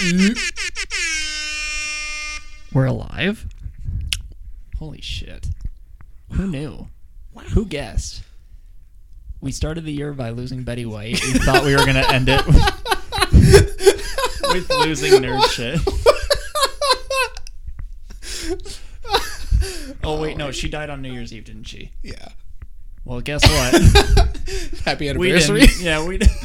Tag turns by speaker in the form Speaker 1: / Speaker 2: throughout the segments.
Speaker 1: Mm-hmm. We're alive? Holy shit. Who knew? Wow. Who guessed? We started the year by losing Betty White. We thought we were going to end it with, with losing nerd shit. Oh, wait, no, she died on New Year's Eve, didn't she?
Speaker 2: Yeah.
Speaker 1: Well, guess what?
Speaker 2: Happy anniversary.
Speaker 1: didn't. Yeah, we didn't.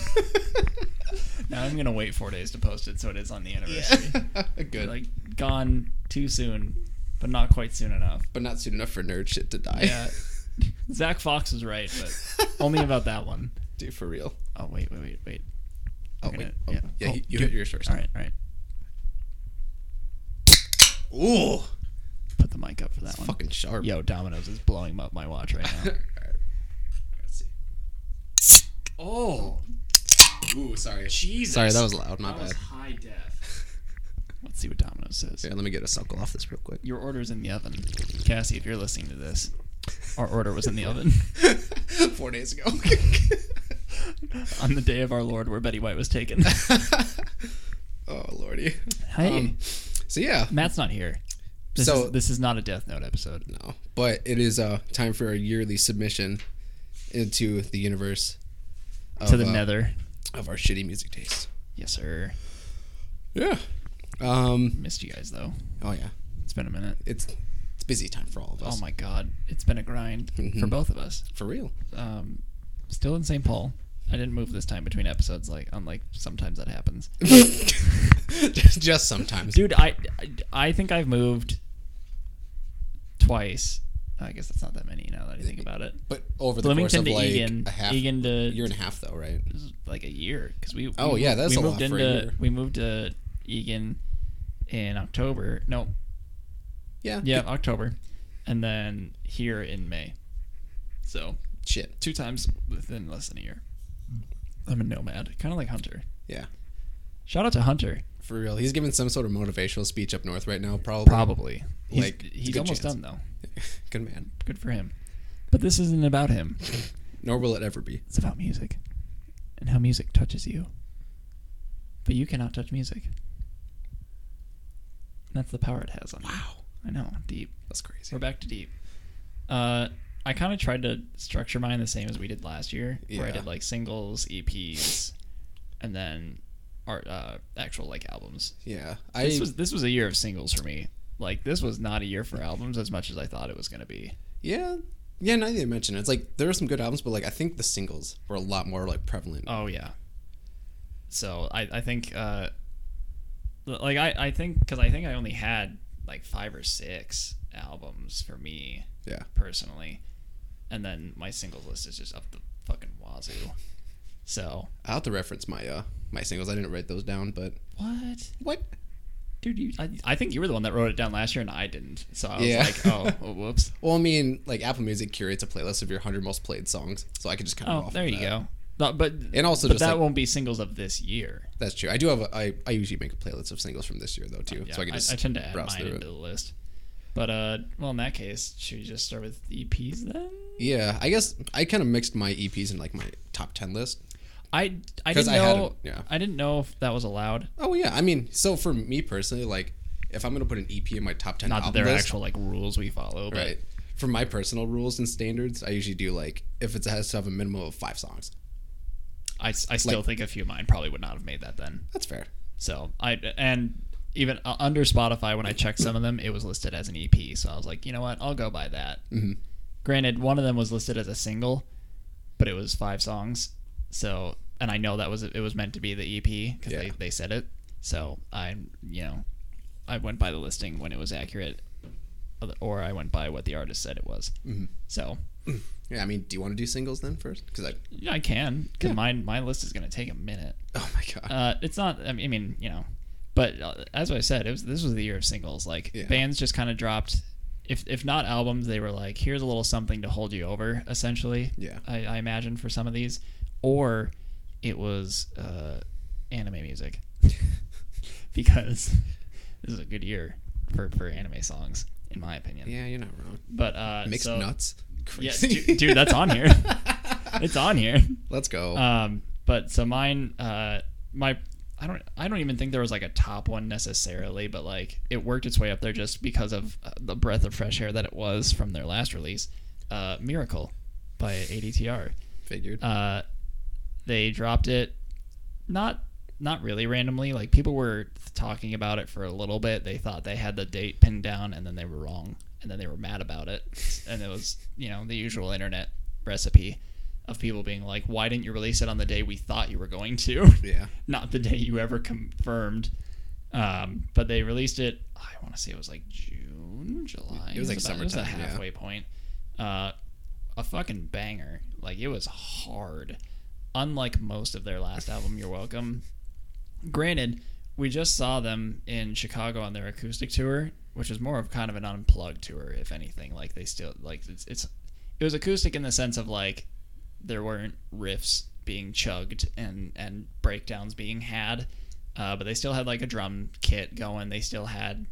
Speaker 1: Now I'm going to wait four days to post it so it is on the anniversary.
Speaker 2: Good.
Speaker 1: Like, gone too soon, but not quite soon enough.
Speaker 2: but not soon enough for nerd shit to die.
Speaker 1: Yeah. Zach Fox is right, but only about that one.
Speaker 2: Dude, for real.
Speaker 1: Oh wait, wait, wait, wait.
Speaker 2: Oh,
Speaker 1: We're
Speaker 2: wait. Oh, yeah,
Speaker 1: Oh,
Speaker 2: you, hit yours first.
Speaker 1: All right, all right.
Speaker 2: Ooh.
Speaker 1: Put the mic up for that one.
Speaker 2: Fucking sharp.
Speaker 1: Yo, Domino's is blowing up my watch right now.
Speaker 2: Alright. Let's see.
Speaker 1: oh,
Speaker 2: Ooh, sorry.
Speaker 1: Jesus.
Speaker 2: Sorry, that was loud. My
Speaker 1: that was
Speaker 2: bad.
Speaker 1: high def. Let's see what Domino's says.
Speaker 2: Yeah, let me get a suckle off this real quick.
Speaker 1: Your order's in the oven. Cassie, if you're listening to this, our order was in the oven
Speaker 2: Four days ago.
Speaker 1: on the day of our Lord where Betty White was taken.
Speaker 2: oh lordy.
Speaker 1: Hey,
Speaker 2: Um, so yeah,
Speaker 1: Matt's not here. This,
Speaker 2: So-
Speaker 1: is, this is not a Death Note episode.
Speaker 2: no, but it is uh time for a yearly submission into the universe of,
Speaker 1: to the
Speaker 2: uh,
Speaker 1: nether.
Speaker 2: Of our shitty music taste.
Speaker 1: Yes, sir.
Speaker 2: Yeah. Um.
Speaker 1: Missed you guys, though.
Speaker 2: Oh yeah.
Speaker 1: It's been a minute.
Speaker 2: It's it's busy time for all of us.
Speaker 1: Oh my god, it's been a grind for
Speaker 2: Mhm.
Speaker 1: both of us.
Speaker 2: For real.
Speaker 1: Um, still in St. Paul. I didn't move this time between episodes, like unlike sometimes that happens.
Speaker 2: just, just sometimes.
Speaker 1: Dude, I I think I've moved twice. I guess that's not that many now that I think about it.
Speaker 2: But over the
Speaker 1: Bloomington
Speaker 2: course of like
Speaker 1: Egan,
Speaker 2: a half
Speaker 1: Egan to
Speaker 2: year and a half, though, right?
Speaker 1: like a year because we.
Speaker 2: Oh,
Speaker 1: we
Speaker 2: yeah, that's
Speaker 1: we
Speaker 2: a
Speaker 1: moved
Speaker 2: lot for a year.
Speaker 1: we moved to Eagan in October. No,
Speaker 2: Yeah.
Speaker 1: yeah, October, and then here in May. So
Speaker 2: Shit.
Speaker 1: two times within less than a year. I'm a nomad, kind of like Hunter.
Speaker 2: Yeah.
Speaker 1: Shout out to Hunter.
Speaker 2: For real. He's giving some sort of motivational speech up north right now, probably.
Speaker 1: Probably. He's,
Speaker 2: Like,
Speaker 1: he's almost
Speaker 2: chance.
Speaker 1: done though.
Speaker 2: Good man.
Speaker 1: Good for him. But this isn't about him.
Speaker 2: Nor will it ever be.
Speaker 1: It's about music and how music touches you. But you cannot touch music. That's the power it has on you.
Speaker 2: Wow.
Speaker 1: I know, deep.
Speaker 2: That's crazy.
Speaker 1: We're back to deep. Uh, I kind of tried to structure mine the same as we did last year, where I did like singles, EPs, and then art, uh, actual like albums.
Speaker 2: Yeah. I
Speaker 1: This was this was a year of singles for me. Like this was not a year for albums as much as I thought it was gonna be.
Speaker 2: Yeah. Yeah, now that you mention it, it's like there were some good albums, but like I think the singles were a lot more like prevalent.
Speaker 1: Oh yeah. So I I think uh, like I I think because I think I only had like five or six albums for me
Speaker 2: Yeah.
Speaker 1: personally, and then my singles list is just up the fucking wazoo. So
Speaker 2: I'll have to reference my uh my singles. I didn't write those down, but
Speaker 1: what,
Speaker 2: what?
Speaker 1: dude? You I, I think you were the one that wrote it down last year, and I didn't. So I was
Speaker 2: Yeah.
Speaker 1: like, oh, oh, whoops.
Speaker 2: Well, I mean, like Apple Music curates a playlist of your hundred most played songs, so I could just kind of.
Speaker 1: Oh, there you go. But, but
Speaker 2: And also
Speaker 1: but that
Speaker 2: like-
Speaker 1: won't be singles of this year.
Speaker 2: That's true. I do have. A, I I usually make a playlist of singles from this year though too,
Speaker 1: Yeah,
Speaker 2: so I can just.
Speaker 1: I, tend to add
Speaker 2: browse
Speaker 1: mine
Speaker 2: through
Speaker 1: into
Speaker 2: it.
Speaker 1: the list. But uh, well, in that case, should we just start with EPs then?
Speaker 2: Yeah, I guess I kind of mixed my EPs in like my top ten list.
Speaker 1: I I didn't
Speaker 2: I
Speaker 1: know.
Speaker 2: it, yeah.
Speaker 1: I didn't know if that was allowed.
Speaker 2: Oh yeah, I mean, so for me personally, like if I'm gonna put an EP in my top ten
Speaker 1: Not that there are
Speaker 2: list,
Speaker 1: actual like rules we follow, but
Speaker 2: right? For my personal rules and standards, I usually do like if it has to have a minimum of five songs.
Speaker 1: I, I still
Speaker 2: Like-
Speaker 1: think a few of mine probably would not have made that then.
Speaker 2: That's fair.
Speaker 1: So I and even uh, under Spotify when I checked some of them, it was listed as an EP. So I was like, you know what, I'll go by that.
Speaker 2: Mm-hmm.
Speaker 1: Granted, one of them was listed as a single, but it was five songs. So and I know that was it was meant to be the EP because they
Speaker 2: Yeah.
Speaker 1: they said it. So I you know I went by the listing when it was accurate, or I went by what the artist said it was.
Speaker 2: Mhm.
Speaker 1: So
Speaker 2: Yeah, I mean, do you want to do singles then first? Because I.
Speaker 1: yeah, I can because
Speaker 2: Yeah.
Speaker 1: mine my list is gonna take a minute.
Speaker 2: Oh my god.
Speaker 1: Uh, it's not. I mean, I mean, you know, but uh, as I said, it was this was the year of singles. Like
Speaker 2: Yeah.
Speaker 1: bands just kind of dropped. If if not albums, they were like, here's a little something to hold you over. Essentially,
Speaker 2: Yeah.
Speaker 1: I, I imagine for some of these, or it was uh, anime music because this is a good year for for anime songs, in my opinion.
Speaker 2: yeah, you're not wrong.
Speaker 1: But uh,
Speaker 2: Mixed
Speaker 1: so-
Speaker 2: nuts.
Speaker 1: Yeah,
Speaker 2: Crazy.
Speaker 1: dude, dude, that's on here. it's on here.
Speaker 2: Let's go.
Speaker 1: Um, but so mine, uh, my I don't I don't even think there was like a top one necessarily, but like it worked its way up there just because of uh, the breath of fresh air that it was from their last release, uh, "Miracle" by ADTR.
Speaker 2: Figured.
Speaker 1: Uh, they dropped it, not not really randomly. Like people were talking about it for a little bit. They thought they had the date pinned down, and then they were wrong, and then they were mad about it. And it was you know the usual internet recipe of people being like, "Why didn't you release it on the day we thought you were going to?"
Speaker 2: yeah.
Speaker 1: not the day you ever confirmed. Um, but they released it. I want to say it was like June, July.
Speaker 2: It was like
Speaker 1: about- It was a
Speaker 2: summertime, yeah.
Speaker 1: halfway point. Uh, a fucking banger. Like it was hard. Unlike most of their last album, You're Welcome. Granted, we just saw them in Chicago on their acoustic tour, which is more of kind of an unplugged tour, if anything. Like they still like it's it's it was acoustic in the sense of like there weren't riffs being chugged and and breakdowns being had, uh, but they still had like a drum kit going. They still had,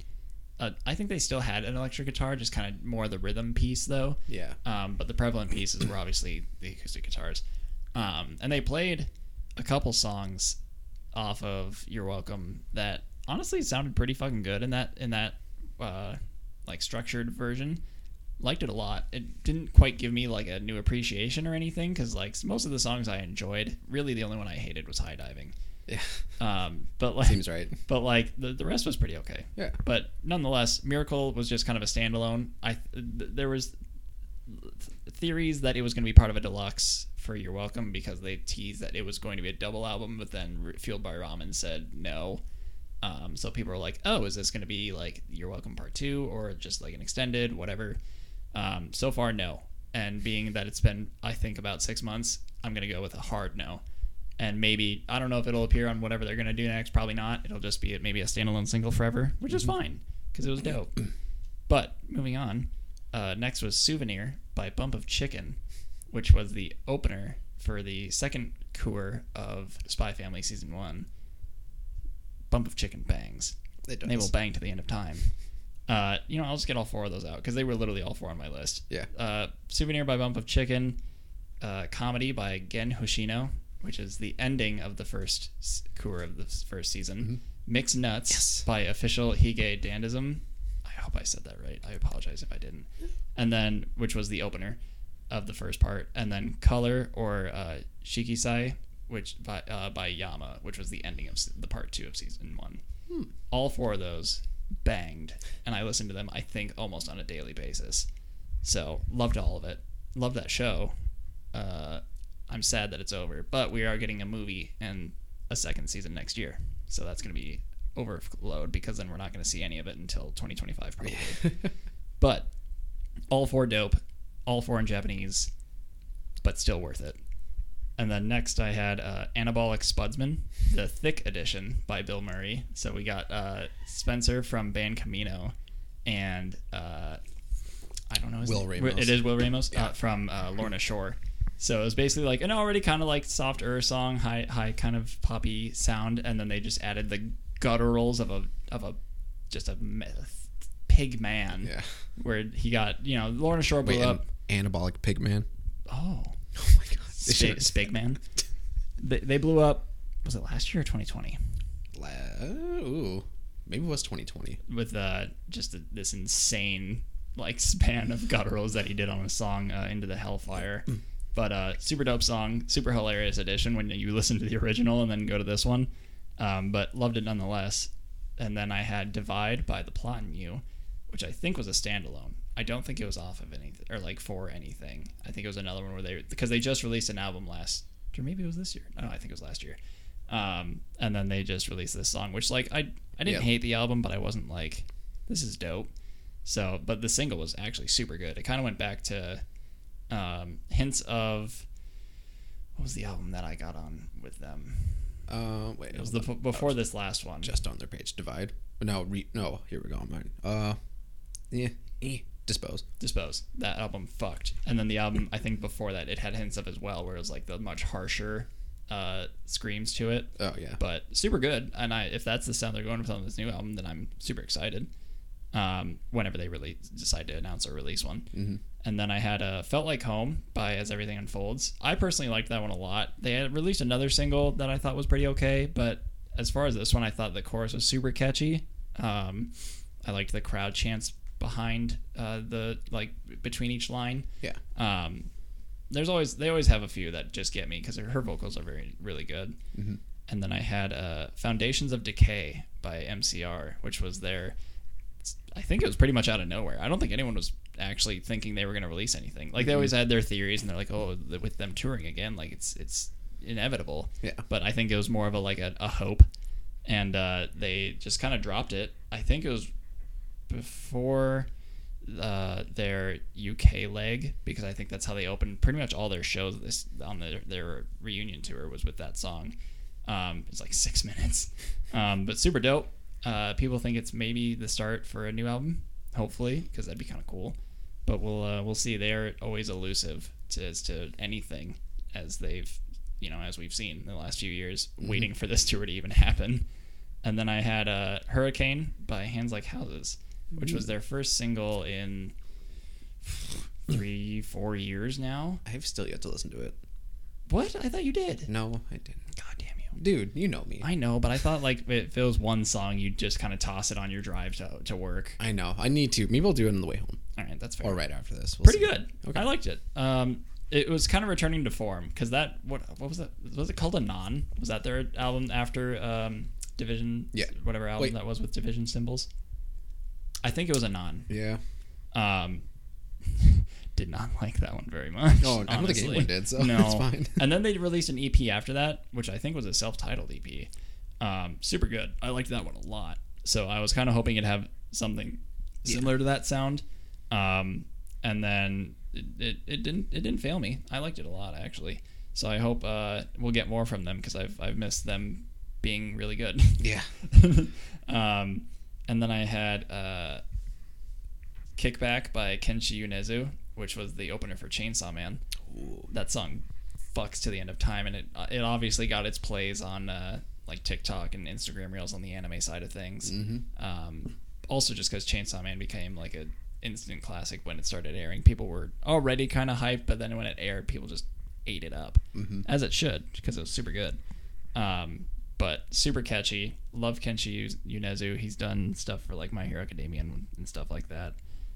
Speaker 1: uh, I think they still had an electric guitar, just kind of more the rhythm piece though.
Speaker 2: Yeah.
Speaker 1: Um, but the prevalent pieces were obviously the acoustic guitars. Um, and they played a couple songs off of You're Welcome that honestly sounded pretty fucking good in that in that uh, like structured version. Liked it a lot. It didn't quite give me like a new appreciation or anything because like most of the songs I enjoyed. Really, the only one I hated was High Diving.
Speaker 2: Yeah.
Speaker 1: Um, but like,
Speaker 2: Seems right.
Speaker 1: but like the, the rest was pretty okay.
Speaker 2: Yeah.
Speaker 1: But nonetheless, Miracle was just kind of a standalone. I th- there was theories that it was going to be part of a deluxe for You're Welcome because they teased that it was going to be a double album, but then Fueled by Ramen said no. Um, so people were like, "Oh, is this going to be like You're Welcome Part Two or just like an extended, whatever?" Um, so far, no. And being that it's been, I think, about six months, I'm going to go with a hard no. And maybe I don't know if it'll appear on whatever they're going to do next. Probably not. It'll just be maybe a standalone single forever, which is fine because it was dope. But moving on, uh, next was Souvenir by Bump of Chicken, which was the opener for the second tour of Spy Family Season 1. Bump of Chicken bangs.
Speaker 2: It
Speaker 1: They will bang to the end of time. Uh, you know, I'll just get all four of those out because they were literally all four on my list.
Speaker 2: Yeah.
Speaker 1: Uh, Souvenir by Bump of Chicken, uh, Comedy by Gen Hoshino, which is the ending of the first s- tour of the first season. Mixed Nuts
Speaker 2: Yes.
Speaker 1: by Official Hige Dandism. I hope I said that right. I apologize if I didn't. And then, which was the opener of the first part. And then Color or uh, Shikisai, which by, uh, by Yama, which was the ending of the part two of season one. All four of those banged. And I listened to them, I think, almost on a daily basis. So loved all of it. Love that show. Uh, I'm sad that it's over, but we are getting a movie and a second season next year, so that's going to be overload because then we're not going to see any of it until 2025 probably. but all four dope, all four in Japanese, but still worth it. And then next I had uh, Anabolic Spudsman, the thick edition by Bilmuri. So we got uh, Spencer from Band Camino, and uh, I don't know his
Speaker 2: Will
Speaker 1: name.
Speaker 2: Ramos.
Speaker 1: It is Will Ramos
Speaker 2: Yeah.
Speaker 1: uh, from uh, Lorna Shore. So it was basically like an already kind of like soft er song, high high kind of poppy sound, and then they just added the gutturals of a of a just a pig man,
Speaker 2: Yeah.
Speaker 1: where he got you know Lorna Shore blew
Speaker 2: Wait, an
Speaker 1: up.
Speaker 2: anabolic pig man.
Speaker 1: Oh,
Speaker 2: Oh my god.
Speaker 1: Sp- Spig Man. They, they blew up. Was it last year or 2020?
Speaker 2: La- Ooh. Maybe it was 2020.
Speaker 1: With uh, just a, this insane like span of gutturals that he did on a song uh, "Into the Hellfire." But uh, super dope song, super hilarious edition when you listen to the original and then go to this one. Um, but loved it nonetheless. And then I had "Divide" by The Plot in You, which I think was a standalone. I don't think it was off of anything or like for anything. I think it was another one where they because they just released an album last or maybe it was this year. No, I think it was last year. Um, and then they just released this song, which like I I didn't
Speaker 2: Yeah.
Speaker 1: hate the album, but I wasn't like this is dope. So, but the single was actually super good. It kind of went back to um, hints of what was the album that I got on with them?
Speaker 2: Uh, wait.
Speaker 1: It was the before
Speaker 2: Oh,
Speaker 1: this last one.
Speaker 2: just on their page. Divide. No, re- no. Here we go. on Mine. Uh, yeah. Eh. Dispose.
Speaker 1: Dispose. That album fucked. And then the album I think before that it had hints of as well, where it was like the much harsher uh, screams to it.
Speaker 2: Oh yeah.
Speaker 1: but super good. And I, if that's the sound they're going with on this new album, then I'm super excited. Um, whenever they really decide to announce or release one,
Speaker 2: Mhm.
Speaker 1: And then I had a "Felt Like Home" by As Everything Unfolds. I personally liked that one a lot. They had released another single that I thought was pretty okay, but as far as this one, I thought the chorus was super catchy. Um, I liked the crowd chants behind uh, the like between each line.
Speaker 2: Yeah.
Speaker 1: Um, there's always they always have a few that just get me because her vocals are very really good.
Speaker 2: Mhm.
Speaker 1: And then I had uh, Foundations of Decay by MCR, which was their. I think it was pretty much out of nowhere. I don't think anyone was actually thinking they were going to release anything. Like they always had their theories, and they're like, "Oh, with them touring again, like it's it's inevitable."
Speaker 2: Yeah.
Speaker 1: But I think it was more of a like a, a hope, and uh, they just kind of dropped it. I think it was before uh, their UK leg because I think that's how they opened pretty much all their shows this on their their reunion tour was with that song. Um, it's like six minutes, um, but super dope. Uh, people think it's maybe the start for a new album, hopefully, because that'd be kind of cool. But we'll uh, we'll see. They are always elusive to, as to anything, as they've you know as we've seen in the last few years, waiting for this tour to even happen. And then I had uh, Hurricane by Hands Like Houses, which was their first single in three, four years now.
Speaker 2: I've still yet to listen to it.
Speaker 1: What? I thought you did.
Speaker 2: No, I didn't.
Speaker 1: God damn.
Speaker 2: Dude, you know me.
Speaker 1: I know, but I thought like if it was one song, you'd just kind of toss it on your drive to, to work.
Speaker 2: I know. I need to. Maybe I'll do it on the way home
Speaker 1: All right, that's fair.
Speaker 2: or right after this. We'll
Speaker 1: Pretty
Speaker 2: see.
Speaker 1: good.
Speaker 2: Okay.
Speaker 1: I liked it. Um, it was kind of returning to form because that what what was that? Was it called Anon? Was that their album after um, Division?
Speaker 2: Yeah.
Speaker 1: Whatever album
Speaker 2: Wait.
Speaker 1: that was with Division symbols. I think it was Anon.
Speaker 2: Yeah.
Speaker 1: Um, did not like that one very much.
Speaker 2: Oh, I don't think
Speaker 1: honestly.
Speaker 2: anyone did, so
Speaker 1: no.
Speaker 2: it's fine.
Speaker 1: and then they released an EP after that, which I think was a self-titled EP. Um, super good. I liked that one a lot. So I was kind of hoping it'd have something similar to that sound. Um, and then it, it, it didn't it didn't fail me. I liked it a lot actually. So I hope uh, we'll get more from them because I've I've missed them being really good.
Speaker 2: Yeah.
Speaker 1: um, and then I had uh, Kickback by Kenshi Yonezu, which was the opener for Chainsaw Man. That song fucks to the end of time, and it uh, it obviously got its plays on uh, like TikTok and Instagram Reels on the anime side of things. Um, also, just because Chainsaw Man became like a instant classic when it started airing, people were already kind of hyped, but then when it aired, people just ate it up, as it should, because it was super good. Um, but super catchy. Love Kenshi Yonezu. He's done stuff for like My Hero Academia and, and stuff like that.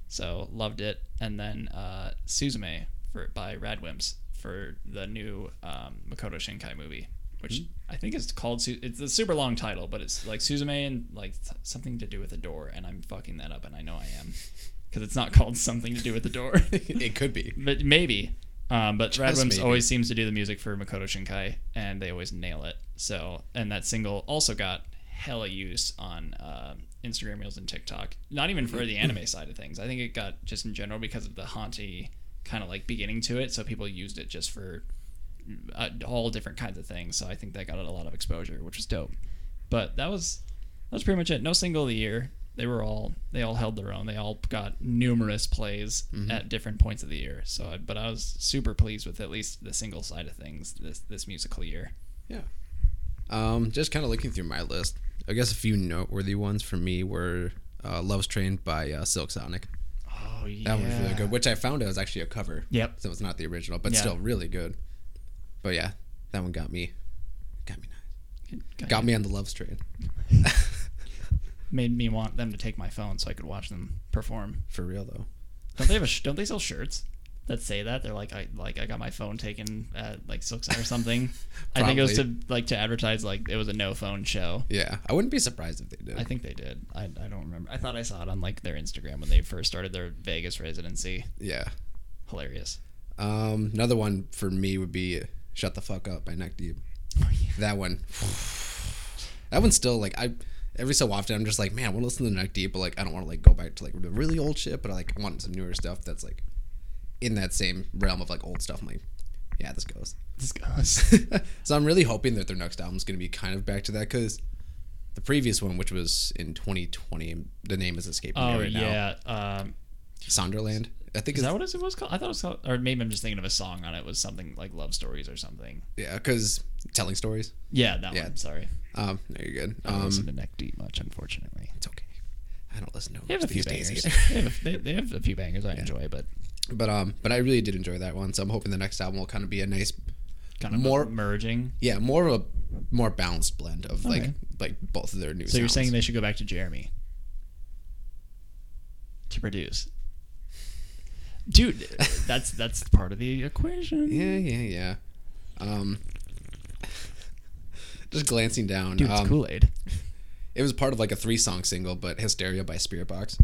Speaker 1: So loved it. And then uh, Suzume for by Radwimps for the new um, Makoto Shinkai movie, which I think is called. It's a super long title, but it's like Suzume and like th- something to do with a door. And I'm fucking that up, and I know I am because it's not called something to do with the door.
Speaker 2: it could be.
Speaker 1: but maybe. Um, but Radwimps always seems to do the music for Makoto Shinkai, and they always nail it. So, and that single also got hella use on uh, Instagram Reels and TikTok. Not even for the anime side of things. I think it got just in general because of the haunty kind of like beginning to it. So people used it just for uh, all different kinds of things. So I think that got it a lot of exposure, which was dope. But that was that was pretty much it. No single of the year. They were all they all held their own. They all got numerous plays at different points of the year. So, I, but I was super pleased with at least the single side of things this this musical year.
Speaker 2: Yeah. Um, just kind of looking through my list. I guess a few noteworthy ones for me were uh, "Love's Train" by uh, Silk Sonic.
Speaker 1: Oh yeah,
Speaker 2: That one was really good, which I found out was actually a cover.
Speaker 1: Yep.
Speaker 2: So it's not the original, but
Speaker 1: Yeah.
Speaker 2: still really good. But yeah, that one got me. Got me nice.
Speaker 1: Got,
Speaker 2: Got me on the Love's Train.
Speaker 1: made me want them to take my phone so I could watch them perform.
Speaker 2: For real though.
Speaker 1: Don't they have a sh- don't they sell shirts that say that? They're like I like I got my phone taken at like Silk or something. I think it was to like to advertise like it was a no phone show.
Speaker 2: Yeah, I wouldn't be surprised if they did.
Speaker 1: I think they did. I, I don't remember. I thought I saw it on like their Instagram when they first started their Vegas residency.
Speaker 2: yeah.
Speaker 1: Hilarious.
Speaker 2: Um, another one for me would be "Shut the Fuck Up" by Neck Deep. That one. that one's still like I. Every so often, I'm just like, man, I want to listen to Neck Deep, but like, I don't want to like go back to like the really old shit. But I like I want some newer stuff that's like in that same realm of like old stuff. I'm like, yeah, this goes.
Speaker 1: This goes.
Speaker 2: so I'm really hoping that their next album is going to be kind of back to that because the previous one, which was in 2020, the name is escaping
Speaker 1: oh
Speaker 2: me right now.
Speaker 1: yeah. Um,
Speaker 2: Sonderland. I think
Speaker 1: is that what it was called? I thought it was called, or maybe I'm just thinking of a song on it. Was something like love stories or something?
Speaker 2: yeah, because telling stories.
Speaker 1: Yeah, that
Speaker 2: Yeah.
Speaker 1: one. Sorry,
Speaker 2: Um, no, you're good.
Speaker 1: I don't listen
Speaker 2: Um,
Speaker 1: to Neck Deep much, unfortunately.
Speaker 2: it's okay. I don't listen to
Speaker 1: They have a
Speaker 2: them
Speaker 1: few
Speaker 2: these days
Speaker 1: bangers. they, have a, they, they have a few bangers I enjoy, but
Speaker 2: But um, but I really did enjoy that one, so I'm hoping the next album will kind of be a nice
Speaker 1: kind of
Speaker 2: More-
Speaker 1: merging.
Speaker 2: Yeah, more of a more balanced blend of like
Speaker 1: Okay.
Speaker 2: like both of their new.
Speaker 1: So you're saying they should go back to Jeremy to produce, dude? that's that's part of the equation.
Speaker 2: Yeah, yeah, yeah. Um, just glancing down,
Speaker 1: Dude, it's
Speaker 2: um,
Speaker 1: Kool Aid.
Speaker 2: it was part of like a three song single, but "Hysteria" by Spiritbox.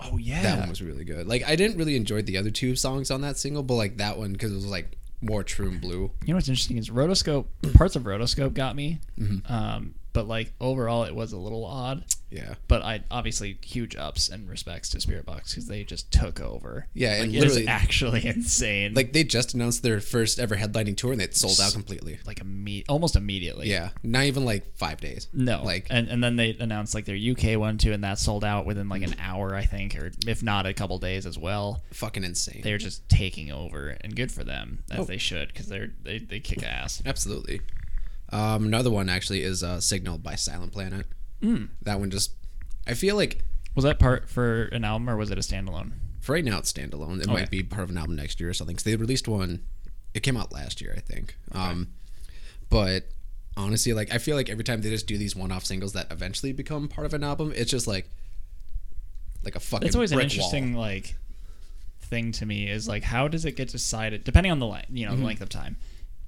Speaker 1: Oh yeah.
Speaker 2: That one was really good. Like I didn't really enjoy the other two songs on that single, but like that one because it was like more true and blue.
Speaker 1: You know what's interesting is Rotoscope. Parts of Rotoscope got me,
Speaker 2: Mm-hmm.
Speaker 1: um, but like overall it was a little odd.
Speaker 2: Yeah,
Speaker 1: But I obviously huge ups and respects to Spiritbox because they just took over.
Speaker 2: Yeah,
Speaker 1: like,
Speaker 2: and
Speaker 1: it is
Speaker 2: literally-
Speaker 1: actually insane.
Speaker 2: like they just announced their first ever headlining tour and it sold out completely.
Speaker 1: like imme- almost immediately.
Speaker 2: Yeah, not even like five days.
Speaker 1: No,
Speaker 2: like
Speaker 1: and and then they announced like their UK one too, and that sold out within like an hour, I think, or if not a couple days as well.
Speaker 2: fucking insane.
Speaker 1: They're just taking over, and good for them as
Speaker 2: Oh.
Speaker 1: they should, because they're they, they kick ass.
Speaker 2: Absolutely. Um, another one actually is uh, "Signal" by Silent Planet.
Speaker 1: Mm.
Speaker 2: That one just, I feel like
Speaker 1: Was that part for an album or was it a standalone?
Speaker 2: for right now it's standalone. It
Speaker 1: Okay.
Speaker 2: might be part of an album next year or something. Because they released one, it came out last year, I think. Um, but honestly, like I feel like every time they just do these one-off singles that eventually become part of an album, it's just like, like a fucking.
Speaker 1: It's always an interesting
Speaker 2: Wall.
Speaker 1: like thing to me is like how does it get decided depending on the length you know
Speaker 2: Mm-hmm.
Speaker 1: the length of time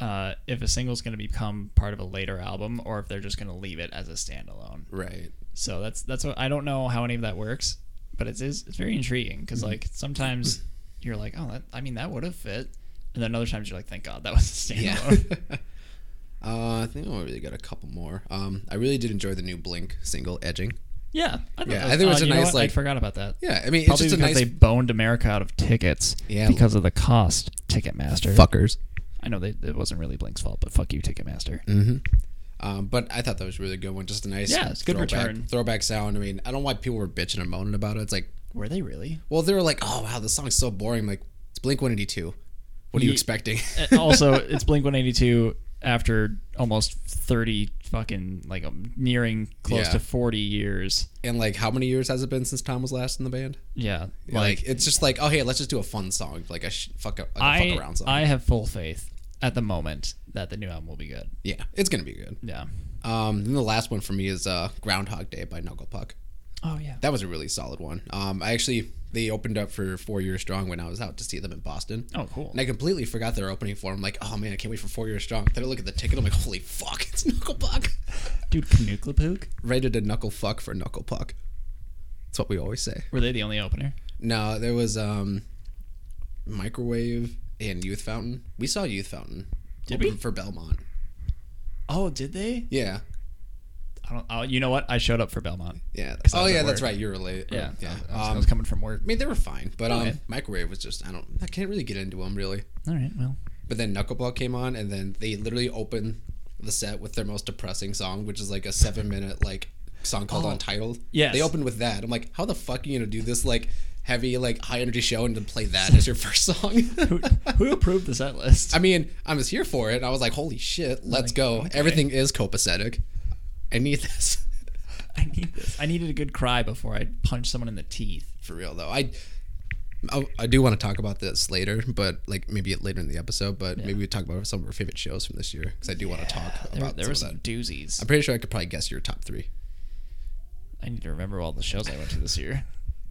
Speaker 1: uh, if a single's going to become part of a later album or if they're just going to leave it as a standalone
Speaker 2: Right.
Speaker 1: so that's that's what I don't know how any of that works but it is it's very intriguing
Speaker 2: Mm-hmm.
Speaker 1: because like sometimes you're like oh that, I mean that would have fit and then other times you're like thank God that was a
Speaker 2: Yeah.
Speaker 1: standalone
Speaker 2: uh, I think I really got a couple more. Um, I really did enjoy the new Blink single, "Edging."
Speaker 1: yeah I,
Speaker 2: Yeah,
Speaker 1: that
Speaker 2: I think it was
Speaker 1: odd.
Speaker 2: a nice,
Speaker 1: what? I
Speaker 2: like-
Speaker 1: forgot about that
Speaker 2: Yeah, I mean,
Speaker 1: Probably
Speaker 2: it's just a
Speaker 1: because
Speaker 2: nice
Speaker 1: they boned America out of tickets
Speaker 2: Yeah.
Speaker 1: because of the cost Ticketmaster
Speaker 2: fuckers.
Speaker 1: I know they, it wasn't really Blink's fault, but fuck you, Ticketmaster.
Speaker 2: Mm-hmm. Um, but I thought that was a really good one. Just a nice,
Speaker 1: Yeah, it's good
Speaker 2: throwback,
Speaker 1: return.
Speaker 2: throwback sound. I mean, I don't know why people were bitching and moaning about it. It's like,
Speaker 1: Were they really?
Speaker 2: well, they were like, oh wow, this song's so boring. I'm like, it's Blink 182. What are you
Speaker 1: Ye-
Speaker 2: expecting?
Speaker 1: Also, it's Blink 182 after almost 30 fucking like um, nearing close
Speaker 2: Yeah.
Speaker 1: to 40 years.
Speaker 2: and like, how many years has it been since Tom was last in the band?
Speaker 1: Yeah,
Speaker 2: Like, it's just like, oh hey, let's just do a fun song, like a sh- fuck, a, like a
Speaker 1: I
Speaker 2: fuck around song.
Speaker 1: I have full faith at the moment that the new album will be good.
Speaker 2: yeah, it's gonna be good.
Speaker 1: Yeah.
Speaker 2: Um, then the last one for me is uh, Groundhog Day by Knuckle Puck.
Speaker 1: Oh yeah.
Speaker 2: That was a really solid one. Um, I actually they opened up for Four Years Strong when I was out to see them in Boston.
Speaker 1: Oh cool.
Speaker 2: And I completely forgot their opening for. 'em. I'm like, oh man, I can't wait for Four Years Strong. Then I look at the ticket. I'm like, holy fuck, it's Knuckle Puck.
Speaker 1: Dude, Knucklepook?
Speaker 2: Rated a knuckle fuck for Knuckle Puck. That's what we always say.
Speaker 1: Were they the only opener?
Speaker 2: No, there was um, Microwave and Youth Fountain. We saw Youth Fountain.
Speaker 1: Did
Speaker 2: open
Speaker 1: we?
Speaker 2: for Belmont?
Speaker 1: Oh, did they?
Speaker 2: Yeah,
Speaker 1: I don't. Oh, you know what? I showed up for Belmont.
Speaker 2: yeah. Oh yeah,
Speaker 1: at
Speaker 2: that's right. You were late.
Speaker 1: Yeah.
Speaker 2: yeah.
Speaker 1: I was, I
Speaker 2: Um,
Speaker 1: was coming from work.
Speaker 2: I mean, they were fine, but
Speaker 1: Okay.
Speaker 2: um, Microwave was just I don't I can't really get into them really.
Speaker 1: All right. Well.
Speaker 2: But then Knuckleball came on, and then they literally opened the set with their most depressing song, which is like a seven minute like song called
Speaker 1: Oh,
Speaker 2: Untitled.
Speaker 1: Yeah.
Speaker 2: They opened with that. I'm like, how the fuck are you gonna do this like heavy like high energy show and then play that as your first song?
Speaker 1: Who, who approved the set list?
Speaker 2: I mean, I was here for it. And I was like, holy shit, let's
Speaker 1: Like,
Speaker 2: go.
Speaker 1: okay.
Speaker 2: Everything is copacetic. I need this
Speaker 1: I need this. I needed a good cry before I punch someone in the teeth.
Speaker 2: for real though. I. I, I do want to talk about this later, but like maybe later in the episode. But maybe we talk about some of our favorite shows from this year because I do want to talk about
Speaker 1: there
Speaker 2: some
Speaker 1: were some
Speaker 2: that.
Speaker 1: doozies.
Speaker 2: I'm pretty sure I could probably guess your top three.
Speaker 1: I need to remember all the shows I went to this year,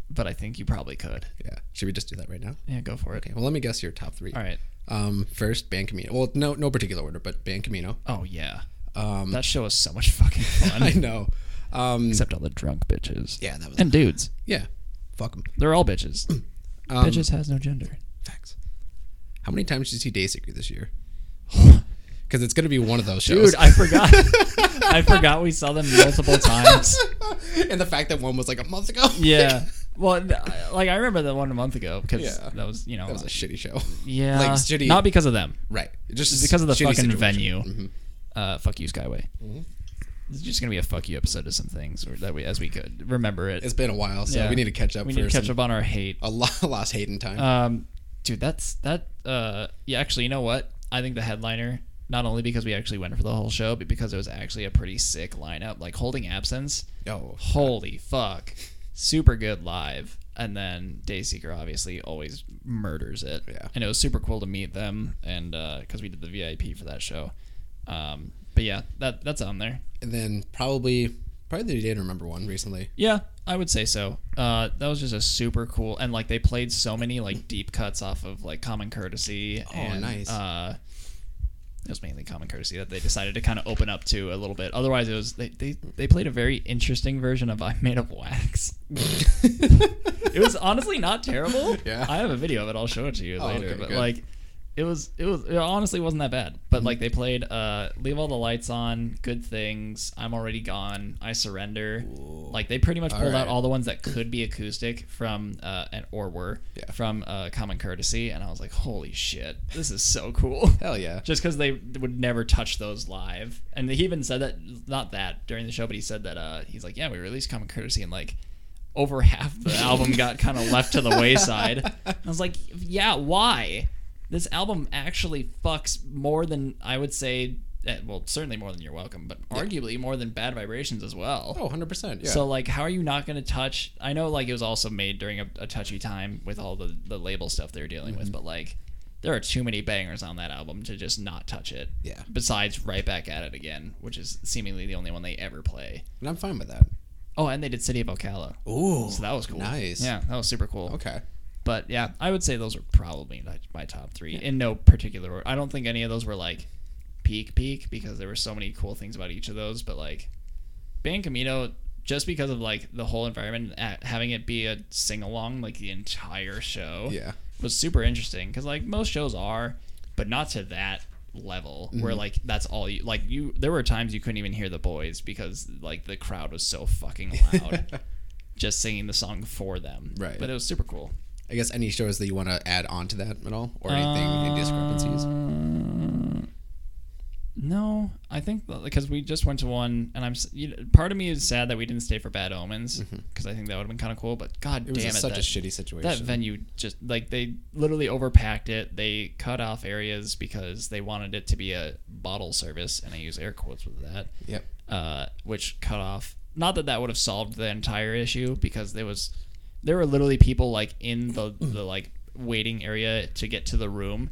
Speaker 1: but I think you probably could.
Speaker 2: Yeah. Should we just do that right now?
Speaker 1: Yeah, go for it.
Speaker 2: Okay. Well, let me guess your top three.
Speaker 1: All right.
Speaker 2: Um, first, Band Camino. Well, no, no particular order, but Band Camino.
Speaker 1: Oh yeah,
Speaker 2: Um,
Speaker 1: that show was so much fucking fun.
Speaker 2: I know. Um,
Speaker 1: Except all the drunk bitches.
Speaker 2: yeah, that was.
Speaker 1: And dudes.
Speaker 2: yeah. Fuck them.
Speaker 1: They're all bitches.
Speaker 2: Um,
Speaker 1: bitches has no gender.
Speaker 2: Facts. How many times did you see Dayseeker this year? Because it's gonna be one of those shows.
Speaker 1: Dude, I forgot. I forgot we saw them multiple times.
Speaker 2: and the fact that one was like a month ago.
Speaker 1: Yeah. Well, like I remember that one a month ago because
Speaker 2: Yeah.
Speaker 1: that was you know
Speaker 2: That was a shitty show.
Speaker 1: yeah
Speaker 2: like, shitty-
Speaker 1: not because of them
Speaker 2: Right. Just
Speaker 1: because of the fucking
Speaker 2: situation.
Speaker 1: venue.
Speaker 2: Mhm.
Speaker 1: Uh, fuck you, Skyway.
Speaker 2: Mm-hmm.
Speaker 1: It's just gonna be a fuck you episode of some things or that we as we could remember it.
Speaker 2: It's been a while, so
Speaker 1: Yeah.
Speaker 2: we need to catch up.
Speaker 1: we need to catch up on our hate.
Speaker 2: A lot lost hate in time.
Speaker 1: Um, dude, that's that. Uh, yeah, actually, you know what? I think the headliner, not only because we actually went for the whole show, but because it was actually a pretty sick lineup. Like holding absence.
Speaker 2: oh,
Speaker 1: Holy fuck, super good live. and then Dayseeker obviously always murders it.
Speaker 2: Yeah.
Speaker 1: And it was super cool to meet them, and because we did the VIP for that show. Um, but yeah, that that's on there.
Speaker 2: And then probably probably the Day to Remember one recently.
Speaker 1: Yeah, I would say so. Uh, that was just a super cool, and like they played so many like deep cuts off of like Common Courtesy.
Speaker 2: Oh,
Speaker 1: and,
Speaker 2: nice.
Speaker 1: Uh, it was mainly Common Courtesy that they decided to kind of open up to a little bit. Otherwise, it was they, they they played a very interesting version of "I'm Made of Wax." it was honestly not terrible.
Speaker 2: Yeah.
Speaker 1: I have a video of it. I'll show it to you
Speaker 2: Oh,
Speaker 1: later.
Speaker 2: okay,
Speaker 1: but
Speaker 2: good.
Speaker 1: like, it was it was it honestly wasn't that bad. But like they played uh, "Leave All the Lights On," "Good Things," "I'm Already Gone," "I Surrender." Like they pretty much pulled out all the ones that could be acoustic from uh, and or were
Speaker 2: Yeah.
Speaker 1: from uh, Common Courtesy, and I was like, holy shit, this is so cool.
Speaker 2: Hell yeah.
Speaker 1: Just because they would never touch those live, and he even said that not that during the show, but he said that uh, he's like, yeah, we released Common Courtesy, and like over half the album got kind of left to the wayside. I was like, yeah, why? This album actually fucks more than I would say. eh, Well, certainly more than You're Welcome, but arguably more than Bad Vibrations as well.
Speaker 2: Oh, 100%. Yeah.
Speaker 1: So like, how are you not going to touch? I know like it was also made during a, a touchy time with all the the label stuff they were dealing
Speaker 2: Mm-hmm.
Speaker 1: with, but like, there are too many bangers on that album to just not touch it.
Speaker 2: Yeah.
Speaker 1: Besides, right back at it again, which is seemingly the only one they ever play.
Speaker 2: and I'm fine with that.
Speaker 1: Oh, and they did City of Ocala,
Speaker 2: Ooh.
Speaker 1: so that was cool.
Speaker 2: Nice.
Speaker 1: Yeah, that was super cool.
Speaker 2: Okay.
Speaker 1: But yeah, I would say those are probably my, top three in no particular order. I don't think any of those were like peak peak because there were so many cool things about each of those. But like Band Camino, just because of like the whole environment, having it be a sing along like the entire show,
Speaker 2: Yeah.
Speaker 1: was super interesting. Because like most shows are, but not to that level where mm-hmm. like that's all you like you there were times you couldn't even hear the boys because like the crowd was so fucking loud just singing the song for them
Speaker 2: Right.
Speaker 1: but it was super cool
Speaker 2: I guess any shows that you want to add on to that at all, or anything in discrepancies.
Speaker 1: Uh, no, I think because we just went to one, and I'm you know, part of me is sad that we didn't stay for Bad Omens because I think that would have been kind of cool. But god
Speaker 2: Mm-hmm. It was
Speaker 1: damn it,
Speaker 2: such
Speaker 1: that,
Speaker 2: a shitty situation.
Speaker 1: that venue just like they literally overpacked it. They cut off areas because they wanted it to be a bottle service, and I use air quotes with that
Speaker 2: Yep.
Speaker 1: uh, which cut off. Not that that would have solved the entire issue because there was there were literally people like in the the like waiting area to get to the room.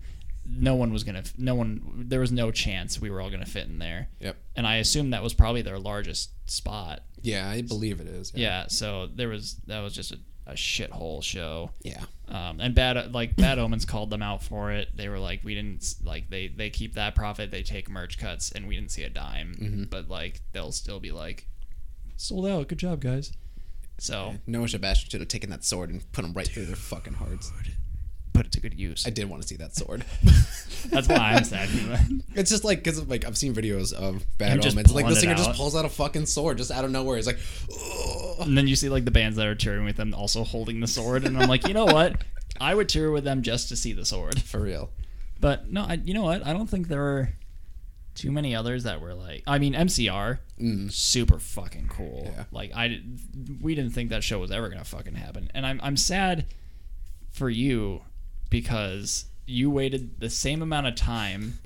Speaker 1: No one was gonna. No one. There was no chance we were all gonna fit in there.
Speaker 2: Yep.
Speaker 1: And I assume that was probably their largest spot.
Speaker 2: Yeah, I believe it is.
Speaker 1: Yeah. So there was that was just a, a shithole show.
Speaker 2: Yeah.
Speaker 1: Um, and bad like bad omens called them out for it. They were like, we didn't like they they keep that profit. They take merch cuts, and we didn't see a dime.
Speaker 2: Mm-hmm.
Speaker 1: But like they'll still be like, sold out. Good job, guys. So,
Speaker 2: Noah Sebastian should have taken that sword and put him right through their fucking hearts.
Speaker 1: put it to good use.
Speaker 2: I did want to see that sword.
Speaker 1: That's why I'm sad.
Speaker 2: it's just like because like I've seen videos of Bad
Speaker 1: Him
Speaker 2: Omens. Like the singer just pulls out a fucking sword just out of nowhere. He's like, "Ugh."
Speaker 1: and then you see like the bands that are touring with them also holding the sword, and I'm like, you know what? I would tour with them just to see the sword.
Speaker 2: for real.
Speaker 1: But no, I, you know what? I don't think there were too many others that were like. I mean, MCR, super fucking cool.
Speaker 2: Mm. Yeah.
Speaker 1: Like I, we didn't think that show was ever gonna fucking happen, and I'm I'm sad for you because you waited the same amount of time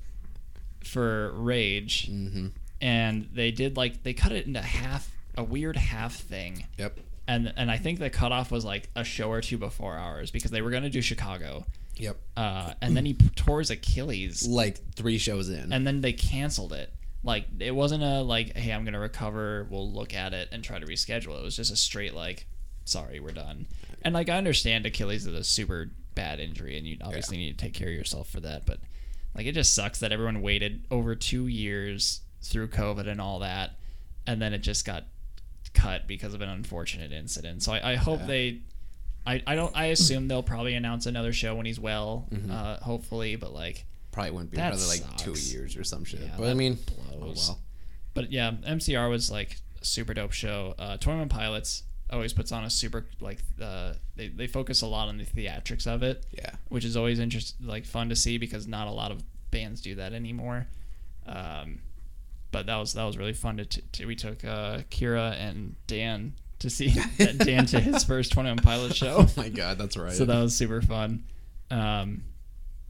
Speaker 1: for Rage,
Speaker 2: Mm-hmm.
Speaker 1: and they did like they cut it into half a weird half thing
Speaker 2: Yep.
Speaker 1: and and I think the cutoff was like a show or two before ours because they were gonna do Chicago,
Speaker 2: Yep.
Speaker 1: uh, and then he tore his Achilles,
Speaker 2: Like three shows in.
Speaker 1: and then they canceled it. Like it wasn't a like, hey, I'm gonna recover. We'll look at it and try to reschedule. It was just a straight like, sorry, we're done. And like I understand Achilles is a super bad injury, and you obviously need to take care of yourself for that. But like it just sucks that everyone waited over two years through COVID and all that, and then it just got cut because of an unfortunate incident. So I, I hope
Speaker 2: Yeah.
Speaker 1: they. I, I don't I assume they'll probably announce another show when he's well,
Speaker 2: Mm-hmm.
Speaker 1: uh, hopefully, but like
Speaker 2: Probably wouldn't be
Speaker 1: That
Speaker 2: another like two years or some shit.
Speaker 1: Yeah,
Speaker 2: but I mean, oh well.
Speaker 1: But yeah, MCR was like a super dope show. Uh, Twenty One Pilots always puts on a super like uh, they they focus a lot on the theatrics of it,
Speaker 2: Yeah.
Speaker 1: which is always interest like fun to see because not a lot of bands do that anymore. Um, but that was that was really fun to, t- to we took uh, Kira and Dan to see Dan to his first Twenty One Pilots show.
Speaker 2: Oh my god, that's right.
Speaker 1: So that was super fun. Um,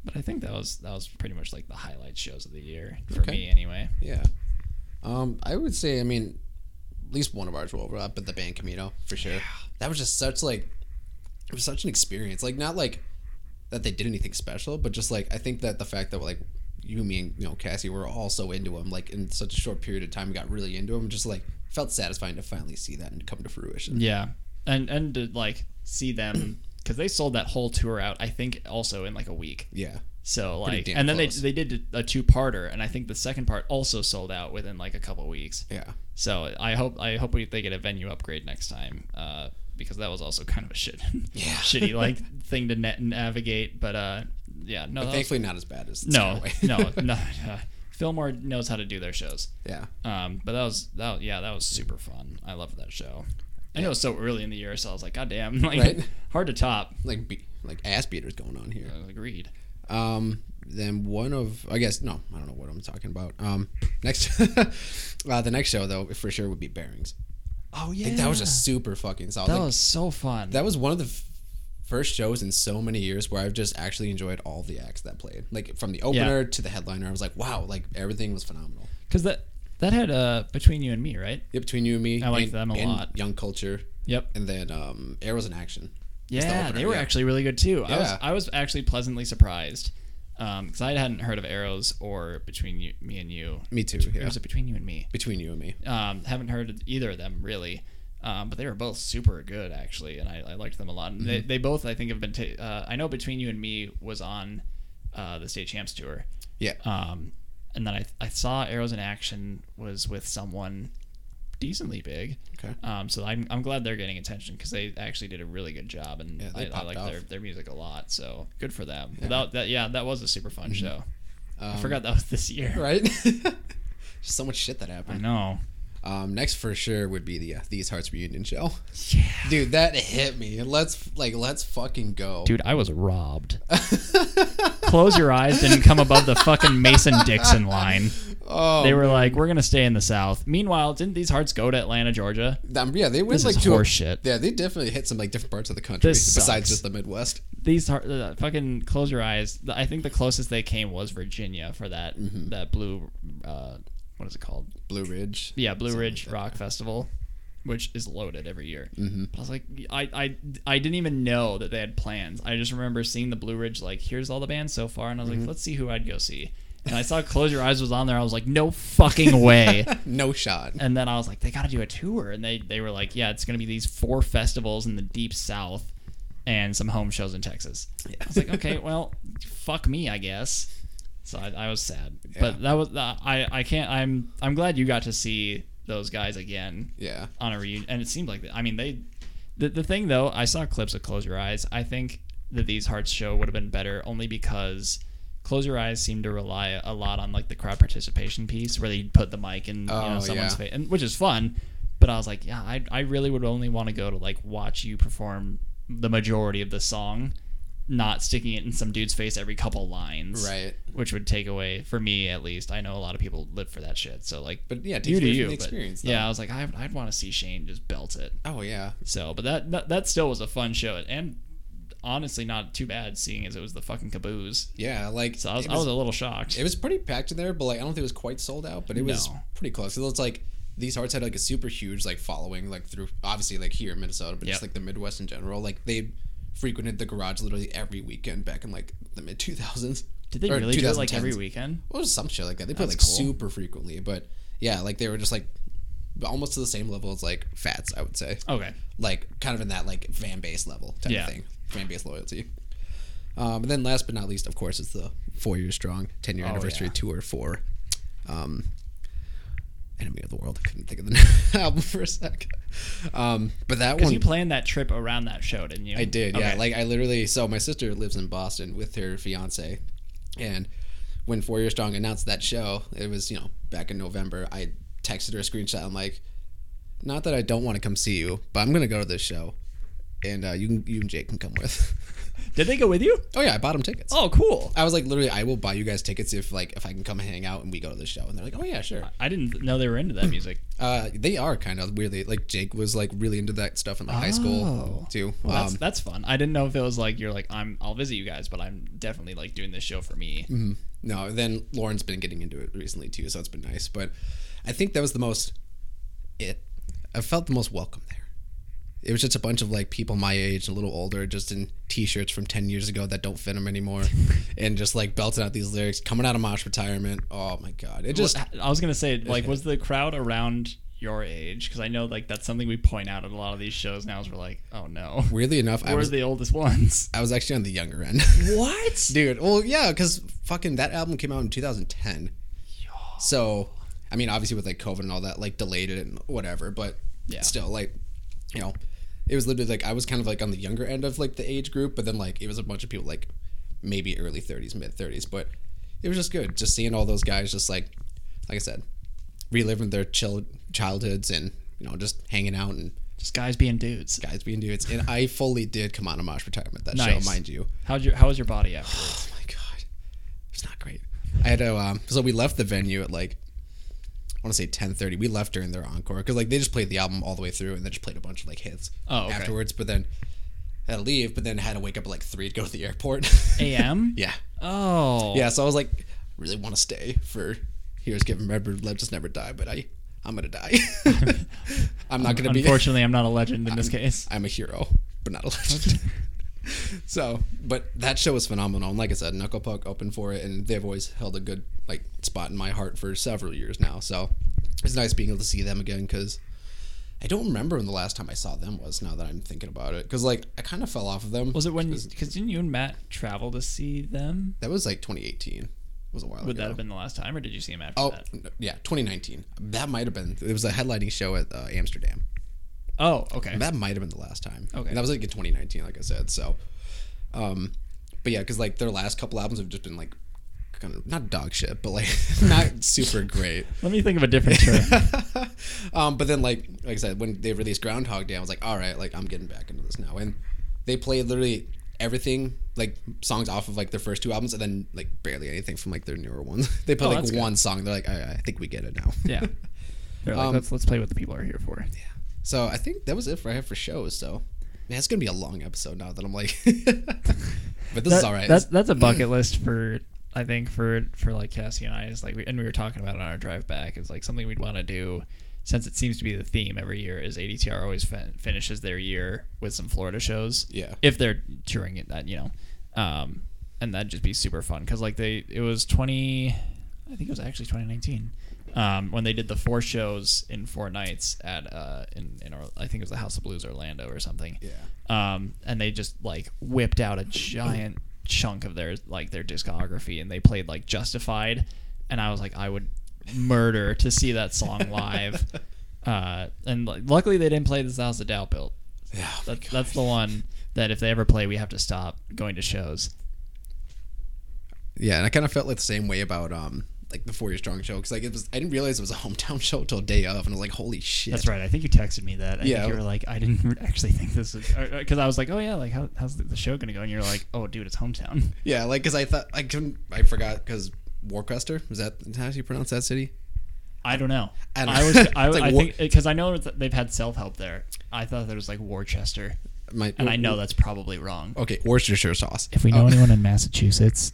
Speaker 1: but I think that was that was pretty much like the highlight shows of the year for
Speaker 2: Okay.
Speaker 1: me anyway.
Speaker 2: yeah. Um, I would say, I mean, at least one of ours will overlap, but the band Camino for sure. That was just such like it was such an experience. Like not like that they did anything special, but just like I think that the fact that like you, me, and you know Cassie were all so into him, like in such a short period of time, we got really into him. Just like felt satisfying to finally see that and come to fruition.
Speaker 1: Yeah, and and to like see them because they sold that whole tour out. I think also in like a week.
Speaker 2: Yeah.
Speaker 1: So like, and then
Speaker 2: close.
Speaker 1: they they did a two parter, and I think the second part also sold out within like a couple weeks.
Speaker 2: Yeah.
Speaker 1: So I hope I hope we, they get a venue upgrade next time, uh, because that was also kind of a shit,
Speaker 2: Yeah.
Speaker 1: shitty like thing to net navigate. But uh, yeah, no, that was-
Speaker 2: Thankfully, not as bad as
Speaker 1: no,
Speaker 2: Skyway.
Speaker 1: no, no. Fillmore knows how to do their shows.
Speaker 2: yeah.
Speaker 1: Um, but that was that yeah, that was super fun. I loved that show. I know it was so early in the year, so I was like, God damn, like
Speaker 2: Right.
Speaker 1: hard to top.
Speaker 2: Like be, like ass beaters going on here.
Speaker 1: Uh, agreed.
Speaker 2: Um, then one of I guess no, I don't know what I'm talking about. Um, next, uh, the next show though for sure would be Bearings.
Speaker 1: Oh yeah,
Speaker 2: that was just super fucking solid.
Speaker 1: that
Speaker 2: Like,
Speaker 1: was so fun.
Speaker 2: that was one of the first shows in so many years where I've just actually enjoyed all the acts that played. Like from the opener to the headliner, I was like, wow, like everything was phenomenal.
Speaker 1: because that that had uh between you and me, right?
Speaker 2: Yeah, between you and me,
Speaker 1: I liked
Speaker 2: and-
Speaker 1: them a lot.
Speaker 2: Young Culture,
Speaker 1: Yep.
Speaker 2: and then um, Arrows in Action. That's the
Speaker 1: Yeah, they were
Speaker 2: yeah.
Speaker 1: actually really good too. I was
Speaker 2: Yeah.
Speaker 1: I was actually pleasantly surprised because I hadn't heard of Arrows or Between you, Me and You.
Speaker 2: Me too.
Speaker 1: Or
Speaker 2: Yeah,
Speaker 1: was it Between You and Me?
Speaker 2: between you and me.
Speaker 1: Um, haven't heard of either of them really, um, but they were both super good actually, and I, I liked them a lot. And
Speaker 2: Mm-hmm.
Speaker 1: they, they both I think have been. Ta- uh, I know Between You and Me was on uh, the state champs tour,
Speaker 2: Yeah,
Speaker 1: um, and then I I saw Arrows in Action was with someone decently big.
Speaker 2: Okay.
Speaker 1: Um, so I'm, I'm glad they're getting attention because they actually did a really good job, and
Speaker 2: Yeah,
Speaker 1: I, I like their, their music a lot. So good for them. Without that, yeah, that was a super fun show. I
Speaker 2: Um,
Speaker 1: forgot that was this year.
Speaker 2: right. So much shit that happened.
Speaker 1: I know.
Speaker 2: Um, next for sure would be the uh, These Hearts reunion show.
Speaker 1: Yeah.
Speaker 2: Dude, that hit me. Let's like let's fucking go.
Speaker 1: Dude, I was robbed. Close your eyes didn't come above the fucking Mason Dixon line.
Speaker 2: oh,
Speaker 1: They were like, "We're gonna stay in the South." Meanwhile, didn't these hearts go to Atlanta, Georgia?
Speaker 2: um, yeah, they went
Speaker 1: This
Speaker 2: like
Speaker 1: is
Speaker 2: to a-
Speaker 1: horseshit.
Speaker 2: Yeah, they definitely hit some like different parts of the country
Speaker 1: This
Speaker 2: besides
Speaker 1: sucks.
Speaker 2: just the Midwest.
Speaker 1: These heart, uh, fucking close your eyes. I think the closest they came was Virginia for that
Speaker 2: Mm-hmm.
Speaker 1: that blue. Uh, what is it called?
Speaker 2: Blue Ridge.
Speaker 1: Yeah, Blue Ridge
Speaker 2: like.
Speaker 1: Rock Festival, which is loaded every year.
Speaker 2: Mm-hmm.
Speaker 1: I was like, I, I, I didn't even know that they had plans. I just remember seeing the Blue Ridge, like, here's all the bands so far, and I was
Speaker 2: Mm-hmm.
Speaker 1: like, let's see who I'd go see. And I saw Close Your Eyes was on there. I was like, no fucking way.
Speaker 2: no shot.
Speaker 1: and then I was like, they got to do a tour, and they they were like, yeah, it's gonna be these four festivals in the deep South, and some home shows in Texas. I was like, okay, well, fuck me, I guess. So I, I was sad, but that was uh, I I can't. I'm I'm glad you got to see those guys again
Speaker 2: Yeah.
Speaker 1: on a reunion, and it seemed like I mean they. The, the thing though, I saw clips of Close Your Eyes. I think that these Hearts show would have been better only because Close Your Eyes seemed to rely a lot on like the crowd participation piece where they put the mic in you know,
Speaker 2: Oh,
Speaker 1: someone's
Speaker 2: yeah.
Speaker 1: face, and which is fun. But I was like, yeah, I I really would only want to go to like watch you perform the majority of the song, not sticking it in some dude's face every couple lines,
Speaker 2: Right.
Speaker 1: Which would take away for me at least. I know a lot of people live for that shit. So like,
Speaker 2: But yeah,
Speaker 1: you do you. but
Speaker 2: experience. though.
Speaker 1: yeah, I was like, I, I'd want to see Shane just belt it.
Speaker 2: Oh yeah.
Speaker 1: So, but that, that that still was a fun show, and honestly, not too bad seeing as it was the fucking caboose.
Speaker 2: Yeah. Like
Speaker 1: So I was,
Speaker 2: it
Speaker 1: I was a little shocked.
Speaker 2: It was pretty packed in there, but like I don't think it was quite sold out, but it was
Speaker 1: No.
Speaker 2: pretty close. It was like these hearts had like a super huge like following like through obviously like here in Minnesota, but
Speaker 1: Yep.
Speaker 2: just like the Midwest in general. Like they frequented the garage literally every weekend back in like the mid two thousands.
Speaker 1: Did they really do it like every weekend?
Speaker 2: Well, it was some shit like that. They played like
Speaker 1: cool.
Speaker 2: super frequently, but yeah, like they were just like almost to the same level as like Fats, I would say.
Speaker 1: Okay.
Speaker 2: Like kind of in that like fan base level type
Speaker 1: Yeah.
Speaker 2: of thing, fan base loyalty. Um, and then last but not least, of course, is the four year strong, ten year
Speaker 1: Oh,
Speaker 2: anniversary
Speaker 1: yeah.
Speaker 2: tour for um, Enemy of the World. I couldn't think of the album for a sec. Um, but that one,
Speaker 1: you planned that trip around that show, didn't you?
Speaker 2: I did, yeah.
Speaker 1: Okay.
Speaker 2: Like I literally, so my sister lives in Boston with her fiance, and when Four Year Strong announced that show, it was you know back in November. I texted her a screenshot. I'm like, not that I don't want to come see you, but I'm gonna go to this show, and uh, you can you and Jake can come with.
Speaker 1: Did they go with you?
Speaker 2: oh yeah, I bought them tickets.
Speaker 1: Oh, cool.
Speaker 2: I was like, literally, I will buy you guys tickets if like if I can come hang out and we go to the show. And they're like, oh yeah, sure.
Speaker 1: I didn't know they were into that music.
Speaker 2: Uh, they are kind of weirdly like Jake was like really into that stuff in like high school
Speaker 1: Oh.
Speaker 2: too.
Speaker 1: Well, that's
Speaker 2: um,
Speaker 1: that's fun. I didn't know if it was like you're like I'm I'll visit you guys, but I'm definitely like doing this show for me.
Speaker 2: Mm-hmm. No, then Lauren's been getting into it recently too, so it's been nice. But I think that was the most it. I felt the most welcome there. It was just a bunch of like people my age, a little older, just in t-shirts from ten years ago that don't fit them anymore, and just like belting out these lyrics coming out of Mosh retirement. Oh my god, it just
Speaker 1: I was gonna say, like, was the crowd around your age? Because I know, like, that's something we point out at a lot of these shows now. Is we're like, oh no,
Speaker 2: weirdly enough, I
Speaker 1: we're
Speaker 2: was
Speaker 1: the oldest ones.
Speaker 2: I was actually on the younger end.
Speaker 1: what?
Speaker 2: Dude, well, yeah, because fucking that album came out in 2010. So, I mean, obviously with like COVID and all that, like delayed it and whatever, but
Speaker 1: Yeah.
Speaker 2: still, like, you know, it was literally like I was kind of like on the younger end of like the age group, but then like it was a bunch of people like maybe early 30s, mid 30s, but it was just good, just seeing all those guys, just like, like I said, reliving their chill childhoods and you know just hanging out and
Speaker 1: Just guys being dudes.
Speaker 2: guys being dudes. And I fully did come out of Mosh retirement that
Speaker 1: Nice.
Speaker 2: show, mind you.
Speaker 1: How'd your How was your body afterwards?
Speaker 2: Oh my god, it's not great. I had to. Um, so we left the venue at like want to say ten thirty. We left during their encore because like they just played the album all the way through and then just played a bunch of like hits
Speaker 1: Oh, okay.
Speaker 2: afterwards. But then had to leave. But then had to wake up at like three to go to the airport.
Speaker 1: A.M.
Speaker 2: yeah,
Speaker 1: Oh.
Speaker 2: yeah. So I was like, really want to stay for Heroes Get Remembered, Legends Never Die. But I, I'm gonna die. I'm not gonna be.
Speaker 1: Unfortunately, I'm not a legend in this case.
Speaker 2: I'm a hero, but not a legend. So, but that show was phenomenal. And like I said, Knuckle Puck opened for it, and they've always held a good like spot in my heart for several years now. So it's nice being able to see them again because I don't remember when the last time I saw them was. Now that I'm thinking about it, because like I kind of fell off of them.
Speaker 1: Was it when? Because didn't you and Matt travel to see them?
Speaker 2: that was like 2018? It was a while
Speaker 1: Would
Speaker 2: ago.
Speaker 1: that have been the last time, or did you see him after
Speaker 2: Oh
Speaker 1: that?
Speaker 2: yeah, 2019. That might have been. It was a headlining show at uh, Amsterdam.
Speaker 1: Oh, okay.
Speaker 2: That might have been the last time.
Speaker 1: Okay.
Speaker 2: And that was like in 2019, like I said. So, um, but yeah, because like their last couple albums have just been like kind of not dog shit, but like not super great.
Speaker 1: Let me think of a different term.
Speaker 2: um, but then like like I said, when they released Groundhog Day, I was like, all right, like I'm getting back into this now. And they played literally everything like songs off of like their first two albums, and then like barely anything from like their newer ones. they played
Speaker 1: Oh,
Speaker 2: like
Speaker 1: good.
Speaker 2: one song. They're like, I, I think we get it now.
Speaker 1: yeah. They're like,
Speaker 2: Um,
Speaker 1: let's let's play what the people are here for.
Speaker 2: So I think that was it for I have for shows. So man, it's gonna be a long episode now that I'm like, but this is all right.
Speaker 1: That's that's a bucket list for I think for for like Cassie and I is like we, and we were talking about it on our drive back is like something we'd want to do since it seems to be the theme every year is ADTR always fin- finishes their year with some Florida shows
Speaker 2: yeah.
Speaker 1: if they're touring it that you know um and that'd just be super fun because like they it was 20 I think it was actually 2019 um, when they did the four shows in four nights at uh in, in Or- I think it was the House of Blues Orlando or something
Speaker 2: Yeah.
Speaker 1: um, and they just like whipped out a giant chunk of their like their discography, and they played like Justified, and I was like, I would murder to see that song live. uh, and like, luckily they didn't play "This House of Doubt" built.
Speaker 2: Yeah.
Speaker 1: That, that's the one that if they ever play, we have to stop going to shows.
Speaker 2: Yeah, and I kind of felt like the same way about um like the Four Year Strong show because like it was I didn't realize it was a hometown show till day of, and I was like, holy shit.
Speaker 1: That's right. I think you texted me that. I
Speaker 2: Yeah.
Speaker 1: think you were like, I didn't actually think this is because uh, uh, I was like, oh yeah, like how, how's the show gonna go? And you're like, oh dude, it's hometown.
Speaker 2: Yeah, like because I thought I couldn't I forgot because Warchester was that how do you pronounce that city?
Speaker 1: I don't know.
Speaker 2: I don't
Speaker 1: I was. I,
Speaker 2: like
Speaker 1: I
Speaker 2: war-
Speaker 1: think uh, because I know that they've had self help there. I thought there was like Worcester,
Speaker 2: My,
Speaker 1: and I know that's probably wrong.
Speaker 2: Okay, Worcestershire sauce.
Speaker 1: If we know
Speaker 2: Oh,
Speaker 1: anyone in Massachusetts,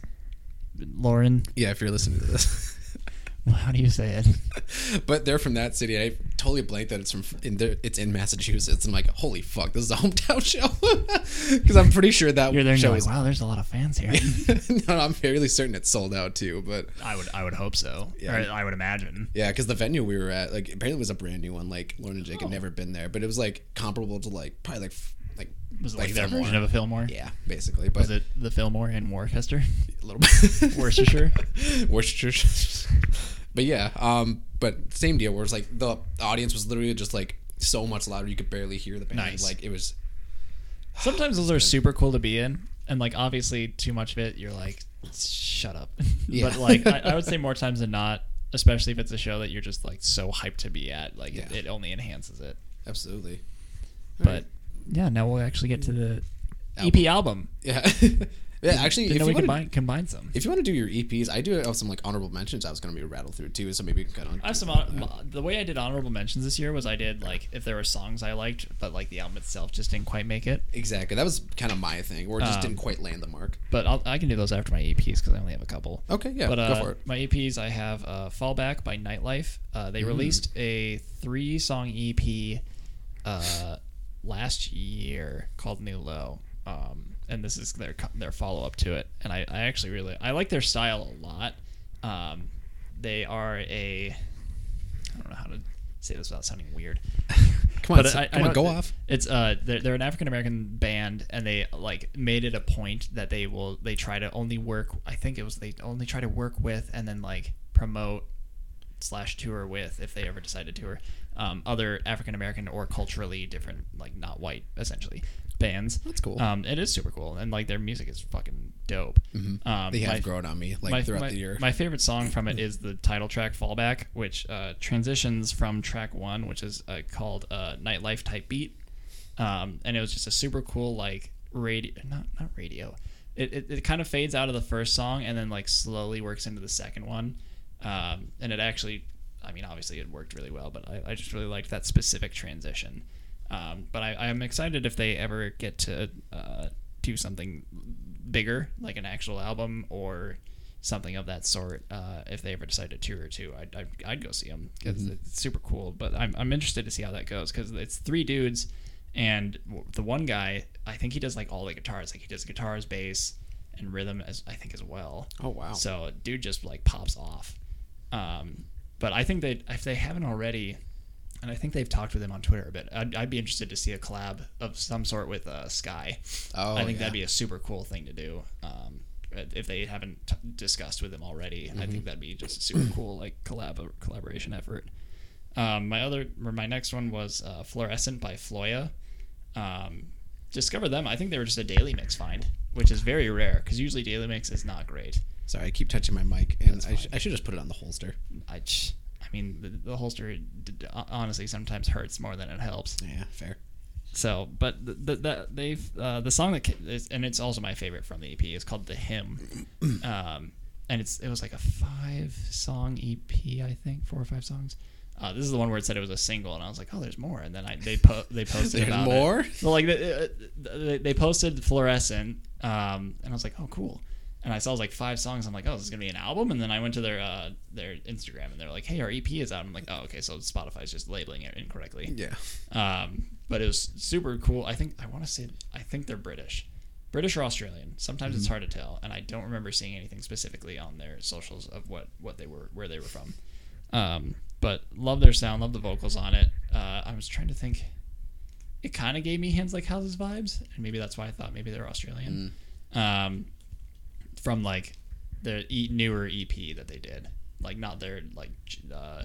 Speaker 1: Lauren,
Speaker 2: yeah, if you're listening to this.
Speaker 1: how do you say it?
Speaker 2: but they're from that city. I totally blanked that it's from in there. It's in Massachusetts. I'm like, holy fuck, this is a hometown show because I'm pretty sure that
Speaker 1: You're there,
Speaker 2: show
Speaker 1: like,
Speaker 2: is.
Speaker 1: wow, there's a lot of fans here.
Speaker 2: no, I'm fairly certain it's sold out too. But
Speaker 1: I would, I would hope so.
Speaker 2: Yeah.
Speaker 1: Or I would imagine.
Speaker 2: yeah, because the venue we were at, like, apparently was a brand new one. Like Lauren and Jake
Speaker 1: Oh.
Speaker 2: had never been there, but it was like comparable to like probably like
Speaker 1: Was it like, their
Speaker 2: Fillmore.
Speaker 1: version of a Fillmore?
Speaker 2: Yeah, basically. But
Speaker 1: Was it the Fillmore in Worcester?
Speaker 2: a little bit
Speaker 1: Worcestershire?
Speaker 2: Worcestershire. but yeah, um, but same deal. Where it's like the audience was literally just like so much louder you could barely hear the band.
Speaker 1: Nice.
Speaker 2: Like it was.
Speaker 1: Sometimes those are super cool to be in, and like obviously too much of it, you're like, shut up.
Speaker 2: Yeah.
Speaker 1: but like I, I would say more times than not, especially if it's a show that you're just like so hyped to be at, like
Speaker 2: Yeah.
Speaker 1: it only enhances it.
Speaker 2: Absolutely.
Speaker 1: But yeah, now we'll actually get to the EP album.
Speaker 2: Yeah. yeah. Actually, if
Speaker 1: know
Speaker 2: you, to,
Speaker 1: combine combine some.
Speaker 2: if you want to do your EPs, I do have some like honorable mentions. I was going to be rattled through too, so maybe we can kind of.
Speaker 1: I have some. hon- The way I did honorable mentions this year was I did like if there were songs I liked, but like the album itself just didn't quite make it.
Speaker 2: Exactly. That was kind of my thing, or it just
Speaker 1: Um,
Speaker 2: didn't quite land the mark.
Speaker 1: But I'll, I can do those after my EPs because I only have a couple.
Speaker 2: Okay. Yeah.
Speaker 1: but
Speaker 2: go
Speaker 1: uh,
Speaker 2: for it.
Speaker 1: my EPs, I have uh, "Fallback" by Nightlife. Uh,
Speaker 2: Mm.
Speaker 1: they released a three-song EP uh, last year called New Low. Um, and this is their their follow up to it. And I, I actually really I like their style a lot. Um, they are a I don't know how to say this without sounding weird.
Speaker 2: Come on,
Speaker 1: I- I
Speaker 2: come on, go off.
Speaker 1: It's uh, they're, they're an African American band, and they like made it a point that they will they try to only work. I think it was they only try to work with and then like promote slash tour with if they ever decide to tour um, other African American or culturally different like not white essentially bands.
Speaker 2: That's cool.
Speaker 1: Um, it is super cool, and like their music is fucking dope. Um,
Speaker 2: They have
Speaker 1: my-
Speaker 2: grown on me like
Speaker 1: my,
Speaker 2: throughout
Speaker 1: my-
Speaker 2: the year.
Speaker 1: My favorite song from it is the title track "Fallback," which uh, transitions from track one, which is uh, called uh, "Nightlife" type beat, um, and it was just a super cool like radio, not not radio. It, it, it kind of fades out of the first song and then like slowly works into the second one, um, and it actually, I mean, obviously it worked really well, but I, I just really liked that specific transition. Um, but I, I'm excited if they ever get to uh, do something bigger, like an actual album or something of that sort. Uh, if they ever decide to tour or two, I'd, I'd, I'd go see them because it's super cool. But I'm, I'm interested to see how that goes because it's three dudes, and the one guy, I think he does like all the guitars. Like he does guitars, bass, and rhythm as I think as well.
Speaker 2: oh wow.
Speaker 1: So dude just like pops off. Um, but I think that if they haven't already, and I think they've talked with him on Twitter a bit, I'd, I'd be interested to see a collab of some sort with uh, Sky.
Speaker 2: oh,
Speaker 1: I think
Speaker 2: yeah.
Speaker 1: that'd be a super cool thing to do. Um, if they haven't t- discussed with him already, I
Speaker 2: Mm-hmm.
Speaker 1: think that'd be just a super cool like collab collaboration effort. Um, my other, or my next one was uh, Fluorescent by Floya. Um, discovered them. I think they were just a daily mix find, which is very rare because usually daily mix is not great.
Speaker 2: Sorry, I keep touching my mic, and I, sh- I should just put it on the holster.
Speaker 1: I, ch- I mean, the, the holster d- honestly sometimes hurts more than it helps.
Speaker 2: Yeah, fair.
Speaker 1: So, but the, the, the they've uh, the song that ca- is, and it's also my favorite from the EP is called "The Hymn," um, and it's it was like a five song EP, I think, four or five songs. Uh, this is the one where it said it was a single, and I was like, oh, there's more. And then I they po- they posted
Speaker 2: There's
Speaker 1: about
Speaker 2: more?
Speaker 1: It. Well, like they, uh, they, they posted fluorescent, um, and I was like, oh, cool. And I saw like five songs. I'm like, oh, this is gonna be an album. And then I went to their uh, their Instagram, and they're like, hey, our EP is out. I'm like, oh, okay, so Spotify's just labeling it incorrectly.
Speaker 2: Yeah.
Speaker 1: Um, but it was super cool. I think I want to say I think they're British, British or Australian. Sometimes it's hard to tell, and I don't remember seeing anything specifically on their socials of what what they were where they were from. Um, but love their sound, love the vocals on it. Uh, I was trying to think. It kind of gave me hands like houses vibes, and maybe that's why I thought maybe they're Australian. Um, from like their e- newer EP that they did, like not their like uh,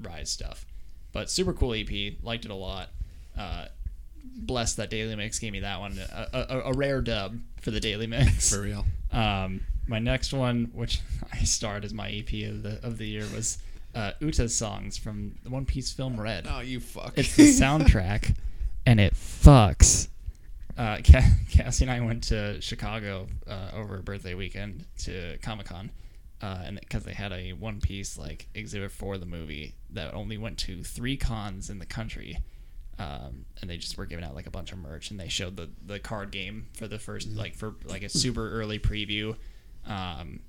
Speaker 1: Rise stuff, but super cool EP. Liked it a lot. Uh, blessed that Daily Mix gave me that one, a, a, a rare dub for the Daily Mix.
Speaker 2: For real.
Speaker 1: Um, my next one, which I starred as my EP of the of the year, was uh, Uta's songs from the One Piece film Red.
Speaker 2: Oh, you fuck.
Speaker 1: It's the soundtrack, and it fucks. Uh, Cassie and I went to Chicago uh, over a birthday weekend to Comic Con, uh, and because they had a One Piece like exhibit for the movie that only went to three cons in the country, um, and they just were giving out like a bunch of merch, and they showed the the card game for the first like for like a super early preview. Um,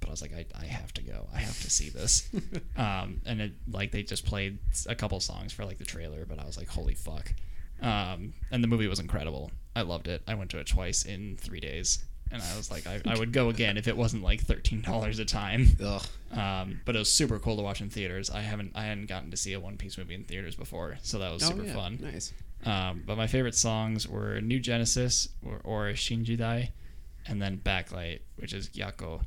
Speaker 1: but I was like, I, I have to go. I have to see this. um, and it like they just played a couple songs for like the trailer, but I was like, holy fuck. Um, and the movie was incredible. I loved it. I went to it twice in three days, and I was like, I, I would go again if it wasn't like thirteen dollars a time.
Speaker 2: Ugh.
Speaker 1: Um, but it was super cool to watch in theaters. I haven't I hadn't gotten to see a One Piece movie in theaters before, so that was
Speaker 2: Oh,
Speaker 1: super
Speaker 2: yeah.
Speaker 1: fun.
Speaker 2: Nice.
Speaker 1: Um, but my favorite songs were New Genesis or, or Shinjidai, and then Backlight, which is Gyakko.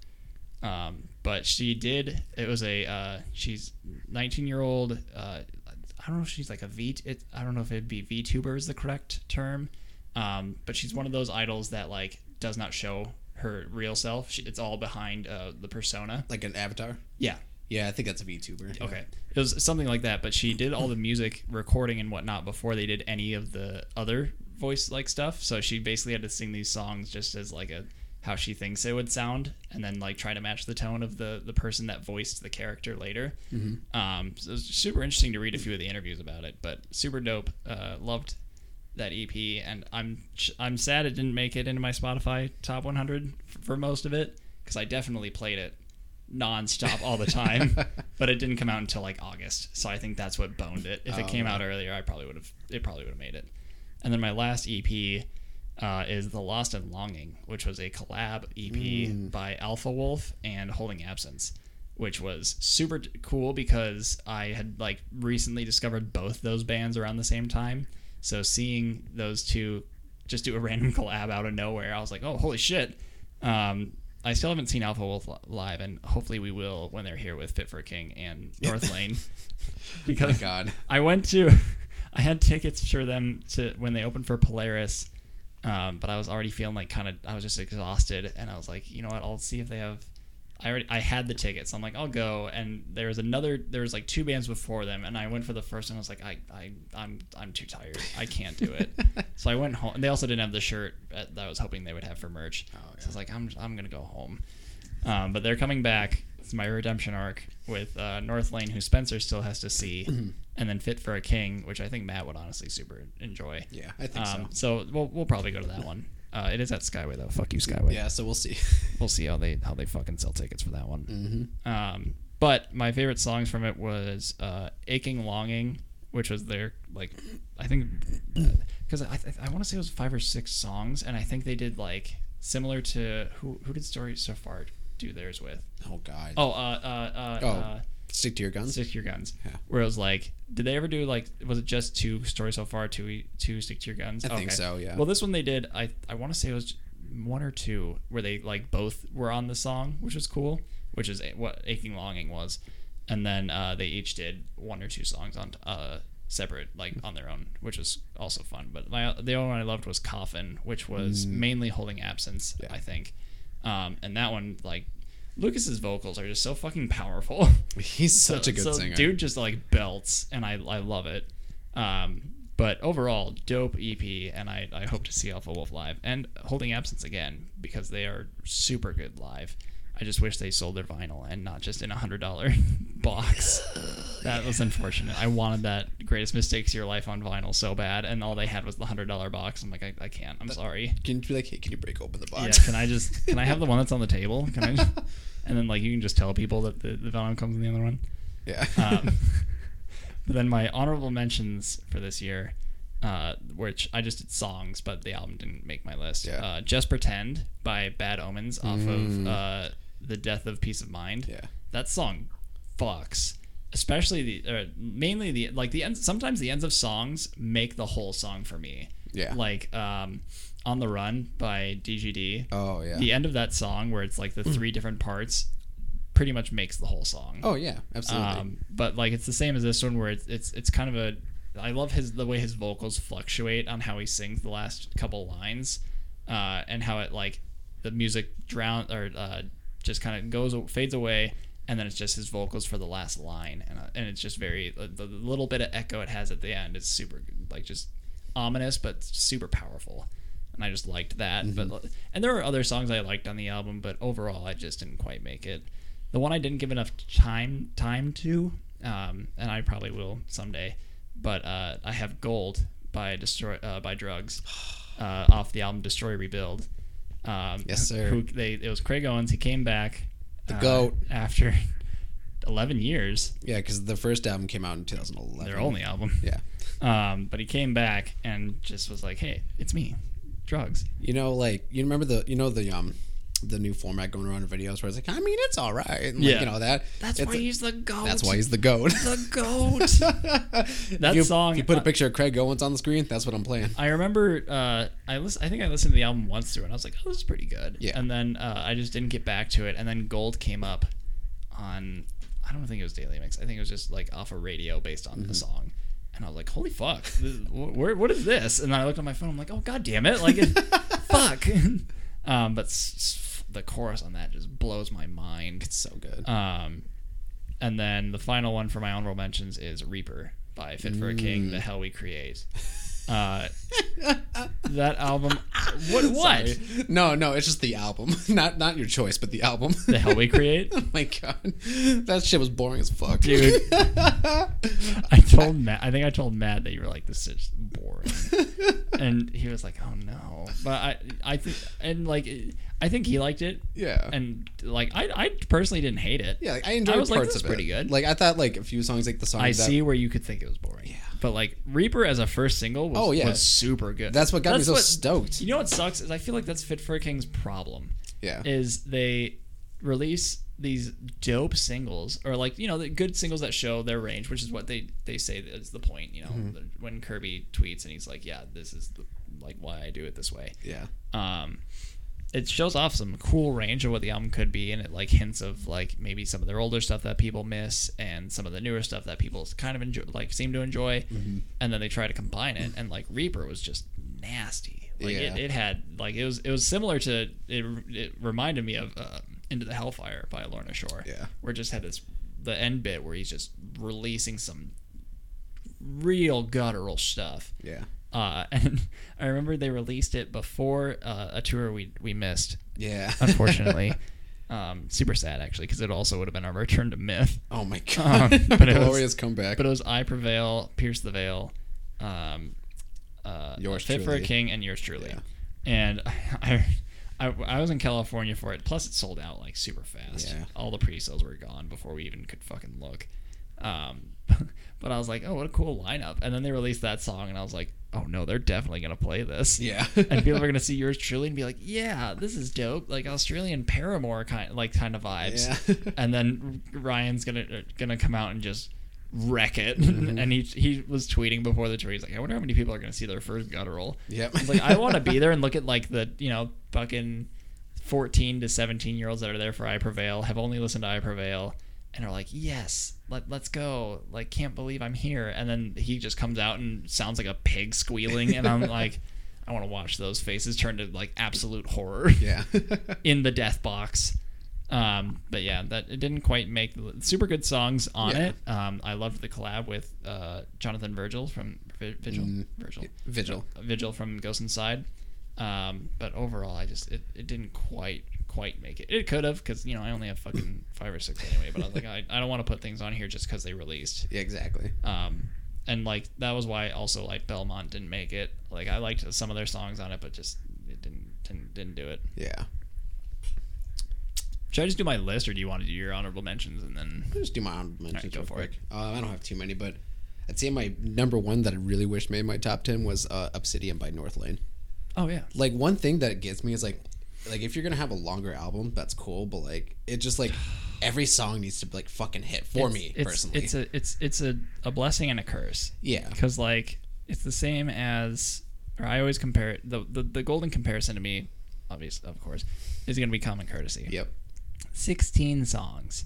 Speaker 1: Um, but she did. It was a. Uh, she's 19 year old. Uh, I don't know if she's like a V. It, I don't know if it'd be VTuber is the correct term. Um, but she's one of those idols that like does not show her real self. She, it's all behind uh, the persona.
Speaker 2: Like an avatar.
Speaker 1: Yeah.
Speaker 2: Yeah, I think that's a VTuber.
Speaker 1: Okay. It was something like that, but she did all the music recording and whatnot before they did any of the other voice like stuff. So she basically had to sing these songs just as like a how she thinks it would sound and then like try to match the tone of the the person that voiced the character later. Um, so it was super interesting to read a few of the interviews about it, but super dope. Uh, loved that EP, and I'm I'm sad it didn't make it into my Spotify top 100 for most of it because I definitely played it nonstop all the time, but it didn't come out until like August. So I think that's what boned it. If it
Speaker 2: Oh,
Speaker 1: came
Speaker 2: yeah.
Speaker 1: out earlier, I probably would have. It probably would have made it. And then my last EP uh, is The Lost and Longing, which was a collab EP by Alpha Wolf and Holding Absence, which was super cool because I had like recently discovered both those bands around the same time. So seeing those two just do a random collab out of nowhere, I was like, oh, holy shit. Um, I still haven't seen Alpha Wolf live, and hopefully we will when they're here with Fit for a King and Northlane. because
Speaker 2: Oh God.
Speaker 1: I went to, I had tickets for them to when they opened for Polaris, um, but I was already feeling like kind of I was just exhausted, and I was like, you know what, I'll see if they have. I already I had the tickets. I'm like, I'll go, and there was another. There was like two bands before them, and I went for the first, and I was like, I I I'm I'm too tired. I can't do it. so I went home. And they also didn't have the shirt that I was hoping they would have for merch.
Speaker 2: Oh,
Speaker 1: So I was like, I'm I'm gonna go home. Um, but they're coming back. It's my redemption arc with uh, Northlane, who Spencer still has to see, and then Fit for a King, which I think Matt would honestly super enjoy.
Speaker 2: Yeah, I think
Speaker 1: Um, so we'll, we'll probably go to that one. Uh, it is at Skyway though. Fuck you. Skyway.
Speaker 2: Yeah, so we'll see.
Speaker 1: We'll see how they how they fucking sell tickets for that one.
Speaker 2: Mm-hmm.
Speaker 1: Um, but my favorite songs from it was uh, "Aching Longing," which was their like I think because I I, I want to say it was five or six songs, and I think they did like similar to who who did Story So Far do theirs with?
Speaker 2: Oh God.
Speaker 1: Oh, uh, uh, uh,
Speaker 2: Oh,
Speaker 1: uh
Speaker 2: Stick to your guns.
Speaker 1: Stick to Your Guns.
Speaker 2: Yeah.
Speaker 1: Where it was like, did they ever do like, was it just two stories so far? Two, two Stick to Your Guns.
Speaker 2: I think so, yeah.
Speaker 1: Well, this one they did. I I want to say it was one or two where they like both were on the song, which was cool. Which is what Aching Longing was, and then uh, they each did one or two songs on uh separate like on their own, which was also fun. But my the only one I loved was Coffin, which was mainly holding absence.
Speaker 2: Mm. Yeah.
Speaker 1: I think, um, and that one like. Lucas's vocals are just so fucking powerful.
Speaker 2: He's such
Speaker 1: So-
Speaker 2: a good
Speaker 1: so
Speaker 2: singer.
Speaker 1: Dude just like belts, and I I love it. Um, but overall, dope EP, and I, I hope to see Alpha Wolf live and Holding Absence again because they are super good live. I just wish they sold their vinyl and not just in a hundred dollar box. That was unfortunate. I wanted that Greatest Mistakes of Your Life on vinyl so bad, and all they had was the hundred dollar box. I'm like, I, I can't. I'm sorry.
Speaker 2: Can you be like, hey, can you break open the box?
Speaker 1: Yeah, can I just can I have the one that's on the table? Can I? Just, and then like you can just tell people that the, the vinyl comes in the other one.
Speaker 2: yeah.
Speaker 1: Um, but then my honorable mentions for this year, uh, which I just did songs, but the album didn't make my list.
Speaker 2: Yeah.
Speaker 1: Uh, just pretend by Bad Omens off of uh, the Death of Peace of Mind.
Speaker 2: yeah.
Speaker 1: That song fucks. Especially the, or mainly the like the ends. Sometimes the ends of songs make the whole song for me.
Speaker 2: Yeah.
Speaker 1: Like um, on the Run by DGD.
Speaker 2: Oh yeah.
Speaker 1: The end of that song, where it's like the three different parts, pretty much makes the whole song.
Speaker 2: Oh yeah. Absolutely.
Speaker 1: Um, but like it's the same as this one where it's it's it's kind of a I love his the way his vocals fluctuate on how he sings the last couple lines, uh, and how it like the music drown or uh, just kind of goes fades away, and then it's just his vocals for the last line, and uh, and it's just very the, the little bit of echo it has at the end is super like just ominous but super powerful. And I just liked that, but and there were other songs I liked on the album, but overall I just didn't quite make it. The one I didn't give enough time time to, um, and I probably will someday, but uh, I have Gold by Destroy uh, by Drugs uh, off the album Destroy Rebuild. Um,
Speaker 2: Yes, sir.
Speaker 1: Who they it was Craig Owens. He came back.
Speaker 2: The
Speaker 1: uh,
Speaker 2: goat.
Speaker 1: after eleven years.
Speaker 2: yeah, because the first album came out in 2011.
Speaker 1: Their only album.
Speaker 2: Yeah.
Speaker 1: Um, but he came back and just was like, "Hey, it's me, drugs."
Speaker 2: You know, like you remember the you know the um the new format going around in videos where it's like, I mean, it's all right. And like, you know that.
Speaker 1: That's
Speaker 2: It's
Speaker 1: why
Speaker 2: a-
Speaker 1: he's the goat.
Speaker 2: That's why he's the goat.
Speaker 1: the goat.
Speaker 2: that
Speaker 1: That song-
Speaker 2: you put a
Speaker 1: uh,
Speaker 2: picture of Craig Owens on the screen, that's what I'm playing.
Speaker 1: I remember uh, I listen, I think I listened to the album once through and I was like, oh, this is pretty good.
Speaker 2: Yeah.
Speaker 1: And then uh, I just didn't get back to it. And then Gold came up on I don't think it was Daily Mix. I think it was just like off a radio based on
Speaker 2: Mm-hmm.
Speaker 1: the song. And I was like, holy fuck, this, wh- where, what is this? And then I looked on my phone. I'm like, oh god damn it, like, it, fuck. um, but s- s- the chorus on that just blows my mind.
Speaker 2: It's so good.
Speaker 1: Um, and then the final one for my honorable mentions is Reaper by Fit for a King,
Speaker 2: Mm.
Speaker 1: The Hell We Create. Uh, that album. What? What?
Speaker 2: Sorry. No, no, it's just the album, not not your choice, but the album.
Speaker 1: The Hell We Create.
Speaker 2: oh my god, that shit was boring as fuck,
Speaker 1: Dude. I told Matt. I think I told Matt that you were like, "This is boring," and he was like, "Oh no." But I, I think, and like, I think he liked it,
Speaker 2: Yeah.
Speaker 1: and like I, I personally didn't hate it.
Speaker 2: yeah, like, I enjoyed
Speaker 1: I was like,
Speaker 2: parts
Speaker 1: this is
Speaker 2: of
Speaker 1: pretty
Speaker 2: it.
Speaker 1: good.
Speaker 2: Like I thought, like a few songs, like the song
Speaker 1: I
Speaker 2: that,
Speaker 1: see where you could think it was boring. Yeah. But like Reaper as a first single was,
Speaker 2: Oh, yeah.
Speaker 1: was super good.
Speaker 2: That's what got me so
Speaker 1: what-
Speaker 2: stoked.
Speaker 1: You know what sucks is I feel like that's Fit for a King's problem.
Speaker 2: Yeah.
Speaker 1: Is they release these dope singles or like you know the good singles that show their range, which is what they they say is the point. You know
Speaker 2: Mm-hmm.
Speaker 1: when Kirby tweets and he's like, yeah, this is the, like why I do it this way.
Speaker 2: yeah.
Speaker 1: Um, it shows off some cool range of what the album could be, and it like hints of like maybe some of their older stuff that people miss, and some of the newer stuff that people kind of enjoy, like seem to enjoy,
Speaker 2: Mm-hmm.
Speaker 1: and then they try to combine it. And like Reaper was just nasty. Like
Speaker 2: Yeah.
Speaker 1: it, it had like it was it was similar to it. It reminded me of uh, Into the Hellfire by Lorna Shore.
Speaker 2: Yeah.
Speaker 1: where it just had this the end bit where he's just releasing some real guttural stuff.
Speaker 2: Yeah.
Speaker 1: Uh, and I remember they released it before uh, a tour we we missed.
Speaker 2: Yeah.
Speaker 1: Unfortunately, um, super sad actually because it also would have been our return to myth.
Speaker 2: oh my god.
Speaker 1: Um, but it was-
Speaker 2: Glorious comeback.
Speaker 1: But it was I Prevail, Pierce the Veil, um, uh,
Speaker 2: Yours
Speaker 1: Fit for a. King, and yours truly.
Speaker 2: Yeah.
Speaker 1: And I, I, I was in California for it. Plus, it sold out like super fast.
Speaker 2: Yeah.
Speaker 1: All the pre-sales were gone before we even could fucking look. Um, but I was like, oh, what a cool lineup. And then they released that song, and I was like, oh no, they're definitely gonna play this.
Speaker 2: Yeah.
Speaker 1: and people are gonna see yours truly and be like, yeah, this is dope, like Australian Paramore kind, like kind of vibes.
Speaker 2: Yeah.
Speaker 1: and then Ryan's gonna uh, gonna come out and just wreck it.
Speaker 2: Mm-hmm.
Speaker 1: and he he was tweeting before the tour. He's like, I wonder how many people are gonna see their first guttural.
Speaker 2: Yep.
Speaker 1: I like, I want to be there and look at like the you know fucking fourteen to seventeen year olds that are there for I Prevail have only listened to I Prevail and are like, yes, let let's go. Like, can't believe I'm here. And then he just comes out and sounds like a pig squealing, and I'm like. I want to watch those faces turn to like absolute horror
Speaker 2: yeah.
Speaker 1: in the death box. Um, but yeah, that it didn't quite make the super good songs on
Speaker 2: Yeah.
Speaker 1: it. Um, I loved the collab with uh, Jonathan Virgil from Vi- Vigil,
Speaker 2: Mm,
Speaker 1: Virgil,
Speaker 2: Vigil.
Speaker 1: Vigil from Ghost Inside. Um, but overall, I just it, it didn't quite quite make it. It could have because you know I only have fucking five or six anyway. But I was like, I, I don't want to put things on here just because they released.
Speaker 2: Yeah, exactly.
Speaker 1: Um, and like that was why also like Belmont didn't make it. Like I liked some of their songs on it, but just it didn't didn't, didn't do it.
Speaker 2: Yeah.
Speaker 1: Should I just do my list, or do you want to do your honorable mentions and then?
Speaker 2: I'll just do my honorable mentions
Speaker 1: go
Speaker 2: real
Speaker 1: for
Speaker 2: quick. Uh, I don't have too many, but I'd say my number one that I really wish made my top ten was uh, Obsidian by Northlane.
Speaker 1: Oh yeah.
Speaker 2: Like one thing that gets me is like, like if you're gonna have a longer album, that's cool, but like it just like every song needs to like fucking hit for
Speaker 1: It's-
Speaker 2: me
Speaker 1: it's,
Speaker 2: personally.
Speaker 1: It's a it's it's a, a blessing and a curse
Speaker 2: yeah.
Speaker 1: because like it's the same as or I always compare it the, the the golden comparison to me, obvious of course, is going to be common courtesy.
Speaker 2: Yep.
Speaker 1: Sixteen songs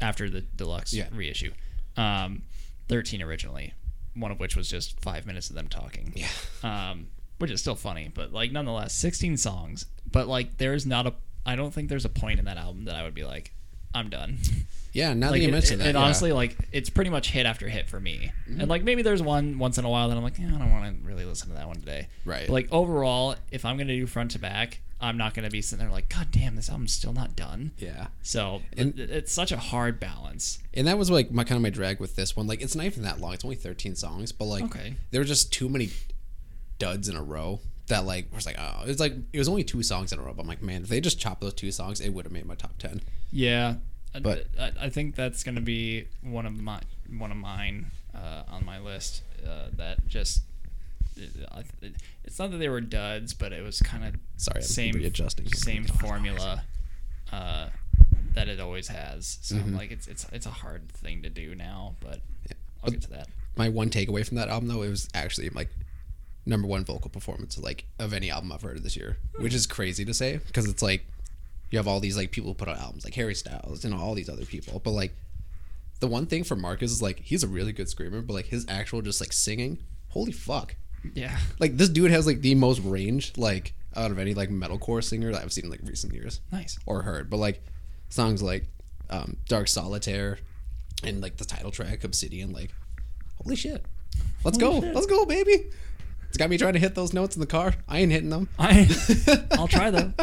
Speaker 1: after the deluxe
Speaker 2: Yeah.
Speaker 1: reissue, um, thirteen originally, one of which was just five minutes of them talking.
Speaker 2: Yeah.
Speaker 1: um, which is still funny, but like nonetheless, 16 songs. But like, there's not a, I don't think there's a point in that album that I would be like, I'm done.
Speaker 2: Yeah. Now
Speaker 1: like,
Speaker 2: that you
Speaker 1: it,
Speaker 2: mentioned
Speaker 1: it-
Speaker 2: that,
Speaker 1: it
Speaker 2: yeah. Mm-hmm.
Speaker 1: honestly, like, it's pretty much hit after hit for me. And like, maybe there's one once in a while that I'm like, yeah, I don't want to really listen to that one today.
Speaker 2: Right.
Speaker 1: But like overall, if I'm gonna do front to back, I'm not gonna be sitting there like, God damn, this album's still not done.
Speaker 2: yeah.
Speaker 1: So
Speaker 2: And-
Speaker 1: it, it's such a hard balance.
Speaker 2: And that was like my kind of my drag with this one. Like it's not even that long. It's only 13 songs, but like
Speaker 1: Okay.
Speaker 2: there were just too many duds in a row that like was like oh it's like it was only two songs in a row. But I'm like man, if they just chopped those two songs, it would have made my top 10.
Speaker 1: Yeah,
Speaker 2: But-
Speaker 1: I, I think that's gonna be one of my one of mine uh, on my list. Uh, that just it's not that they were duds, but it was kind of
Speaker 2: Sorry,
Speaker 1: same
Speaker 2: readjusting.
Speaker 1: same formula uh, that it always has. So
Speaker 2: Mm-hmm.
Speaker 1: like it's it's it's a hard thing to do now, but I'll
Speaker 2: But-
Speaker 1: get to that.
Speaker 2: My one takeaway from that album though, it was actually like number one vocal performance like of any album I've heard of this year, which is crazy to say because it's like you have all these like people who put out albums like Harry Styles and all these other people, but like the one thing for Marcus is like he's a really good screamer, but like his actual just like singing, holy fuck.
Speaker 1: Yeah,
Speaker 2: Like this dude has like the most range like out of any like metalcore singer that I've seen in like recent years
Speaker 1: nice.
Speaker 2: or heard. But like songs like um, Dark Solitaire and like the title track Obsidian, like holy shit, let's
Speaker 1: Holy
Speaker 2: go,
Speaker 1: shit.
Speaker 2: let's go, baby. It's got me trying to hit those notes in the car. I ain't hitting them.
Speaker 1: I I'll try them.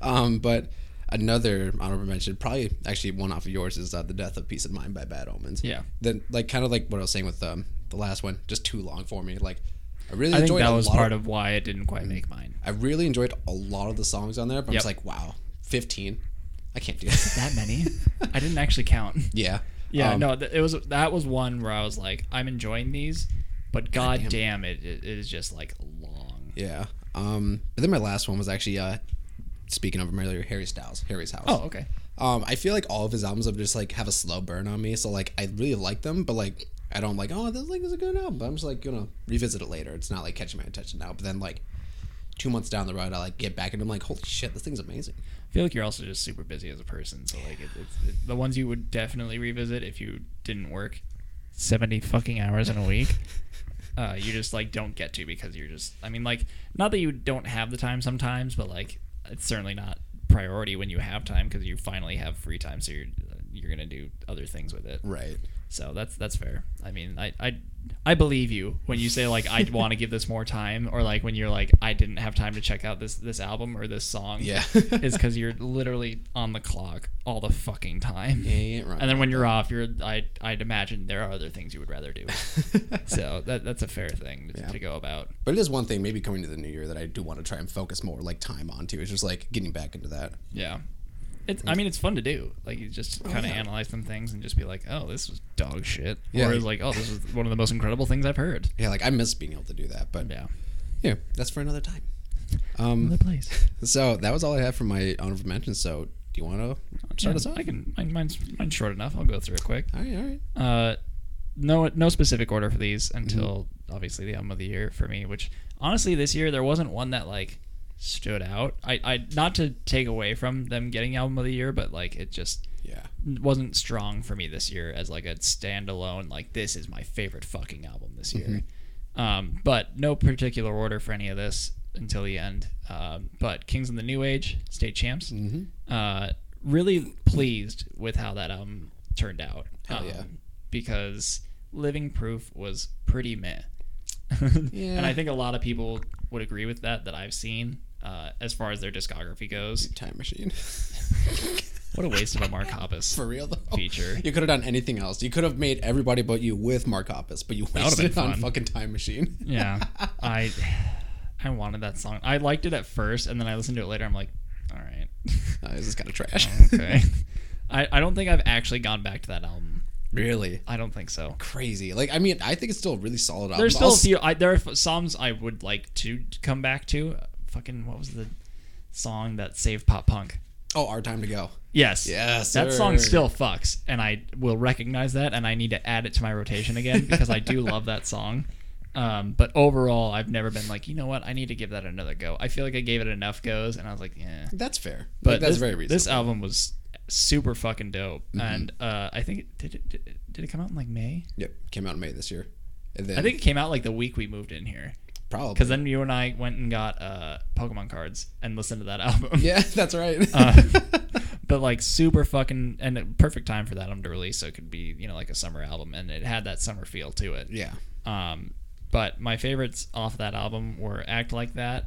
Speaker 2: Um, but another honorable mention, probably actually one off of yours, is uh, the death of Peace of Mind by Bad Omens.
Speaker 1: Yeah.
Speaker 2: Then like kind of like what I was saying with um, the last one, just too long for me. Like I really
Speaker 1: I think
Speaker 2: enjoyed
Speaker 1: that
Speaker 2: a
Speaker 1: was
Speaker 2: lot
Speaker 1: part
Speaker 2: of,
Speaker 1: of why it didn't quite make mine.
Speaker 2: I really enjoyed a lot of the songs on there, but
Speaker 1: Yep.
Speaker 2: just like, wow, 15. I can't do that.
Speaker 1: That many? I didn't actually count.
Speaker 2: yeah.
Speaker 1: Yeah,
Speaker 2: Um,
Speaker 1: no, it was that was one where I was like, I'm enjoying these, but god
Speaker 2: damn.
Speaker 1: damn it, it, it is just like long.
Speaker 2: Yeah. Um, but then my last one was actually, uh, speaking of him earlier, Harry Styles, Harry's House.
Speaker 1: Oh, okay.
Speaker 2: Um, I feel like all of his albums have just like have a slow burn on me. So like I really like them, but like I don't like oh this like is a good album. But I'm just like gonna revisit it later. It's not like catching my attention now. But then like two months down the road, I like get back and I'm like holy shit, this thing's amazing.
Speaker 1: I feel like you're also just super busy as a person, so like it, it's it, the ones you would definitely revisit if you didn't work seventy fucking hours in a week. Uh, you just like don't get to because you're just. I mean, like not that you don't have the time sometimes, but like it's certainly not priority when you have time because you finally have free time, so you're you're gonna do other things with it.
Speaker 2: Right.
Speaker 1: So that's that's fair. I mean, I I, I believe you when you say like I want to give this more time, or like when you're like I didn't have time to check out this this album or this song.
Speaker 2: Yeah.
Speaker 1: is because you're literally on the clock all the fucking time.
Speaker 2: Yeah, wrong
Speaker 1: And then when you're off, you're I I'd imagine there are other things you would rather do. so that that's a fair thing to,
Speaker 2: Yeah.
Speaker 1: to go about.
Speaker 2: But it is one thing, maybe coming to the new year, that I do want to try and focus more like time onto. It's just like getting back into that.
Speaker 1: Yeah. It's, I mean, it's fun to do. Like, you just kind of
Speaker 2: Oh, yeah.
Speaker 1: analyze some things and just be like, oh, this was dog shit.
Speaker 2: Yeah.
Speaker 1: Or it's like, oh, this is one of the most incredible things I've heard.
Speaker 2: Yeah, like I miss being able to do that. But
Speaker 1: Yeah.
Speaker 2: yeah, that's for another time. Um,
Speaker 1: Another place.
Speaker 2: so that was all I had for my honorable mentions. So do you want to start us off?
Speaker 1: I can. Mine, mine's, mine's short enough. I'll go through it quick.
Speaker 2: All right, all right.
Speaker 1: Uh, no, no specific order for these until
Speaker 2: Mm-hmm.
Speaker 1: obviously the album of the year for me. Which honestly, this year there wasn't one that like stood out. I, I not to take away from them getting album of the year, but like it just
Speaker 2: Yeah.
Speaker 1: wasn't strong for me this year as like a standalone. Like this is my favorite fucking album this year.
Speaker 2: Mm-hmm.
Speaker 1: Um, but no particular order for any of this until the end. Um, but Kings in the New Age, State Champs.
Speaker 2: Mm-hmm.
Speaker 1: Uh, really pleased with how that album turned out.
Speaker 2: Hell yeah.
Speaker 1: Um, Because Living Proof was pretty meh.
Speaker 2: Yeah.
Speaker 1: And I think a lot of people would agree with that that I've seen uh, as far as their discography goes.
Speaker 2: Time machine.
Speaker 1: What a waste of a Mark Hoppus
Speaker 2: For real though.
Speaker 1: feature.
Speaker 2: You could have done anything else. You could have made everybody but you with Mark Hoppus, but you wasted it on
Speaker 1: fun.
Speaker 2: fucking Time Machine.
Speaker 1: Yeah, I I wanted that song. I liked it at first, and then I listened to it later. I'm like, all right,
Speaker 2: Uh, this is kind of trash.
Speaker 1: okay. I, I don't think I've actually gone back to that album.
Speaker 2: really
Speaker 1: I don't think so.
Speaker 2: crazy. Like I mean, I think it's still a really solid album.
Speaker 1: There's
Speaker 2: I'll
Speaker 1: still a few. I, there are f- songs I would like to come back to. Fucking what was the song that saved pop punk?
Speaker 2: Oh, our time to go.
Speaker 1: Yes.
Speaker 2: Yes,
Speaker 1: That
Speaker 2: sir.
Speaker 1: song still fucks, and I will recognize that, and I need to add it to my rotation again because I do love that song. Um, but overall, I've never been like, you know what, I need to give that another go. I feel like I gave it enough goes, and I was like, yeah.
Speaker 2: That's fair.
Speaker 1: But
Speaker 2: Like, that's
Speaker 1: this,
Speaker 2: very reasonable.
Speaker 1: this album was super fucking dope,
Speaker 2: Mm-hmm.
Speaker 1: and uh, I think it, did it did, it- did it come out in like May?
Speaker 2: Yep, came out in May this year. And then
Speaker 1: I think it came out like the week we moved in here.
Speaker 2: Probably
Speaker 1: Because then you and I went and got uh, Pokemon cards and listened to that album.
Speaker 2: yeah, that's right.
Speaker 1: Uh, but like super fucking and a perfect time for that album to release, so it could be you know like a summer album, and it had that summer feel to it.
Speaker 2: yeah,
Speaker 1: Um, but my favorites off that album were "Act Like That,"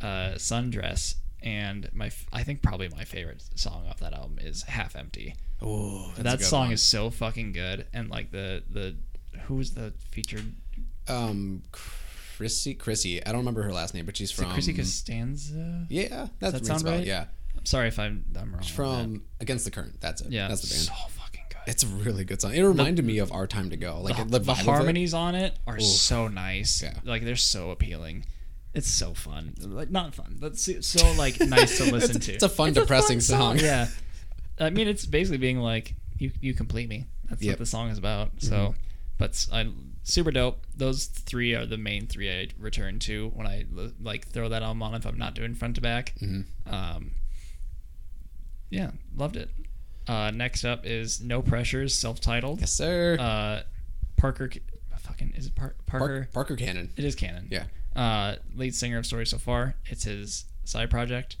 Speaker 1: uh, "Sundress," and my I think probably my favorite song off that album is "Half Empty."
Speaker 2: oh,
Speaker 1: that song is so fucking good, and like the the who was the featured
Speaker 2: um, Chrissy. Chrissy. I don't remember her last name, but she's
Speaker 1: is it
Speaker 2: from
Speaker 1: Chrissy Costanza?
Speaker 2: Yeah, that's
Speaker 1: that
Speaker 2: rings
Speaker 1: sound
Speaker 2: a
Speaker 1: right?
Speaker 2: Yeah,
Speaker 1: I'm sorry if I'm I'm wrong. on
Speaker 2: from Against the Current. That's it.
Speaker 1: yeah,
Speaker 2: that's the band.
Speaker 1: so fucking good.
Speaker 2: It's a really good song. It reminded me of Our Time to Go. Like
Speaker 1: the,
Speaker 2: the,
Speaker 1: the
Speaker 2: it.
Speaker 1: harmonies on it are so nice.
Speaker 2: Yeah.
Speaker 1: Like they're so appealing. It's so fun. Like not fun, but so, like nice to listen
Speaker 2: It's-
Speaker 1: to.
Speaker 2: it's a fun, depressing song.
Speaker 1: Yeah. I mean, it's basically being like, you you complete me. That's
Speaker 2: Yep.
Speaker 1: what the song is about. So,
Speaker 2: Mm-hmm.
Speaker 1: but I super dope. Those three are the main three I return to when I like throw that album on if I'm not doing front to back.
Speaker 2: Mm-hmm.
Speaker 1: Um, yeah, loved it. Uh, next up is No Pressures, self-titled.
Speaker 2: Yes, sir.
Speaker 1: Uh, Parker, fucking is it Par- Parker?
Speaker 2: Park, Parker Cannon.
Speaker 1: It is canon.
Speaker 2: Yeah.
Speaker 1: Uh, lead singer of Story So Far. It's his side project.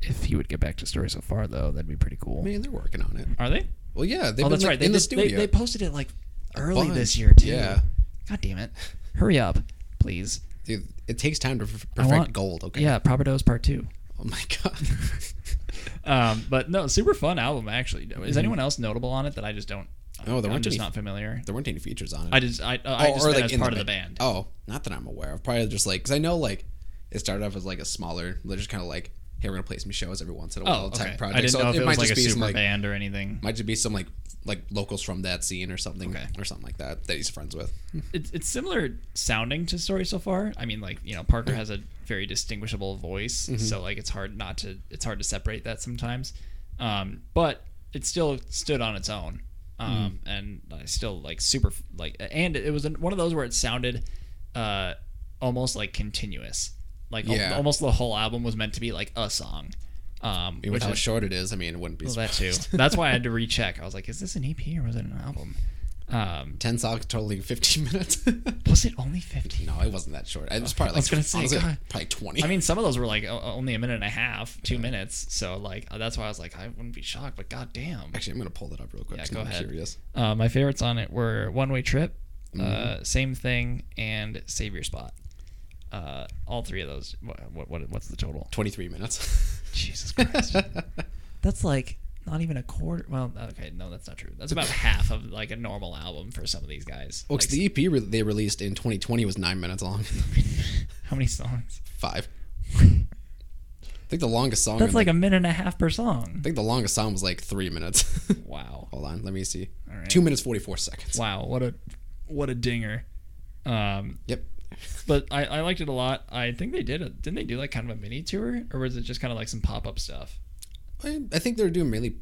Speaker 1: If he would get back to Story So Far, though, that'd be pretty cool.
Speaker 2: Man, they're working on it.
Speaker 1: Are they?
Speaker 2: Well, yeah, they've
Speaker 1: oh,
Speaker 2: been
Speaker 1: that's
Speaker 2: like,
Speaker 1: right. They,
Speaker 2: in the
Speaker 1: did- they,
Speaker 2: studio.
Speaker 1: they posted it like early
Speaker 2: bunch.
Speaker 1: this year too.
Speaker 2: Yeah.
Speaker 1: God damn it! Hurry up, please.
Speaker 2: Dude, it takes time to perfect
Speaker 1: want-
Speaker 2: gold. Okay.
Speaker 1: Yeah, Proper Dose Part Two.
Speaker 2: Oh my god.
Speaker 1: Um, but no, super fun album actually.
Speaker 2: Mm-hmm.
Speaker 1: Is anyone else notable on it that I just don't
Speaker 2: No, there
Speaker 1: I'm
Speaker 2: weren't
Speaker 1: just
Speaker 2: any-
Speaker 1: not familiar.
Speaker 2: There weren't any features on it.
Speaker 1: I just I, I just as
Speaker 2: in
Speaker 1: part of the band.
Speaker 2: Oh, not that I'm aware of. Probably just like because I know like it started off as like a smaller, they're just kind of like, hey, we're gonna play some shows every once in a while
Speaker 1: Oh,
Speaker 2: type
Speaker 1: okay.
Speaker 2: project.
Speaker 1: I didn't
Speaker 2: so
Speaker 1: know if
Speaker 2: it,
Speaker 1: it,
Speaker 2: might
Speaker 1: was like a
Speaker 2: be
Speaker 1: super
Speaker 2: like
Speaker 1: band or anything.
Speaker 2: might just be some like like locals from that scene or something
Speaker 1: Okay.
Speaker 2: or something like that that he's friends with.
Speaker 1: It's it's similar sounding to Story so far. I mean, like you know, Parker has a very distinguishable voice,
Speaker 2: Mm-hmm.
Speaker 1: so like it's hard not to it's hard to separate that sometimes. Um, but it still stood on its own. Um,
Speaker 2: Mm-hmm.
Speaker 1: and I still like super like and it was one of those where it sounded uh almost like continuous. Like al- almost the whole album was meant to be like a song. Um,
Speaker 2: mean,
Speaker 1: which
Speaker 2: how
Speaker 1: is,
Speaker 2: short it is, I mean, it wouldn't be
Speaker 1: well, that too. That's why I had to recheck. I was like, is this an EP or was it an album? Um,
Speaker 2: Ten songs totaling 15 minutes.
Speaker 1: was it only 15?
Speaker 2: no, it wasn't that short. It was probably like
Speaker 1: was gonna say,
Speaker 2: honestly,
Speaker 1: God.
Speaker 2: probably 20.
Speaker 1: I mean, some of those were like only a minute and a half, two minutes. So like uh, that's why I was like, I wouldn't be shocked, but goddamn.
Speaker 2: actually, I'm gonna pull that up real quick.
Speaker 1: Yeah, go
Speaker 2: I'm
Speaker 1: ahead.
Speaker 2: Curious.
Speaker 1: Uh, my favorites on it were One Way Trip,
Speaker 2: Mm-hmm.
Speaker 1: uh, Same Thing, and Save Your Spot. Uh, all three of those. What, what, what what's the total?
Speaker 2: 23 minutes.
Speaker 1: Jesus Christ. that's like not even a quarter. Well, okay, no, that's not true. That's about half of like a normal album for some of these guys.
Speaker 2: Well, 'cause
Speaker 1: Like,
Speaker 2: the EP re- they released in 2020 was nine minutes long.
Speaker 1: how many songs?
Speaker 2: Five. I think the longest song.
Speaker 1: That's
Speaker 2: in
Speaker 1: like
Speaker 2: the-
Speaker 1: a minute and a half per song.
Speaker 2: I think the longest song was like three minutes.
Speaker 1: Wow.
Speaker 2: Hold on, let me see.
Speaker 1: All right.
Speaker 2: Two minutes 44 seconds.
Speaker 1: Wow, what a what a dinger. Um,
Speaker 2: Yep.
Speaker 1: But I, I liked it a lot. I think they did a didn't they do like kind of a mini tour or was it just kind of like some pop up stuff?
Speaker 2: I, I think they're doing really.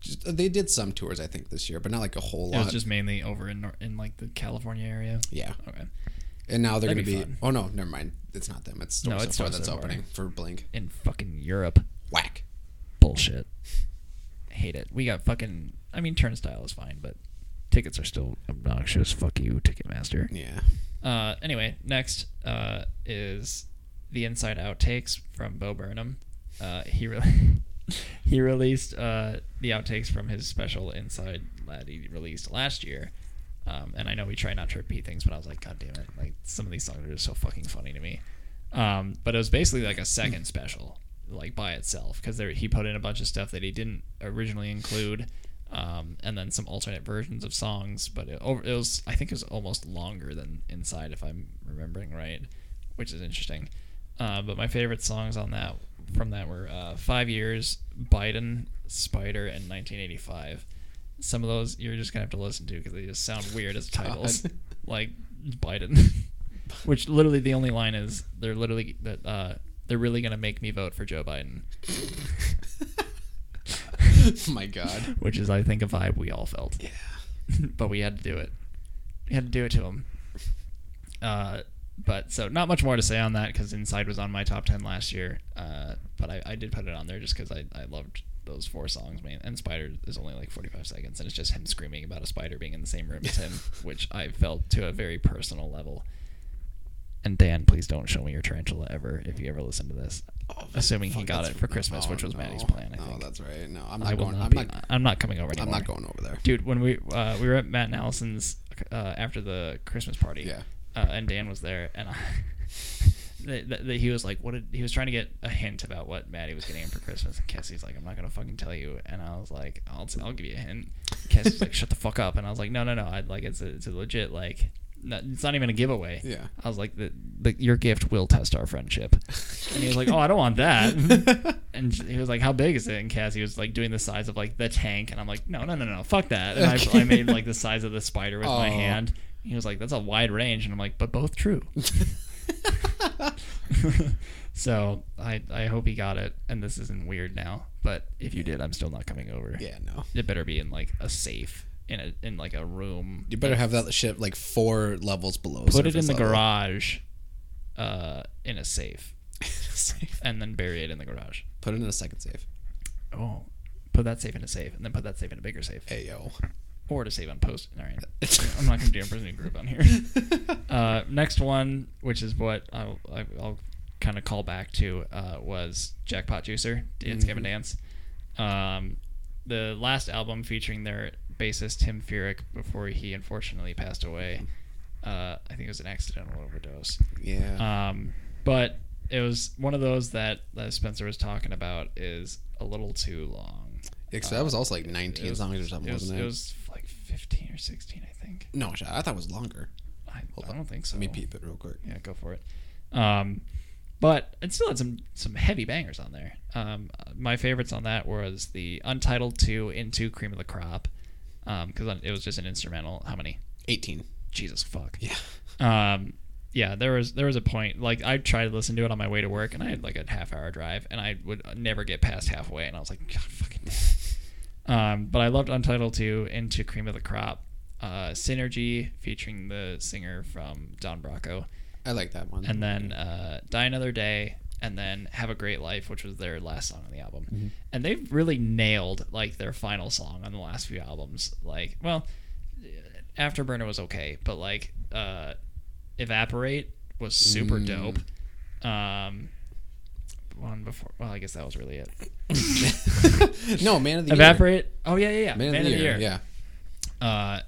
Speaker 2: Just, uh, they did some tours, I think, this year, but not like a whole lot.
Speaker 1: It was just mainly over in in like the California area.
Speaker 2: yeah.
Speaker 1: Okay.
Speaker 2: And now they're going to
Speaker 1: be
Speaker 2: be. Oh no, never mind. It's not them. It's
Speaker 1: No,
Speaker 2: Story
Speaker 1: it's
Speaker 2: so far that's opening for Blink.
Speaker 1: In fucking Europe.
Speaker 2: Whack.
Speaker 1: Bullshit. Hate it. We got fucking I mean Turnstile is fine, but tickets are still obnoxious. Fuck you, Ticketmaster.
Speaker 2: Yeah.
Speaker 1: Uh, anyway, next uh, is the Inside Outtakes from Bo Burnham. Uh, he re- he released uh, the outtakes from his special Inside that he released last year. Um, and I know we try not to repeat things, but I was like, God damn it! Like some of these songs are just so fucking funny to me. Um, but it was basically like a second special, like by itself, because he put in a bunch of stuff that he didn't originally include, um, and then some alternate versions of songs. But it, over, it was, I think, it was almost longer than Inside, if I'm remembering right, which is interesting. Uh, but my favorite songs on that from that were uh, Five Years, Biden, Spider, and 1985. Some of those you're just gonna have to listen to because they just sound weird as titles, like Biden, which literally the only line is they're literally that uh, they're really gonna make me vote for Joe Biden,
Speaker 2: oh my god.
Speaker 1: which is I think a vibe we all felt.
Speaker 2: Yeah.
Speaker 1: but we had to do it. We had to do it to him. Uh, but so not much more to say on that because Inside was on my top ten last year. Uh, but I, I did put it on there just because I, I loved those four songs, man. And Spider is only like forty five seconds, and it's just him screaming about a spider being in the same room as him, which I felt to a very personal level. And Dan, please don't show me your tarantula ever if you ever listen to this. Assuming he got it for Christmas,
Speaker 2: oh,
Speaker 1: which was
Speaker 2: no.
Speaker 1: Maddie's plan. I
Speaker 2: Oh,
Speaker 1: think.
Speaker 2: that's right. No, I'm
Speaker 1: I
Speaker 2: not
Speaker 1: will
Speaker 2: going.
Speaker 1: not
Speaker 2: I'm
Speaker 1: be.
Speaker 2: not.
Speaker 1: I'm not coming over
Speaker 2: I'm not going over there.
Speaker 1: dude when we uh, we were at matt and allison's uh, after the christmas party
Speaker 2: Yeah.
Speaker 1: uh, and dan was there and I, he was like what did, he was trying to get a hint about what maddie was getting him for christmas and cassie's like i'm not gonna fucking tell you and i was like i'll, I'll give you a hint cassie's like shut the fuck up and i was like no no no i like it's a, it's a legit like no, it's not even a giveaway
Speaker 2: Yeah.
Speaker 1: i was like the, the, your gift will test our friendship and he was like oh i don't want that and he was like, "How big is it?" And Cassie was like doing the size of like the tank, and I'm like, "No, no, no, no, fuck that." And I, I made like the size of the spider with my hand. He was like, "That's a wide range," and I'm like, "But both true." so I I hope he got it, and this isn't weird now. But if you did, I'm still not coming over.
Speaker 2: yeah. No.
Speaker 1: It better be in like a safe in a in like a room.
Speaker 2: You better have that shit like four levels below.
Speaker 1: Put it in the
Speaker 2: level.
Speaker 1: garage, uh, in a safe,
Speaker 2: Safe.
Speaker 1: and then bury it in the garage.
Speaker 2: Put it in a second safe.
Speaker 1: Oh, put that safe in a safe, and then put that safe in a bigger safe.
Speaker 2: Hey yo.
Speaker 1: or to save on post. All right, I'm not gonna do a prison group on here. Uh, next one, which is what I'll, I- I'll kind of call back to, uh, was Jackpot Juicer, Dance
Speaker 2: Mhm.
Speaker 1: Dance. Um, the last album featuring their bassist Tim Feerick before he unfortunately passed away. Uh, I think it was an accidental overdose.
Speaker 2: Yeah.
Speaker 1: Um, but it was one of those that, that Spencer was talking about is a little too long.
Speaker 2: Yeah, 'cause that was also like 19
Speaker 1: was-
Speaker 2: songs or something,
Speaker 1: it was,
Speaker 2: wasn't it?
Speaker 1: It was like 15 or 16, I think.
Speaker 2: No, I thought it was longer.
Speaker 1: I, I don't think so.
Speaker 2: Let me peep it real quick.
Speaker 1: Yeah, go for it. Um, but it still had some some heavy bangers on there. Um, my favorites on that was the Untitled Two into Cream of the Crop, because it was just an instrumental. How many?
Speaker 2: 18.
Speaker 1: Jesus fuck.
Speaker 2: Yeah.
Speaker 1: Um, yeah, there was there was a point like I tried to listen to it on my way to work, and I had like a half hour drive, and I would never get past halfway, and I was like, God fucking. um, but I loved Untitled Two into Cream of the Crop, uh, Synergy featuring the singer from Don Bracco
Speaker 2: I like that one.
Speaker 1: and then uh, Die Another Day, and then Have a Great Life, which was their last song on the album.
Speaker 2: Mm-hmm.
Speaker 1: And they've really nailed like their final song on the last few albums. Like, well, Afterburner was okay, but like uh, Evaporate was super
Speaker 2: Mm.
Speaker 1: dope. Um, one before, well, I guess that was really it.
Speaker 2: no, Man of the Year.
Speaker 1: Evaporate. Oh yeah, yeah, yeah.
Speaker 2: Man, of the, year. Yeah.
Speaker 1: Uh,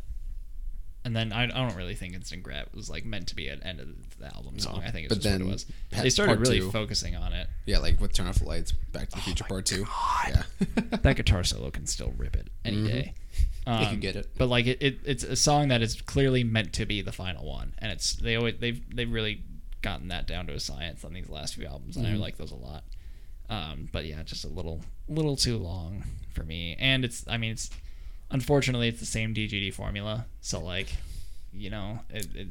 Speaker 1: and then I, I don't really think Instant Grat was like meant to be an end of the album song. I think it's
Speaker 2: but
Speaker 1: just what
Speaker 2: then
Speaker 1: it was.
Speaker 2: pa-
Speaker 1: They started
Speaker 2: part
Speaker 1: really
Speaker 2: two.
Speaker 1: focusing on it.
Speaker 2: Yeah, like with Turn Off the Lights, Back to the Future Part 2. Yeah.
Speaker 1: that guitar solo can still rip it any day. Um,
Speaker 2: could get it.
Speaker 1: but like it, it, it's a song that is clearly meant to be the final one, and it's they always they've they've really gotten that down to a science on these last few albums, and I like those a lot. Um, but yeah, just a little little too long for me, and it's I mean it's unfortunately it's the same DGD formula, so like you know it. it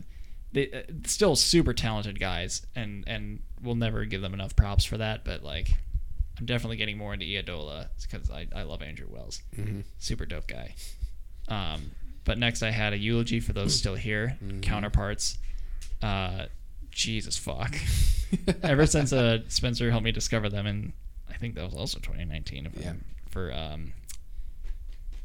Speaker 1: they uh, still super talented guys, and and we'll never give them enough props for that. But like, I'm definitely getting more into Eidola because I, I love Andrew Wells, super dope guy. Um, but next I had a eulogy for those still here, counterparts. Uh, Jesus fuck. Ever since uh, Spencer helped me discover them, and I think that was also 2019 if
Speaker 2: Yeah.
Speaker 1: For um,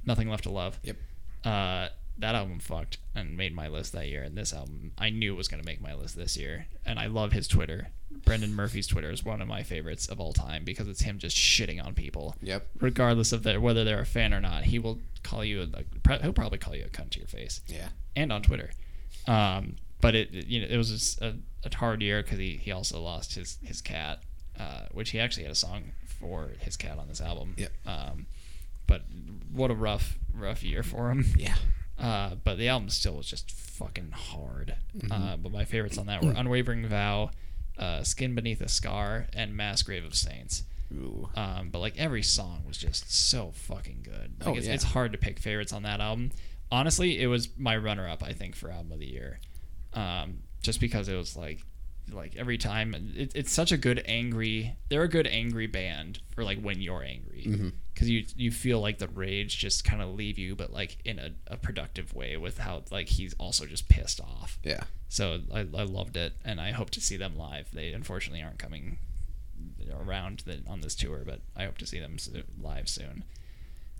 Speaker 1: Nothing Left to Love.
Speaker 2: Yep.
Speaker 1: Uh, that album fucked and made my list that year, and this album I knew was gonna make my list this year. And I love his Twitter. Brendan Murphy's Twitter is one of my favorites of all time because it's him just shitting on people
Speaker 2: Yep.
Speaker 1: regardless of their, whether they're a fan or not. He will call you a, he'll probably call you a cunt to your face
Speaker 2: Yeah.
Speaker 1: and on Twitter. Um, but it, you know it was just a, a hard year because he, he also lost his his cat, uh, which he actually had a song for his cat on this album.
Speaker 2: Yep.
Speaker 1: Um, but what a rough rough year for him.
Speaker 2: Yeah.
Speaker 1: Uh, but the album still was just fucking hard. Uh, but my favorites on that were Unwavering Vow, uh, Skin Beneath a Scar, and Mass Grave of Saints.
Speaker 2: Ooh.
Speaker 1: Um, but like every song was just so fucking good. Like
Speaker 2: Oh,
Speaker 1: it's,
Speaker 2: yeah.
Speaker 1: it's hard to pick favorites on that album. Honestly, it was my runner up. I think for album of the year, um, just because it was like, like every time it, it's such a good angry. They're a good angry band for like when you're angry
Speaker 2: Mm-hmm.
Speaker 1: Because you you feel like the rage just kind of leave you, but like in a, a productive way with how like he's also just pissed off.
Speaker 2: Yeah.
Speaker 1: So I, I loved it, and I hope to see them live. They unfortunately aren't coming around the, on this tour, but I hope to see them live soon.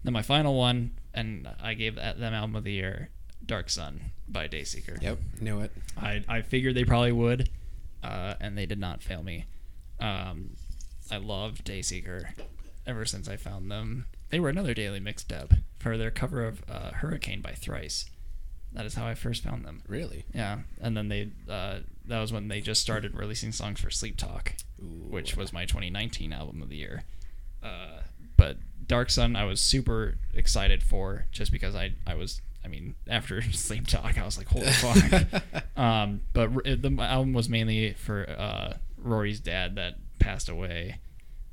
Speaker 1: Then my final one, and I gave that, them album of the year, "Dark Sun" by Dayseeker.
Speaker 2: Yep. Knew it.
Speaker 1: I, I figured they probably would, uh, and they did not fail me. Um, I love Dayseeker ever since I found them. They were another daily mix dub for their cover of uh, Hurricane by Thrice. That is how I first found them.
Speaker 2: Really.
Speaker 1: Yeah, and then they uh, that was when they just started releasing songs for Sleep Talk, which was my 2019 album of the year. Uh, but Dark Sun, I was super excited for just because I I was I mean after Sleep Talk, I was like holy fuck. um, but the album was mainly for uh, Rory's dad that passed away.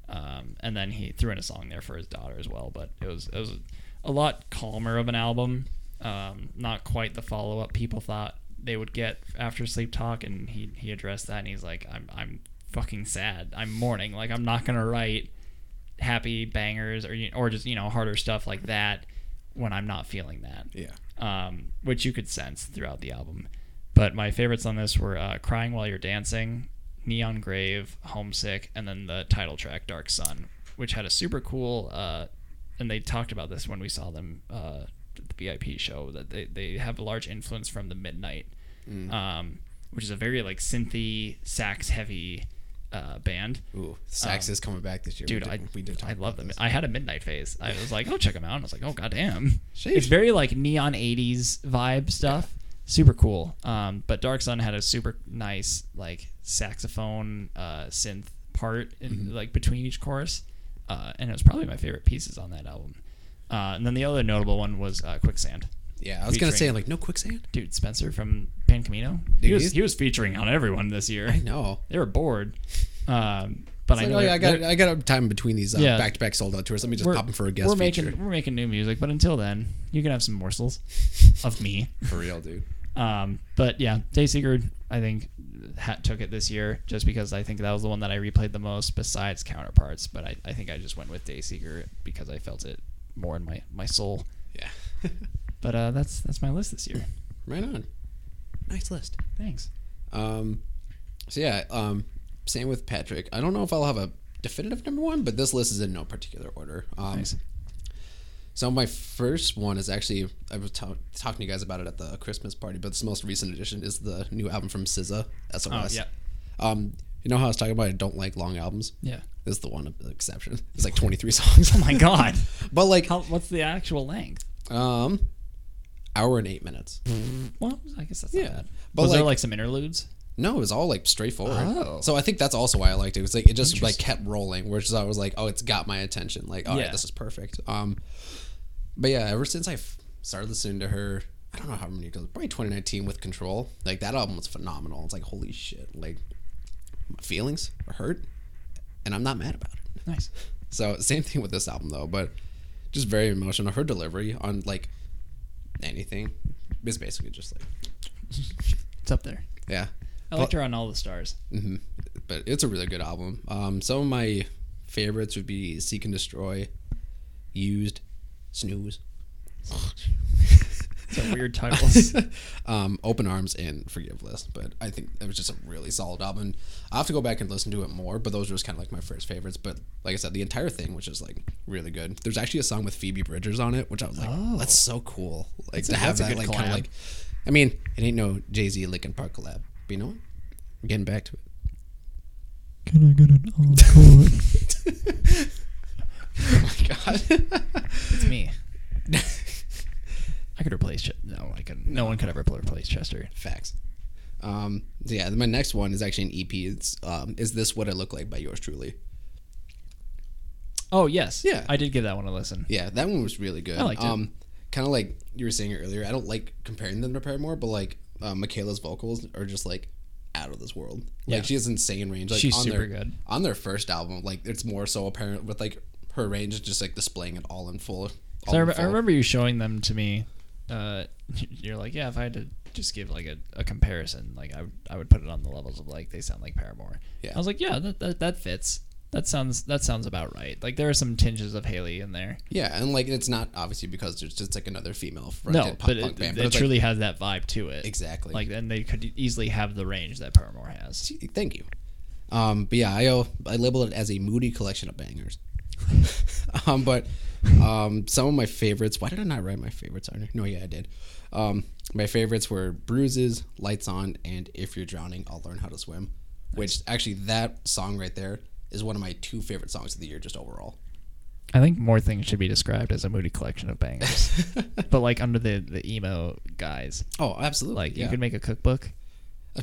Speaker 1: Um, and then he threw in a song there for his daughter as well. But it was it was a lot calmer of an album. Um, not quite the follow up people thought they would get after Sleep Talk, and he he addressed that, and he's like, I'm I'm fucking sad. I'm mourning. Like I'm not gonna write happy bangers or or just you know harder stuff like that when I'm not feeling that
Speaker 2: Yeah.
Speaker 1: um, which you could sense throughout the album. But my favorites on this were uh, "Crying While You're Dancing," "Neon Grave," "Homesick," and then the title track "Dark Sun," which had a super cool. Uh, and they talked about this when we saw them uh, at the VIP show that they, they have a large influence from the Midnight, um, which is a very like synthy sax heavy uh, band.
Speaker 2: Ooh. Sax is coming back this year.
Speaker 1: Dude,
Speaker 2: we did,
Speaker 1: I
Speaker 2: we did
Speaker 1: I love them.
Speaker 2: this.
Speaker 1: I had a midnight phase. I was like, oh, check them out. And I was like, oh, goddamn.
Speaker 2: Sheesh.
Speaker 1: It's very like neon 80s vibe stuff. Super cool. Um, but Dark Sun had a super nice like saxophone uh, synth part in
Speaker 2: Mm-hmm.
Speaker 1: like between each chorus, uh, and it was probably my favorite pieces on that album. Uh, and then the other notable one was uh, Quicksand.
Speaker 2: Yeah, I was gonna say like no quicksand.
Speaker 1: Dude, Spencer from Band Camino. He was, he was featuring on everyone this year.
Speaker 2: I know
Speaker 1: They were bored. Um, but I know
Speaker 2: oh, I got I got time between these uh,
Speaker 1: Yeah.
Speaker 2: back-to-back sold-out tours. Let me just pop in for a guest
Speaker 1: we're
Speaker 2: feature.
Speaker 1: making we're making new music, but until then, you can have some morsels of me.
Speaker 2: for real, dude.
Speaker 1: Um, but yeah, Dayseeker, I think, ha- took it this year just because I think that was the one that I replayed the most besides Counterparts. But I, I think I just went with Day Dayseeker because I felt it more in my, my soul.
Speaker 2: Yeah,
Speaker 1: But uh, that's that's my list this year.
Speaker 2: right on. Nice list.
Speaker 1: Thanks.
Speaker 2: Um, so yeah, um, same with Patrick. I don't know if I'll have a definitive number one, but this list is in no particular order. Um,
Speaker 1: Nice.
Speaker 2: So my first one is actually I was ta- talking to you guys about it at the Christmas party, but this most recent edition is the new album from SZA, SOS.
Speaker 1: Oh yeah,
Speaker 2: Um, you know how I was talking about I don't like long albums.
Speaker 1: yeah.
Speaker 2: This is the one exception. It's like 23 songs.
Speaker 1: Oh my god.
Speaker 2: but like,
Speaker 1: How, what's the actual length?
Speaker 2: um, hour and eight minutes.
Speaker 1: Well, I guess that's
Speaker 2: Yeah,
Speaker 1: not bad.
Speaker 2: but
Speaker 1: was there
Speaker 2: like-
Speaker 1: like some interludes?
Speaker 2: No, it was all like straightforward.
Speaker 1: Oh.
Speaker 2: So I think that's also why I liked it. It was like it just like kept rolling, which is I was like, oh, it's got my attention. Like, all right,
Speaker 1: Yeah.
Speaker 2: this is perfect. Um, but yeah, ever since I started listening to her, I don't know how many goes, probably 2019 with Control. Like that album was phenomenal. It's like holy shit. Like my feelings are hurt, and I'm not mad about it.
Speaker 1: Nice.
Speaker 2: So same thing with this album though, but just very emotional. Her delivery on like anything is basically just like
Speaker 1: It's up there.
Speaker 2: yeah.
Speaker 1: I liked her on All the Stars.
Speaker 2: hmm But it's a really good album. Um, some of my favorites would be Seek and Destroy, Used, Snooze,
Speaker 1: It's a weird titles.
Speaker 2: um, Open Arms, and Forgiveless. But I think it was just a really solid album. And I have to go back and listen to it more, but those were just kind of like my first favorites. But like I said, the entire thing was just like really good. There's actually a song with Phoebe Bridgers on it, which I was like,
Speaker 1: Oh.
Speaker 2: that's so cool. Like
Speaker 1: That's
Speaker 2: to
Speaker 1: a-
Speaker 2: have
Speaker 1: that's
Speaker 2: that like kind of like, I mean, it ain't no Jay Z Linkin Park collab, but you know what? We're getting back to it.
Speaker 1: Can I get an encore?
Speaker 2: Oh my god.
Speaker 1: it's me. I could replace Ch- no, I could. No one could ever replace Chester.
Speaker 2: Facts. Um, yeah, my next one is actually an EP. It's um, is this what I look like by yours truly?
Speaker 1: Oh yes,
Speaker 2: Yeah.
Speaker 1: I did give that one a listen.
Speaker 2: Yeah, that one was really good.
Speaker 1: I liked it.
Speaker 2: Um, kind of like you were saying earlier. I don't like comparing them to Paramore, but like uh, Michaela's vocals are just like out of this world. Like
Speaker 1: Yeah.
Speaker 2: she has insane range. Like
Speaker 1: She's
Speaker 2: on
Speaker 1: super
Speaker 2: their,
Speaker 1: good.
Speaker 2: On their first album, like it's more so apparent with like her range is just like displaying it all in full.
Speaker 1: So
Speaker 2: all
Speaker 1: I,
Speaker 2: in
Speaker 1: rem- I remember you showing them to me. Uh, you're like, yeah, if I had to just give like a, a comparison, like I would, I would put it on the levels of like they sound like Paramore.
Speaker 2: Yeah.
Speaker 1: I was like, yeah, that, that that fits. That sounds that sounds about right. Like there are some tinges of Hayley in there.
Speaker 2: Yeah, and like it's not obviously because there's just like another female
Speaker 1: No,
Speaker 2: fronted pop
Speaker 1: but
Speaker 2: punk
Speaker 1: it,
Speaker 2: band,
Speaker 1: it
Speaker 2: but like-
Speaker 1: truly has that vibe to it.
Speaker 2: exactly
Speaker 1: Like, and they could easily have the range that Paramore has.
Speaker 2: Thank you. Um, but yeah, I uh, I labeled it as a moody collection of bangers. um, but um, some of my favorites. Why did I not write my favorites on here? No, yeah, I did. Um, my favorites were "Bruises," "Lights On," and "If You're Drowning, I'll Learn How to Swim." Which actually, that song right there is one of my two favorite songs of the year, just overall.
Speaker 1: I think more things should be described as a moody collection of bangers, but like under the the emo guys.
Speaker 2: Oh, absolutely.
Speaker 1: Like
Speaker 2: yeah.
Speaker 1: you could make a cookbook.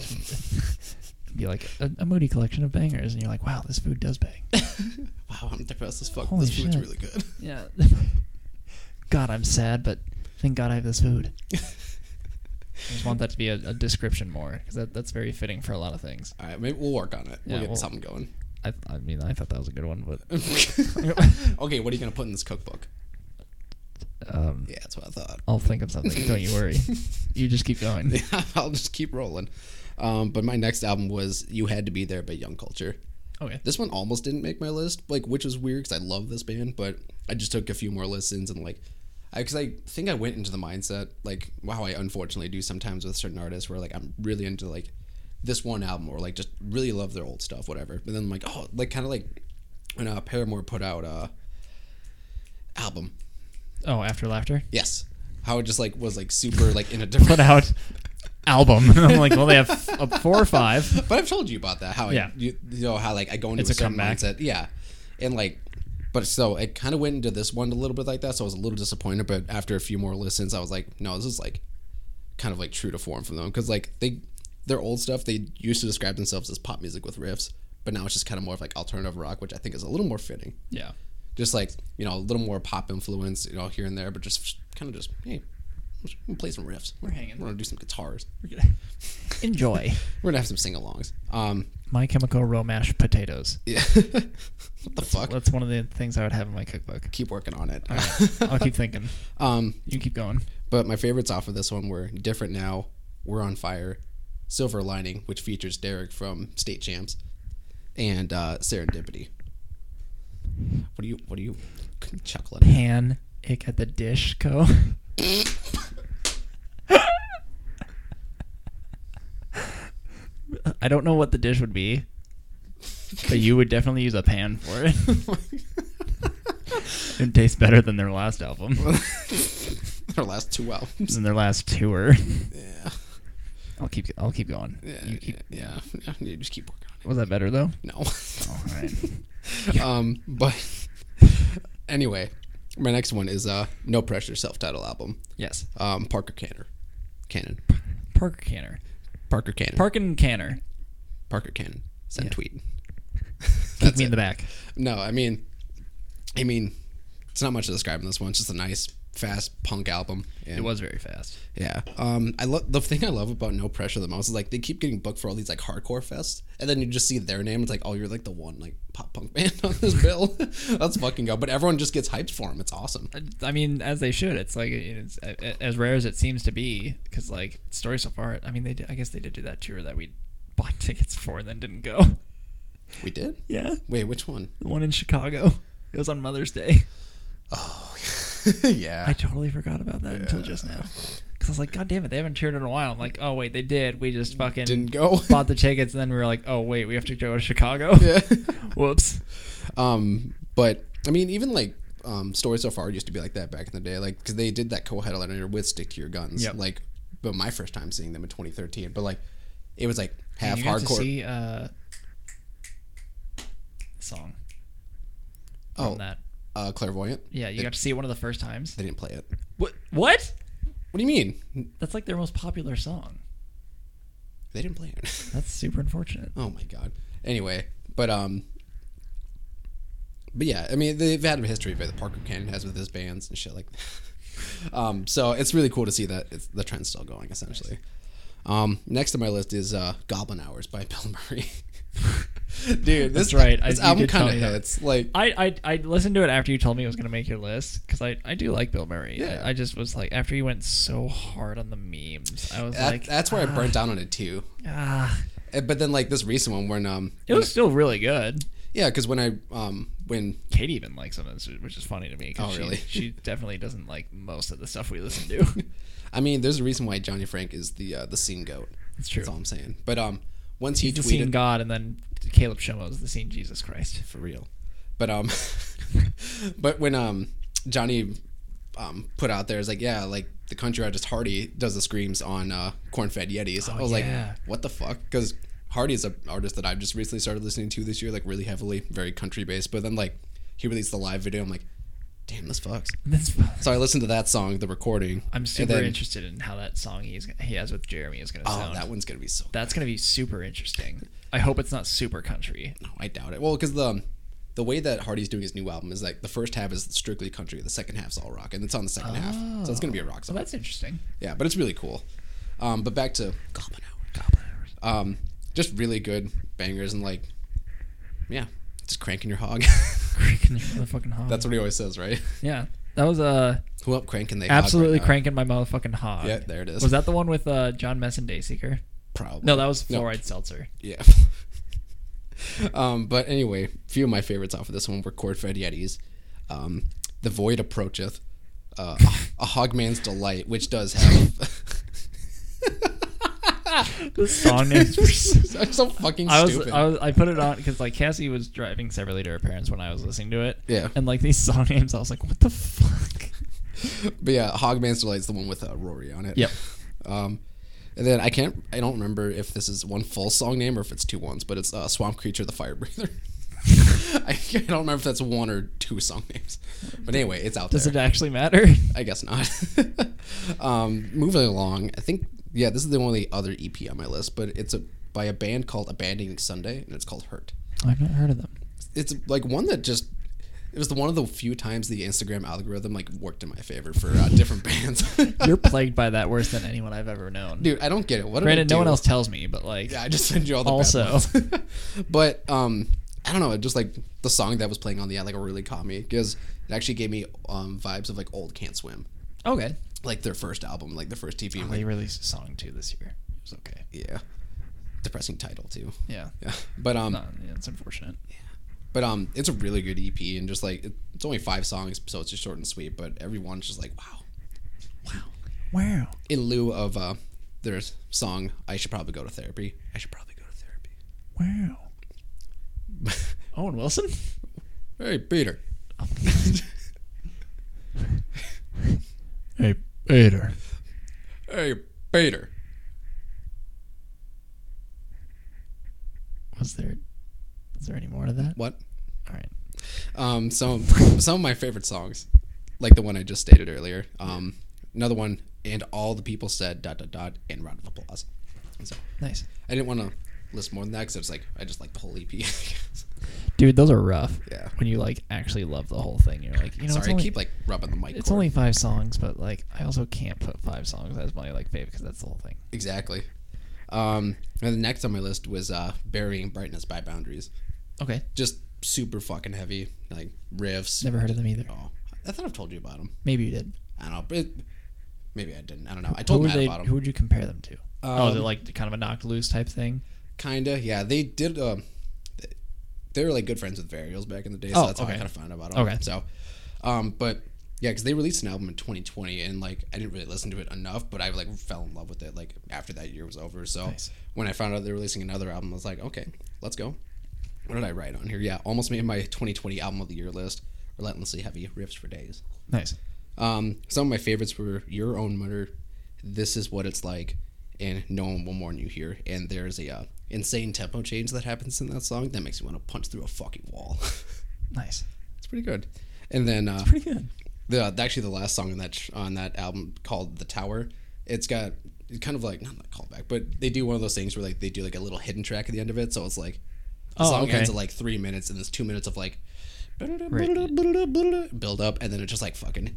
Speaker 1: be like a, a moody collection of bangers, and you're like, wow, this food does bang.
Speaker 2: wow, I'm depressed as fuck.
Speaker 1: Holy
Speaker 2: this food's
Speaker 1: shit.
Speaker 2: really good.
Speaker 1: yeah. God, I'm sad, but thank God I have this food. I just want that to be a, a description more because that, that's very fitting for a lot of things.
Speaker 2: All right, maybe we'll work on it. We'll
Speaker 1: Yeah,
Speaker 2: get
Speaker 1: we'll-
Speaker 2: something going.
Speaker 1: I, I mean, I thought that was a good one, but
Speaker 2: okay, what are you gonna put in this cookbook?
Speaker 1: um,
Speaker 2: Yeah, that's what I thought.
Speaker 1: I'll think of something. Don't you worry. You just keep going.
Speaker 2: Yeah, I'll just keep rolling. Um, but my next album was "You Had to Be There" by Young Culture.
Speaker 1: Okay.
Speaker 2: This one almost didn't make my list, like which was weird because I love this band, but I just took a few more listens and like, because I, think I went into the mindset like wow, I unfortunately do sometimes with certain artists where like I'm really into like this one album or like just really love their old stuff, whatever. But then I'm like, oh, like kind of like when uh, Paramore put out uh album,
Speaker 1: Oh, after laughter.
Speaker 2: yes, how it just like was like super like in a different
Speaker 1: Put out album. I'm like, well, they have uh, four or five.
Speaker 2: But I've told you about that. How
Speaker 1: Yeah.
Speaker 2: I, you, you know how like I go into
Speaker 1: It's
Speaker 2: a,
Speaker 1: a
Speaker 2: certain
Speaker 1: comeback.
Speaker 2: mindset, yeah, and like, but so it kind of went into this one a little bit like that. So I was a little disappointed. But after a few more listens, I was like, no, this is like kind of like true to form from them because like they their old stuff they used to describe themselves as pop music with riffs, but now it's just kind of more of like alternative rock, which I think is a little more fitting.
Speaker 1: Yeah.
Speaker 2: Just like you know a little more pop influence, you know here and there, but just kind of just hey, We're gonna play some riffs.
Speaker 1: We're hanging.
Speaker 2: We're gonna do some guitars.
Speaker 1: We're gonna enjoy
Speaker 2: We're gonna have some sing-alongs. Um,
Speaker 1: My Chemical Romance potatoes.
Speaker 2: yeah. what the fuck?
Speaker 1: That's one of the things I would have in my cookbook.
Speaker 2: Keep working on it.
Speaker 1: I'll keep thinking.
Speaker 2: um,
Speaker 1: You keep going.
Speaker 2: but my favorites off of this one were "Different Now," "We're on Fire," "Silver Lining," which features Derek from State Champs, and uh, "Serendipity." What are you? What are you chuckling? at?
Speaker 1: Pan ick at the dish co. I don't know what the dish would be, but you would definitely use a pan for it. It tastes better than their last album,
Speaker 2: their last two albums.
Speaker 1: And their last tour.
Speaker 2: Yeah.
Speaker 1: I'll keep. I'll keep going.
Speaker 2: Yeah,
Speaker 1: You keep.
Speaker 2: yeah, yeah, You just keep working on
Speaker 1: Was that better though?
Speaker 2: No.
Speaker 1: All right.
Speaker 2: um, but anyway, my next one is uh, "No Pressure" self-titled album.
Speaker 1: Yes.
Speaker 2: Um, Parker Canner. Cannon,
Speaker 1: Parker Canner.
Speaker 2: Parker Cannon,
Speaker 1: Parkin Canner.
Speaker 2: Parker Cannon. Send
Speaker 1: Yeah.
Speaker 2: tweet.
Speaker 1: Kick me in the back.
Speaker 2: No, I mean, I mean, it's not much to describe in this one. It's just a nice, fast punk album. And
Speaker 1: It was very fast.
Speaker 2: Yeah. Um, I love the thing I love about No Pressure the most is like they keep getting booked for all these like hardcore fests, and then you just see their name. It's like, oh, you're like the one like pop punk band on this bill. Let's fucking go. But everyone just gets hyped for them. It's awesome.
Speaker 1: I mean, as they should. It's like it's as rare as it seems to be, because like story so far. I mean, they did, I guess they did do that tour that we bought tickets for and then didn't go.
Speaker 2: We did.
Speaker 1: Yeah,
Speaker 2: Wait, which one?
Speaker 1: the one in Chicago. It was on Mother's Day.
Speaker 2: Oh, yeah.
Speaker 1: I totally forgot about that until just now. Because I was like, God damn it, they haven't toured in a while. I'm like, oh wait, they did. We just fucking
Speaker 2: Didn't go.
Speaker 1: bought the tickets, and then we were like, oh wait, we have to go to Chicago.
Speaker 2: yeah.
Speaker 1: Whoops.
Speaker 2: Um, but I mean, even like um, Story So Far used to be like that back in the day, like because they did that co-headliner with Stick to Your Guns,
Speaker 1: Yep.
Speaker 2: like. But my first time seeing them in 2013, but like, it was like half
Speaker 1: you got to
Speaker 2: hardcore.
Speaker 1: see uh, song.
Speaker 2: oh,
Speaker 1: that.
Speaker 2: Uh, Clairvoyant.
Speaker 1: Yeah, you
Speaker 2: They-
Speaker 1: got to see it one of the first times.
Speaker 2: They didn't play it.
Speaker 1: What? What?
Speaker 2: What do you mean?
Speaker 1: That's like their most popular song.
Speaker 2: They didn't play it.
Speaker 1: That's super unfortunate.
Speaker 2: oh my god. Anyway, but um, but yeah, I mean they've had a history that Parker Cannon has with his bands and shit like. That. um, so it's really cool to see that it's, the trend's still going essentially. Um, next on my list is uh, Goblin Hours by Bill Murray. Dude, this
Speaker 1: That's right. I-
Speaker 2: This
Speaker 1: you
Speaker 2: album kind of hits. Like,
Speaker 1: I, I I listened to it after you told me it was gonna make your list because I, I do like Bilmuri.
Speaker 2: Yeah.
Speaker 1: I, I just was like after you went so hard on the memes, I was
Speaker 2: that,
Speaker 1: like
Speaker 2: that's where I burnt down on it too.
Speaker 1: ah,
Speaker 2: Uh, But then like this recent one when um
Speaker 1: it was still really good.
Speaker 2: yeah because when I um when
Speaker 1: Katie even likes them, which is funny to me.
Speaker 2: Oh,
Speaker 1: she,
Speaker 2: really?
Speaker 1: she definitely doesn't like most of the stuff we listen to.
Speaker 2: I mean there's a reason why Johnny Franck is the uh, the scene goat.
Speaker 1: It's true.
Speaker 2: That's all I'm saying. But um once he
Speaker 1: He's the
Speaker 2: tweeted
Speaker 1: scene God, and then Caleb Shomo is the scene Jesus Christ.
Speaker 2: for real. But um, but when um Johnny um put out there is like yeah like the country artist Hardy does the screams on uh corn fed Yetis. I was
Speaker 1: Oh, yeah.
Speaker 2: like what the fuck because Hardy is an artist that I've just recently started listening to this year like really heavily very country based. But then like he released the live video I'm like damn this fucks.
Speaker 1: That's,
Speaker 2: So I listened to that song the recording.
Speaker 1: I'm super
Speaker 2: then-
Speaker 1: interested in how that song he's he has with Jeremy is gonna
Speaker 2: Oh,
Speaker 1: sound.
Speaker 2: that one's gonna be so.
Speaker 1: That's gonna be super interesting. I hope it's not super country.
Speaker 2: No, I doubt it. Well, because the the way that Hardy's doing his new album is like the first half is strictly country, the second half's all rock, and it's on the second half, so it's gonna be a rock
Speaker 1: So
Speaker 2: song.
Speaker 1: that's interesting.
Speaker 2: Yeah, but it's really cool. Um, but back to Goblin Hour.
Speaker 1: Goblin hours.
Speaker 2: Um, just really good bangers and like, yeah, just cranking your hog.
Speaker 1: Cranking your motherfucking hog.
Speaker 2: That's what he always says, right?
Speaker 1: yeah. That was uh
Speaker 2: Who up cranking they hog
Speaker 1: absolutely
Speaker 2: right now?
Speaker 1: cranking my motherfucking hog.
Speaker 2: Yeah, there it is.
Speaker 1: Was that the one with uh, John Messon Dayseeker?
Speaker 2: Probably
Speaker 1: No, that was
Speaker 2: No.
Speaker 1: Fluoride Seltzer.
Speaker 2: Yeah. um, but anyway, a few of my favorites off of this one were Cord Fed Yetis, um, The Void Approacheth, uh, a Hogman's Delight, which does have.
Speaker 1: The song names were so
Speaker 2: fucking
Speaker 1: I was,
Speaker 2: stupid.
Speaker 1: I was I put it on because like Cassie was driving separately to her parents when I was listening to it.
Speaker 2: Yeah.
Speaker 1: And like these song names, I was like, what the fuck?
Speaker 2: but yeah, Hogman's Delight is the one with uh, Rory on it.
Speaker 1: Yep.
Speaker 2: Um, and then I can't, I don't remember if this is one full song name or if it's two ones, but it's uh, Swamp Creature the Fire Breather. I, I don't remember if that's one or two song names. But anyway, it's out
Speaker 1: Does
Speaker 2: there.
Speaker 1: it actually matter?
Speaker 2: I guess not. um, moving along, I think yeah, this is the only other EP on my list, but it's a by a band called Abandoning Sunday, and it's called Hurt.
Speaker 1: I've not heard of them.
Speaker 2: It's like one that just it was the one of the few times the Instagram algorithm like worked in my favor for uh, different bands.
Speaker 1: You're plagued by that worse than anyone I've ever known.
Speaker 2: Dude, I don't get it. What
Speaker 1: Granted, no one else tells me, but like,
Speaker 2: Yeah, I just send you all the
Speaker 1: Also.
Speaker 2: but um, I don't know. Just like the song that was playing on the ad like really caught me because it actually gave me um vibes of like old Can't Swim,
Speaker 1: okay.
Speaker 2: Like their first album, like their first TV. I'm
Speaker 1: They released a song too this year. It was okay.
Speaker 2: yeah, depressing title too.
Speaker 1: Yeah.
Speaker 2: Yeah, but um,
Speaker 1: No, yeah, it's unfortunate.
Speaker 2: Yeah, but um, it's a really good EP and just like it, it's only five songs, so it's just short and sweet. But every one's just like wow, wow.
Speaker 1: Wow.
Speaker 2: In lieu of uh, their song, I should probably go to therapy. I should probably go to therapy.
Speaker 1: Wow. Owen Wilson?
Speaker 2: Hey, Peter.
Speaker 1: Hey, Peter.
Speaker 2: Hey, Peter.
Speaker 1: Was there is there any more to that?
Speaker 2: What?
Speaker 1: All right.
Speaker 2: Um, some some of my favorite songs, like the one I just stated earlier. Um, another one, and all the people said dot dot dot and round of applause. So
Speaker 1: Nice.
Speaker 2: I didn't want to list more than that because it's like I just like the whole EP.
Speaker 1: Dude, those are rough.
Speaker 2: Yeah.
Speaker 1: When you like actually love the whole thing, you're like, you know, it's
Speaker 2: Sorry, I keep like rubbing the mic.
Speaker 1: it's
Speaker 2: cord.
Speaker 1: only five songs, but like I also can't put five songs as my like favorite because that's the whole thing.
Speaker 2: exactly. Um, and the next on my list was uh, "Burying Brightness by Boundaries."
Speaker 1: Okay.
Speaker 2: Just super fucking heavy, like riffs.
Speaker 1: Never heard of them either.
Speaker 2: Oh, I thought I've told you about them.
Speaker 1: Maybe you did.
Speaker 2: I don't know, but it, maybe I didn't. I don't know. I told
Speaker 1: would
Speaker 2: Matt
Speaker 1: they?
Speaker 2: about them.
Speaker 1: Who would you compare them to? oh, is it
Speaker 2: Um,
Speaker 1: like kind of a knocked loose type thing?
Speaker 2: Kinda, yeah. They did. Um, they were like good friends with Varials back in the day, so
Speaker 1: Oh,
Speaker 2: that's how I kind of found out about them.
Speaker 1: Okay.
Speaker 2: So, um, but yeah, because they released an album in 2020, and like I didn't really listen to it enough, but I like fell in love with it like after that year was over. So
Speaker 1: Nice.
Speaker 2: when I found out they're releasing another album, I was like, okay, let's go. What did I write on here? Yeah, almost made my 2020 album of the year list. Relentlessly heavy riffs for days.
Speaker 1: Nice.
Speaker 2: Um, some of my favorites were Your Own Murder, This Is What It's Like, and No One Will Mourn You Here. And there's a uh, insane tempo change that happens in that song that makes me want to punch through a fucking wall.
Speaker 1: Nice.
Speaker 2: it's pretty good. And then uh,
Speaker 1: Pretty good.
Speaker 2: the actually the last song on that sh- on that album called The Tower, it's got it's kind of like not a callback, but they do one of those things where like they do like a little hidden track at the end of it, so it's like the
Speaker 1: Oh,
Speaker 2: song
Speaker 1: okay.
Speaker 2: ends at like three minutes, and there's two minutes of like
Speaker 1: Right.
Speaker 2: build up, and then it's just like fucking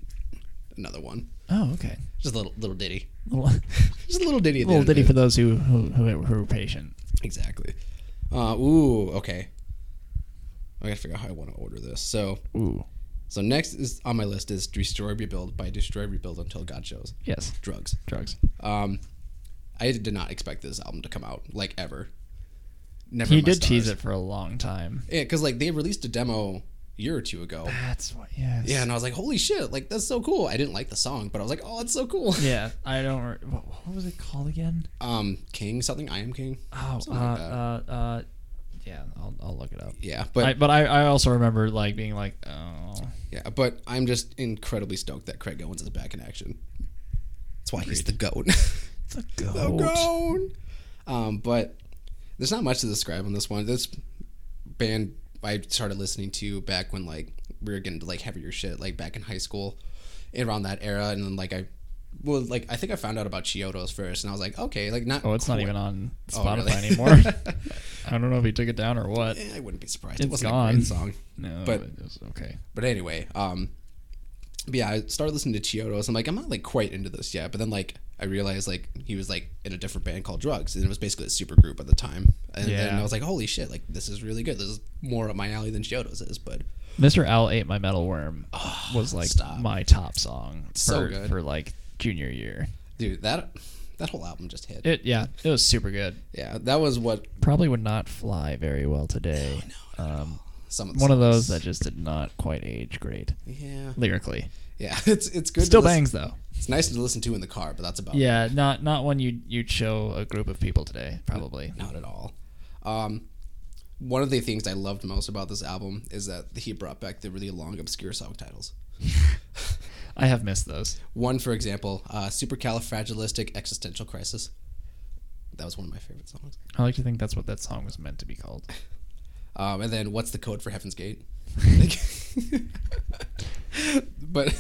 Speaker 2: another one,
Speaker 1: Oh, okay.
Speaker 2: just a little little ditty.
Speaker 1: Little,
Speaker 2: Just a little ditty.
Speaker 1: Little ditty
Speaker 2: it.
Speaker 1: for those who who who, who are patient.
Speaker 2: Exactly. Uh, ooh, okay. I gotta figure out how I want to order this. So,
Speaker 1: Ooh.
Speaker 2: so next is on my list is Destroy Rebuild by Destroy Rebuild Until God Shows.
Speaker 1: Yes.
Speaker 2: Drugs.
Speaker 1: Drugs.
Speaker 2: Um, I did not expect this album to come out like ever. Never.
Speaker 1: He did tease it for a long time.
Speaker 2: Yeah, because like they released a demo year or two ago.
Speaker 1: That's what. Yes.
Speaker 2: Yeah, and I was like, holy shit, like that's so cool. I didn't like the song, but I was like, oh, it's so cool.
Speaker 1: Yeah. I don't. re- What, what was it called again?
Speaker 2: Um, King something. I am King.
Speaker 1: Oh. Uh,
Speaker 2: like
Speaker 1: uh. Uh. Yeah. I'll I'll look it up.
Speaker 2: Yeah,
Speaker 1: But I, but I, I also remember like being like oh
Speaker 2: Yeah, but I'm just incredibly stoked that Craig Owens is back in action. That's why he's the goat.
Speaker 1: the goat.
Speaker 2: The
Speaker 1: goat.
Speaker 2: Um, but there's not much to describe on this one. This band I started listening to back when like we were getting to like heavier shit, like back in high school, around that era, and then like I. Well, like I think I found out about Chiodos first, and I was like, okay, like not.
Speaker 1: Oh, it's not even on
Speaker 2: Oh,
Speaker 1: Spotify
Speaker 2: really?
Speaker 1: anymore. I don't know if he took it down or what.
Speaker 2: Eh, I wouldn't be surprised.
Speaker 1: It's
Speaker 2: it wasn't a
Speaker 1: gone.
Speaker 2: great song.
Speaker 1: No,
Speaker 2: But-
Speaker 1: it was okay.
Speaker 2: But anyway, um, but yeah, I started listening to Chiodos. I'm like, I'm not like quite into this yet. But then like I realized like he was like in a different band called Drugs, and it was basically a super group at the time. And then I was like, holy shit, like this is really good. This is more up my alley than Chiodos is. But
Speaker 1: Mr. Owl ate my metal worm was like
Speaker 2: stop.
Speaker 1: my top song for
Speaker 2: So good.
Speaker 1: for like junior year.
Speaker 2: dude, that that whole album just hit.
Speaker 1: It yeah, it was super good.
Speaker 2: yeah, that was what
Speaker 1: Probably would not fly very well today. um,
Speaker 2: some of
Speaker 1: one of those that just did not quite age great
Speaker 2: yeah
Speaker 1: lyrically.
Speaker 2: yeah it's it's good. to
Speaker 1: Still bangs though.
Speaker 2: It's nice to listen to in the car, but that's about it.
Speaker 1: Yeah, not not one you you'd show a group of people today. Probably.
Speaker 2: Not at all. Um, one of the things I loved most about this album is that he brought back the really long, obscure song titles.
Speaker 1: I have missed those.
Speaker 2: One, for example, uh, Supercalifragilistic Existential Crisis. That was one of my favorite songs.
Speaker 1: I like to think that's what that song was meant to be called.
Speaker 2: Um, and then, What's the Code for Heaven's Gate? but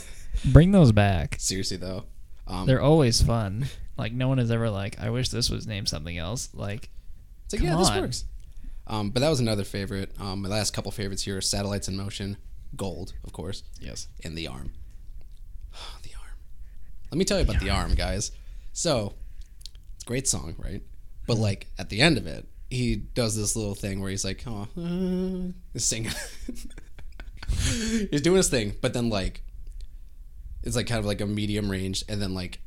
Speaker 1: Bring those back.
Speaker 2: seriously, though, um,
Speaker 1: They're always fun. Like no one is ever like, I wish this was named something else. Like
Speaker 2: it's like, yeah,
Speaker 1: come
Speaker 2: this
Speaker 1: on.
Speaker 2: works. Um, but that was another favorite. Um, my last couple favorites here are Satellites in Motion, Gold, of course,
Speaker 1: Yes.
Speaker 2: and The Arm. the Arm. Let me tell you about The Arm, guys. So, it's a great song, right? But like at the end of it, he does this little thing where he's like, "Oh, uh, he's singing." he's doing his thing, but then like it's like kind of like a medium range, and then like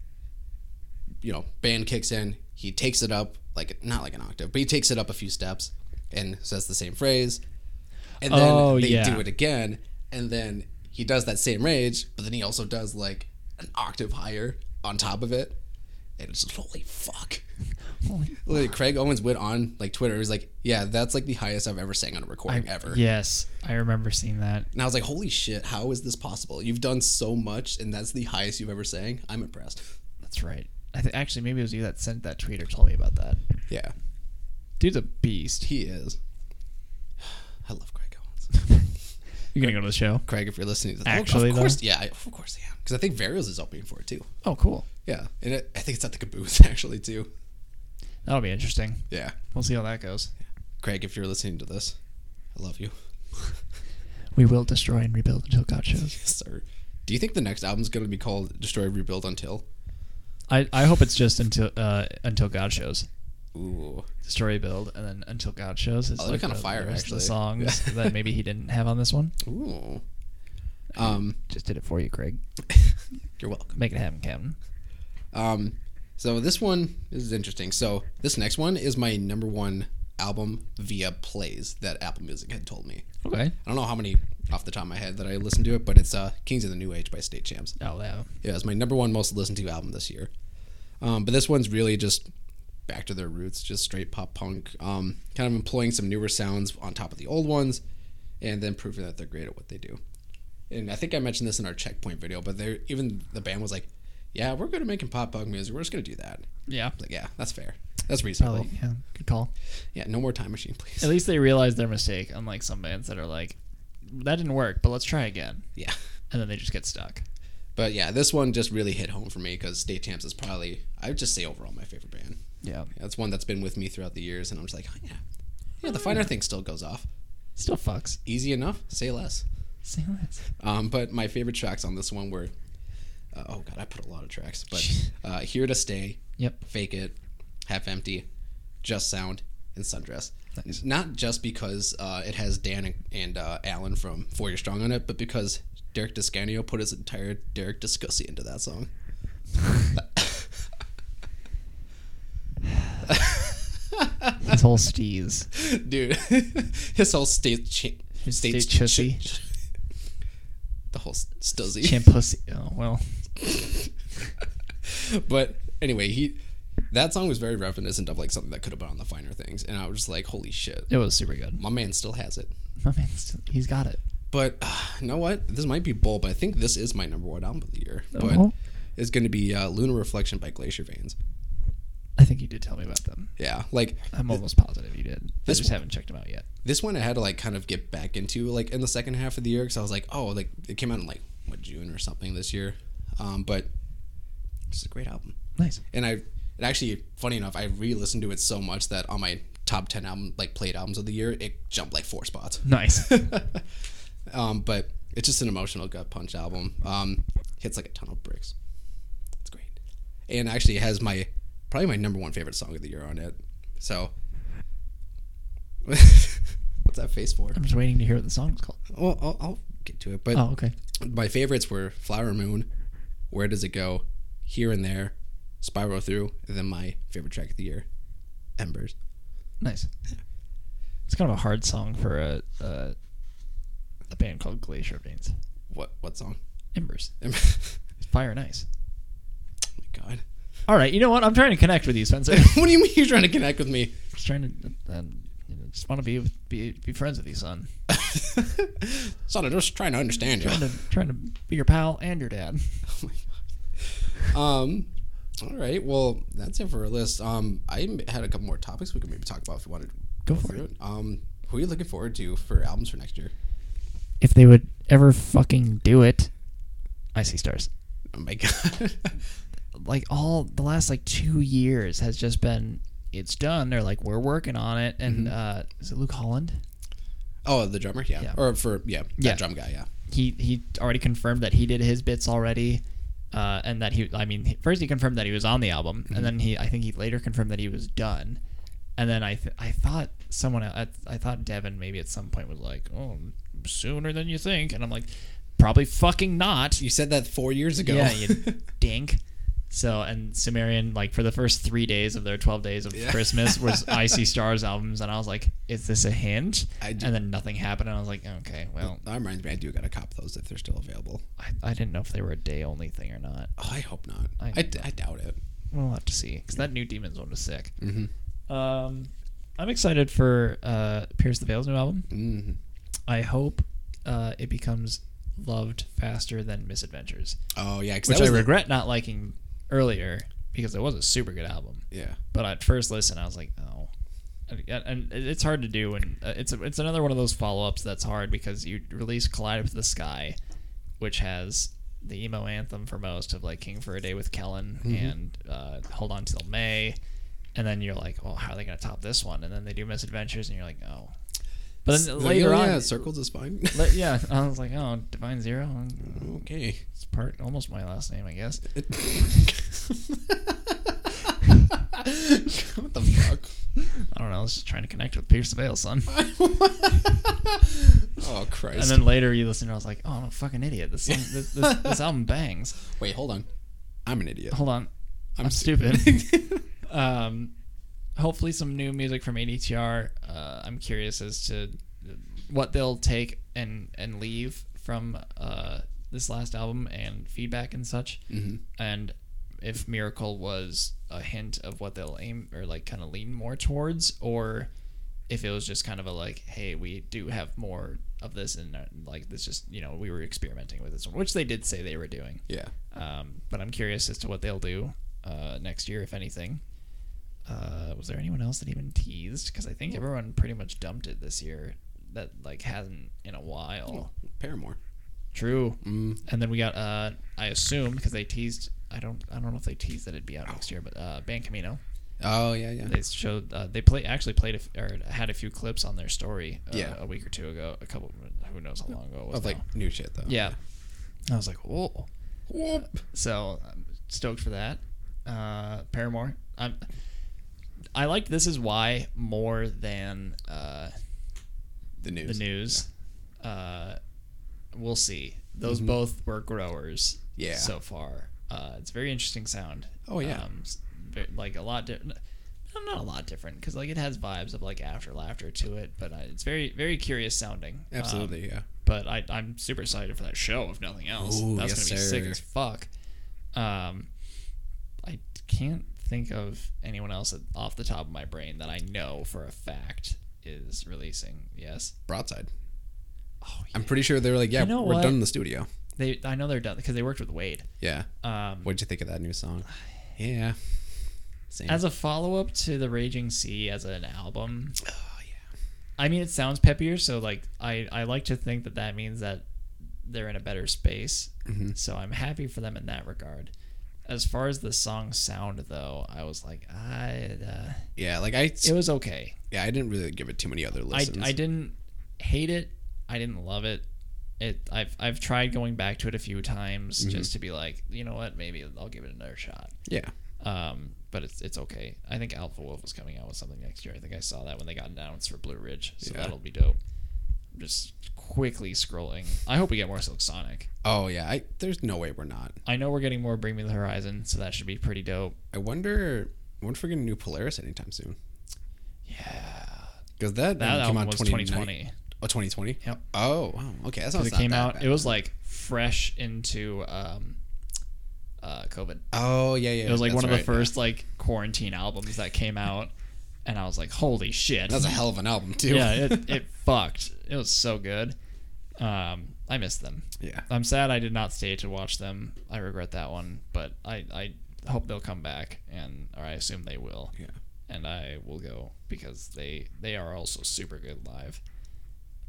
Speaker 2: you know, band kicks in. He takes it up like not like an octave, but he takes it up a few steps and says the same phrase, and then
Speaker 1: Oh,
Speaker 2: they
Speaker 1: yeah.
Speaker 2: do it again, and then he does that same range, but then he also does like an octave higher on top of it, and it's just holy fuck. Literally, Craig Owens went on like Twitter. He's like, "Yeah, that's like the highest I've ever sang on a recording ever."
Speaker 1: Yes, I remember seeing that.
Speaker 2: And I was like, "Holy shit! How is this possible? You've done so much, and that's the highest you've ever sang. I'm impressed."
Speaker 1: That's right. I th- actually maybe it was you that sent that tweet or told me about that.
Speaker 2: Yeah,
Speaker 1: Dude's a beast.
Speaker 2: he is. I love Craig Owens.
Speaker 1: You're gonna go to the show?
Speaker 2: Craig, if you're listening to this,
Speaker 1: Actually,
Speaker 2: of
Speaker 1: though?
Speaker 2: course, yeah, I- of course, yeah, because I think Varials is opening for it too.
Speaker 1: Oh, cool.
Speaker 2: Yeah, and it, I think it's at the Caboose actually too.
Speaker 1: That'll be interesting.
Speaker 2: Yeah,
Speaker 1: We'll see how that goes.
Speaker 2: Craig, if you're listening to this, I love you,
Speaker 1: We will destroy and rebuild until God shows.
Speaker 2: yes, sir. Do you think the next album's going to be called Destroy, Rebuild, Until?
Speaker 1: I, I hope it's just until uh, until God shows.
Speaker 2: Ooh,
Speaker 1: Destroy, build, and then until God shows. It's
Speaker 2: Oh, that'd kinda
Speaker 1: the-
Speaker 2: fire,
Speaker 1: the rest of
Speaker 2: actually.
Speaker 1: The songs that maybe he didn't have on this one.
Speaker 2: ooh. Um,
Speaker 1: Just did it for you, Craig.
Speaker 2: you're welcome.
Speaker 1: Make it happen, Captain.
Speaker 2: Um, so this one is interesting. So this next one is my number one album via plays that Apple Music had told me.
Speaker 1: Okay.
Speaker 2: I don't know how many off the top of my head that I listened to it, but it's uh, Kings of the New Age by State Champs.
Speaker 1: Oh, yeah.
Speaker 2: Yeah, it's my number one most listened to album this year. Um, but this one's really just back to their roots, just straight pop punk. Um, kind of employing some newer sounds on top of the old ones, and then proving that they're great at what they do. And I think I mentioned this in our checkpoint video, but they even the band was like, "Yeah, we're good at making pop punk music. We're just gonna do that."
Speaker 1: Yeah.
Speaker 2: Like, yeah, that's fair. That's reasonable.
Speaker 1: Probably. Yeah. Good call.
Speaker 2: Yeah, no more time machine, please.
Speaker 1: At least they realized their mistake, unlike some bands that are like, that didn't work, but let's try again.
Speaker 2: Yeah.
Speaker 1: And then they just get stuck.
Speaker 2: But yeah, this one just really hit home for me because State Champs is probably I would just say overall my favorite band.
Speaker 1: Yeah.
Speaker 2: that's one that's been with me throughout the years, and I'm just like, oh, yeah, yeah, the finer thing still goes off.
Speaker 1: Still fucks.
Speaker 2: Easy enough, say less.
Speaker 1: Say less.
Speaker 2: Um, but my favorite tracks on this one were, uh, oh god, I put a lot of tracks, but uh, Here to Stay,
Speaker 1: Yep.
Speaker 2: Fake It, Half Empty, Just Sound, and Sundress.
Speaker 1: Nice.
Speaker 2: Not just because uh, it has Dan and, and uh, Alan from Four Year Strong on it, but because Derek DiScanio put his entire Derek Discussi into that song.
Speaker 1: His whole steez.
Speaker 2: Dude, his whole state, cha-
Speaker 1: His
Speaker 2: state's
Speaker 1: state chussy.
Speaker 2: ch- the whole stuzzy.
Speaker 1: Champ pussy. Oh, well.
Speaker 2: but anyway, he that song was very reminiscent of like something that could have been on the finer things, and I was just like, holy shit,
Speaker 1: It was super good.
Speaker 2: my man still has it.
Speaker 1: My man, still, he's got it.
Speaker 2: But uh, you know what? This might be bold, but I think this is my number one album of the year. But
Speaker 1: Oh.
Speaker 2: it's going to be uh, Lunar Reflection by Glacier Veins.
Speaker 1: I think you did tell me about them.
Speaker 2: Yeah, like
Speaker 1: I'm almost positive you did. I
Speaker 2: This
Speaker 1: just
Speaker 2: one-
Speaker 1: havenent checked them out yet.
Speaker 2: this one I had to like kind of get back into like in the second half of the year because I was like, oh, like it came out in like what June or something this year. Um, but it's a great album.
Speaker 1: Nice.
Speaker 2: and I it actually funny enough I re-listened to it so much that on my top 10 album like played albums of the year it jumped like four spots
Speaker 1: Nice.
Speaker 2: um, but it's just an emotional gut punch album um, hits like a ton of bricks it's great and actually it has my probably my number one favorite song of the year on it so what's that face for
Speaker 1: I'm just waiting to hear what the song's called.
Speaker 2: well I'll, I'll get to it but
Speaker 1: Oh, okay.
Speaker 2: my favorites were Flower Moon, Where Does It Go, Here and There, Spiral Through, and then my favorite track of the year, Embers.
Speaker 1: Nice. It's kind of a hard song for a a, a band called Glacier Veins.
Speaker 2: What what song?
Speaker 1: Embers.
Speaker 2: Ember-
Speaker 1: Fire and ice.
Speaker 2: oh my god.
Speaker 1: All right. You know what? I'm trying to connect with you, Spencer.
Speaker 2: what do you mean you're trying to connect with me?
Speaker 1: I'm just trying to, uh, just want to be with- be be friends with you, son.
Speaker 2: Son, I'm just trying to understand you.
Speaker 1: Trying to trying to be your pal and your dad.
Speaker 2: Oh my god. Um. All right. Well, that's it for our list. Um, I had a couple more topics we could maybe talk about if you wanted. to
Speaker 1: Go for
Speaker 2: through
Speaker 1: it.
Speaker 2: Um, who are you looking forward to for albums for next year?
Speaker 1: If they would ever fucking do it, I see stars.
Speaker 2: Oh my god.
Speaker 1: like all the last like two years has just been it's done. They're like we're working on it, and uh, is it Luke Holland?
Speaker 2: Oh, the drummer, yeah,
Speaker 1: Yeah.
Speaker 2: or for yeah, that
Speaker 1: Yeah.
Speaker 2: drum guy, yeah.
Speaker 1: he he already confirmed that he did his bits already, uh, and that he. I mean, first he confirmed that he was on the album, and then he. I think he later confirmed that he was done, and then I th- I thought someone I, I thought Devin maybe at some point was like, oh, sooner than you think, and I'm like, probably fucking not.
Speaker 2: You said that four years ago.
Speaker 1: Yeah, you dink. So and Sumerian like for the first three days of their twelve days of
Speaker 2: Yeah.
Speaker 1: Christmas was I See Stars albums, and I was like, is this a hint?
Speaker 2: I do-
Speaker 1: and then nothing happened, and I was like, okay, well,
Speaker 2: that reminds me, I do gotta cop those if they're still available.
Speaker 1: I, I didn't know if they were a day only thing or not.
Speaker 2: Oh, I hope not.
Speaker 1: I-
Speaker 2: I, d- I doubt it.
Speaker 1: We'll have to see because that new Demons one was sick.
Speaker 2: Mm-hmm.
Speaker 1: Um, I'm excited for uh, Pierce the Veil's new album.
Speaker 2: Mm-hmm.
Speaker 1: I hope uh, it becomes loved faster than Misadventures,
Speaker 2: Oh yeah,
Speaker 1: which I
Speaker 2: was the-
Speaker 1: regret not liking earlier because it was a super good album.
Speaker 2: yeah.
Speaker 1: But at first listen, I was like, oh. And- it's hard to do, and uh, it's a, it's another one of those follow ups that's hard because you release "Collide with the Sky," which has the emo anthem for most of like "King for a Day with Kellin" and uh, "Hold On Till May," and then you're like, well, how are they gonna top this one? And then they do "Misadventures," and you're like, oh. But then later
Speaker 2: oh,
Speaker 1: on,
Speaker 2: yeah, circles is fine.
Speaker 1: yeah, I was like, oh, Divine Zero,
Speaker 2: okay.
Speaker 1: it's part almost my last name, I guess.
Speaker 2: what the fuck?
Speaker 1: I don't know. I was just trying to connect with Pierce the Veil, son.
Speaker 2: oh Christ!
Speaker 1: And then later you listen, and I was like, "Oh, I'm a fucking idiot. This song, this, this, this album bangs."
Speaker 2: Wait, hold on. I'm an idiot.
Speaker 1: Hold on, I'm, stupid. um, hopefully, some new music from ADTR. Uh, I'm curious as to what they'll take and and leave from uh, this last album and feedback and such.
Speaker 2: Mhm.
Speaker 1: And if Miracle was a hint of what they'll aim or like kind of lean more towards, or if it was just kind of a like, hey, we do have more of this, and uh, like this just you know we were experimenting with this one, which they did say they were doing.
Speaker 2: Yeah.
Speaker 1: Um, but I'm curious as to what they'll do uh, next year, if anything. Uh, was there anyone else that even teased? Because I think everyone pretty much dumped it this year. That like hasn't in a while.
Speaker 2: Paramore.
Speaker 1: True.
Speaker 2: Mm.
Speaker 1: And then we got uh, I assume because they teased. I don't. I don't know if they teased that it'd be out next year, but uh, Band Camino.
Speaker 2: Oh yeah, yeah.
Speaker 1: They showed. Uh, they play actually played a f or had a few clips on their story. Uh,
Speaker 2: Yeah.
Speaker 1: A week or two ago. A couple. Who knows how long ago it was.
Speaker 2: Of like new shit though.
Speaker 1: Yeah. I was like, whoa.
Speaker 2: Whoop.
Speaker 1: So I'm stoked for that. Uh, Paramore. I'm. I liked This Is Why more than uh,
Speaker 2: The news.
Speaker 1: the news. Uh, we'll see. Those both were growers.
Speaker 2: Mm-hmm. Yeah.
Speaker 1: So far, uh, it's very interesting sound.
Speaker 2: Oh, yeah.
Speaker 1: Um, like a lot different. Not a lot different because like it has vibes of like after laughter to it, but uh, it's very very curious sounding. Um,
Speaker 2: Absolutely, yeah.
Speaker 1: but I, I'm super excited for that show, if nothing else.
Speaker 2: Ooh,
Speaker 1: That's
Speaker 2: yes,
Speaker 1: gonna be sick as fuck. Um, I can't think of anyone else off the top of my brain that I know for a fact is releasing. Yes.
Speaker 2: Broadside.
Speaker 1: Oh,
Speaker 2: I'm pretty sure they were like, yeah,
Speaker 1: You know
Speaker 2: we're
Speaker 1: what?
Speaker 2: done in the studio.
Speaker 1: They, I know they're done because they worked with Wade.
Speaker 2: Yeah.
Speaker 1: Um,
Speaker 2: What'd you think of that new song? Yeah. Same.
Speaker 1: as a follow up to the Raging Sea as an album,
Speaker 2: oh yeah.
Speaker 1: I mean, it sounds peppier, so like I, I like to think that that means that they're in a better space.
Speaker 2: Mhm.
Speaker 1: So I'm happy for them in that regard. As far as the song sound, though, I was like, I, uh,
Speaker 2: Yeah, like I,
Speaker 1: it was okay.
Speaker 2: yeah, I didn't really give it too many other
Speaker 1: I,
Speaker 2: listens.
Speaker 1: I didn't hate it. I didn't love it. It I've I've tried going back to it a few times
Speaker 2: Mm-hmm.
Speaker 1: just to be like, you know what, maybe I'll give it another shot.
Speaker 2: Yeah.
Speaker 1: Um, but it's it's okay. I think Alpha Wolf was coming out with something next year. I think I saw that when they got announced for Blue Ridge, so
Speaker 2: Yeah.
Speaker 1: that'll be dope. Just quickly scrolling. I hope we get more Silk Sonic.
Speaker 2: Oh yeah. I there's no way we're not.
Speaker 1: I know we're getting more Bring Me the Horizon, so that should be pretty dope.
Speaker 2: I wonder. I wonder if we're getting a new Polaris anytime soon.
Speaker 1: Yeah,
Speaker 2: Because that,
Speaker 1: that
Speaker 2: came
Speaker 1: album
Speaker 2: out
Speaker 1: was
Speaker 2: 2020.
Speaker 1: 2020.
Speaker 2: Oh, 2020.
Speaker 1: Yep.
Speaker 2: Oh, wow. Okay, that's
Speaker 1: Because
Speaker 2: not
Speaker 1: it came
Speaker 2: that
Speaker 1: out.
Speaker 2: bad.
Speaker 1: It was like fresh into um, uh, COVID.
Speaker 2: Oh yeah, yeah.
Speaker 1: It was like one of the
Speaker 2: right,
Speaker 1: first like quarantine albums that came out, and I was like, "Holy shit!"
Speaker 2: Yeah. That was a hell of an album too.
Speaker 1: yeah, it, it fucked. It was so good. Um, I missed them.
Speaker 2: yeah.
Speaker 1: I'm sad I did not stay to watch them. I regret that one, but I, I hope they'll come back, and or I assume they will,
Speaker 2: Yeah.
Speaker 1: and I will go because they they are also super good live.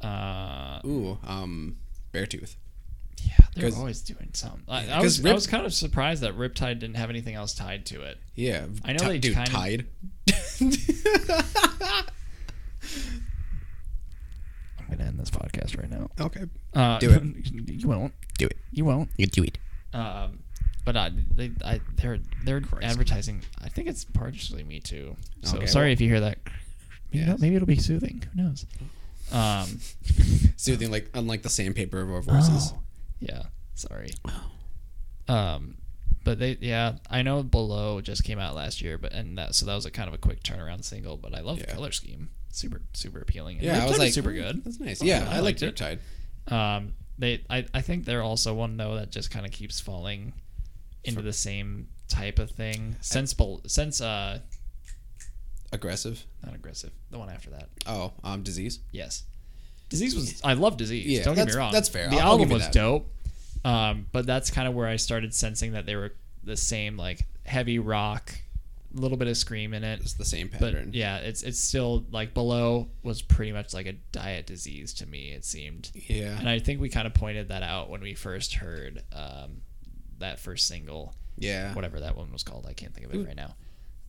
Speaker 1: Uh,
Speaker 2: Ooh, um, Beartooth.
Speaker 1: yeah, they're always doing something. I,
Speaker 2: Yeah,
Speaker 1: I was I was kind of surprised that Riptide didn't have anything else tied to it.
Speaker 2: Yeah.
Speaker 1: I know
Speaker 2: Ti-
Speaker 1: they
Speaker 2: dude
Speaker 1: kind of-
Speaker 2: tied.
Speaker 1: I'm gonna end this podcast right now.
Speaker 2: Okay.
Speaker 1: Uh,
Speaker 2: Do it.
Speaker 1: You won't.
Speaker 2: Do it.
Speaker 1: You won't.
Speaker 2: You do it.
Speaker 1: Um, but uh, they, I, they're they're advertising. I think it's partially me too. So
Speaker 2: Okay,
Speaker 1: sorry
Speaker 2: well-
Speaker 1: if you hear that. Maybe,
Speaker 2: Yes.
Speaker 1: maybe it'll be soothing. Who knows? Um,
Speaker 2: Soothing, like unlike the sandpaper of our voices.
Speaker 1: oh, yeah. Sorry. Um, but they yeah I know Below just came out last year, but and that so that was a kind of a quick turnaround single. But I love the color scheme. Super super appealing. And
Speaker 2: Yeah, I was like,
Speaker 1: super
Speaker 2: "Mm,
Speaker 1: good.
Speaker 2: That's nice. Yeah,
Speaker 1: I
Speaker 2: I, liked
Speaker 1: liked
Speaker 2: Riptide.
Speaker 1: Um, they, I, I think they're also one though that just kind of keeps falling into the same type of thing since bel- since uh
Speaker 2: Aggressive.
Speaker 1: not aggressive the one after that
Speaker 2: Oh, um, disease.
Speaker 1: yes disease was I love disease
Speaker 2: Yeah,
Speaker 1: don't get me wrong
Speaker 2: that's fair.
Speaker 1: the
Speaker 2: I'll- I'll
Speaker 1: album was
Speaker 2: that.
Speaker 1: dope um but that's kind of where I started sensing that they were the same like heavy rock a little bit of scream in it
Speaker 2: It's the same
Speaker 1: but
Speaker 2: pattern.
Speaker 1: yeah it's it's still like below was pretty much like a diet disease to me it seemed
Speaker 2: Yeah.
Speaker 1: and I think we kind of pointed that out when we first heard um, that first single,
Speaker 2: yeah.
Speaker 1: whatever that one was called. I can't think of it right now.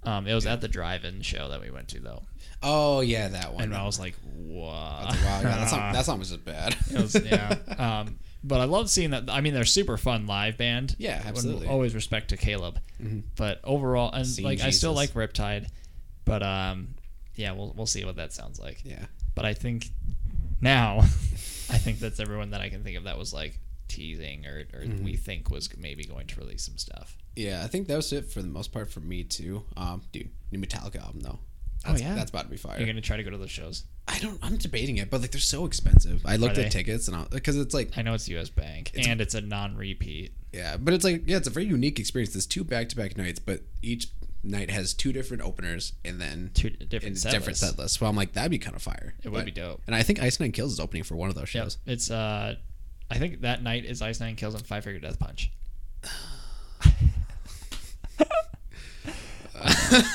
Speaker 1: Um, it was at the drive-in show that we went to though,
Speaker 2: Oh yeah, that one.
Speaker 1: and I was like, "Wow!"
Speaker 2: wow, yeah, that song, that song was just bad.
Speaker 1: It was, yeah. Um, but I love seeing that. I mean, they're super fun live band.
Speaker 2: Yeah, absolutely.
Speaker 1: Always respect to Caleb, but overall, and
Speaker 2: Seen
Speaker 1: like I still like Riptide, but um, yeah, we'll we'll see what that sounds like.
Speaker 2: yeah.
Speaker 1: But I think now, I think that's everyone that I can think of that was like teasing or, or
Speaker 2: Mm-hmm.
Speaker 1: we think was maybe going to release some stuff.
Speaker 2: Yeah, I think that was it for the most part for me too. Um, dude, new Metallica album though.
Speaker 1: Oh, yeah?
Speaker 2: that's about to be fire.
Speaker 1: You're gonna try to go to those shows.
Speaker 2: I don't. I'm debating it, but like they're so expensive. I looked at tickets and I because it's like
Speaker 1: I know it's U.S. Bank
Speaker 2: It's-
Speaker 1: and it's a non-repeat.
Speaker 2: yeah, but it's like yeah, it's a very unique experience. There's two back to back nights, but each night has two different openers and then
Speaker 1: Two different set
Speaker 2: different
Speaker 1: lists.
Speaker 2: set lists. Well, I'm like that'd be kind of fire.
Speaker 1: It would
Speaker 2: But-
Speaker 1: be dope.
Speaker 2: And I think Ice Nine Kills is opening for one of those
Speaker 1: Yep.
Speaker 2: shows.
Speaker 1: It's uh, I think that night is Ice Nine Kills and Five Finger Death Punch.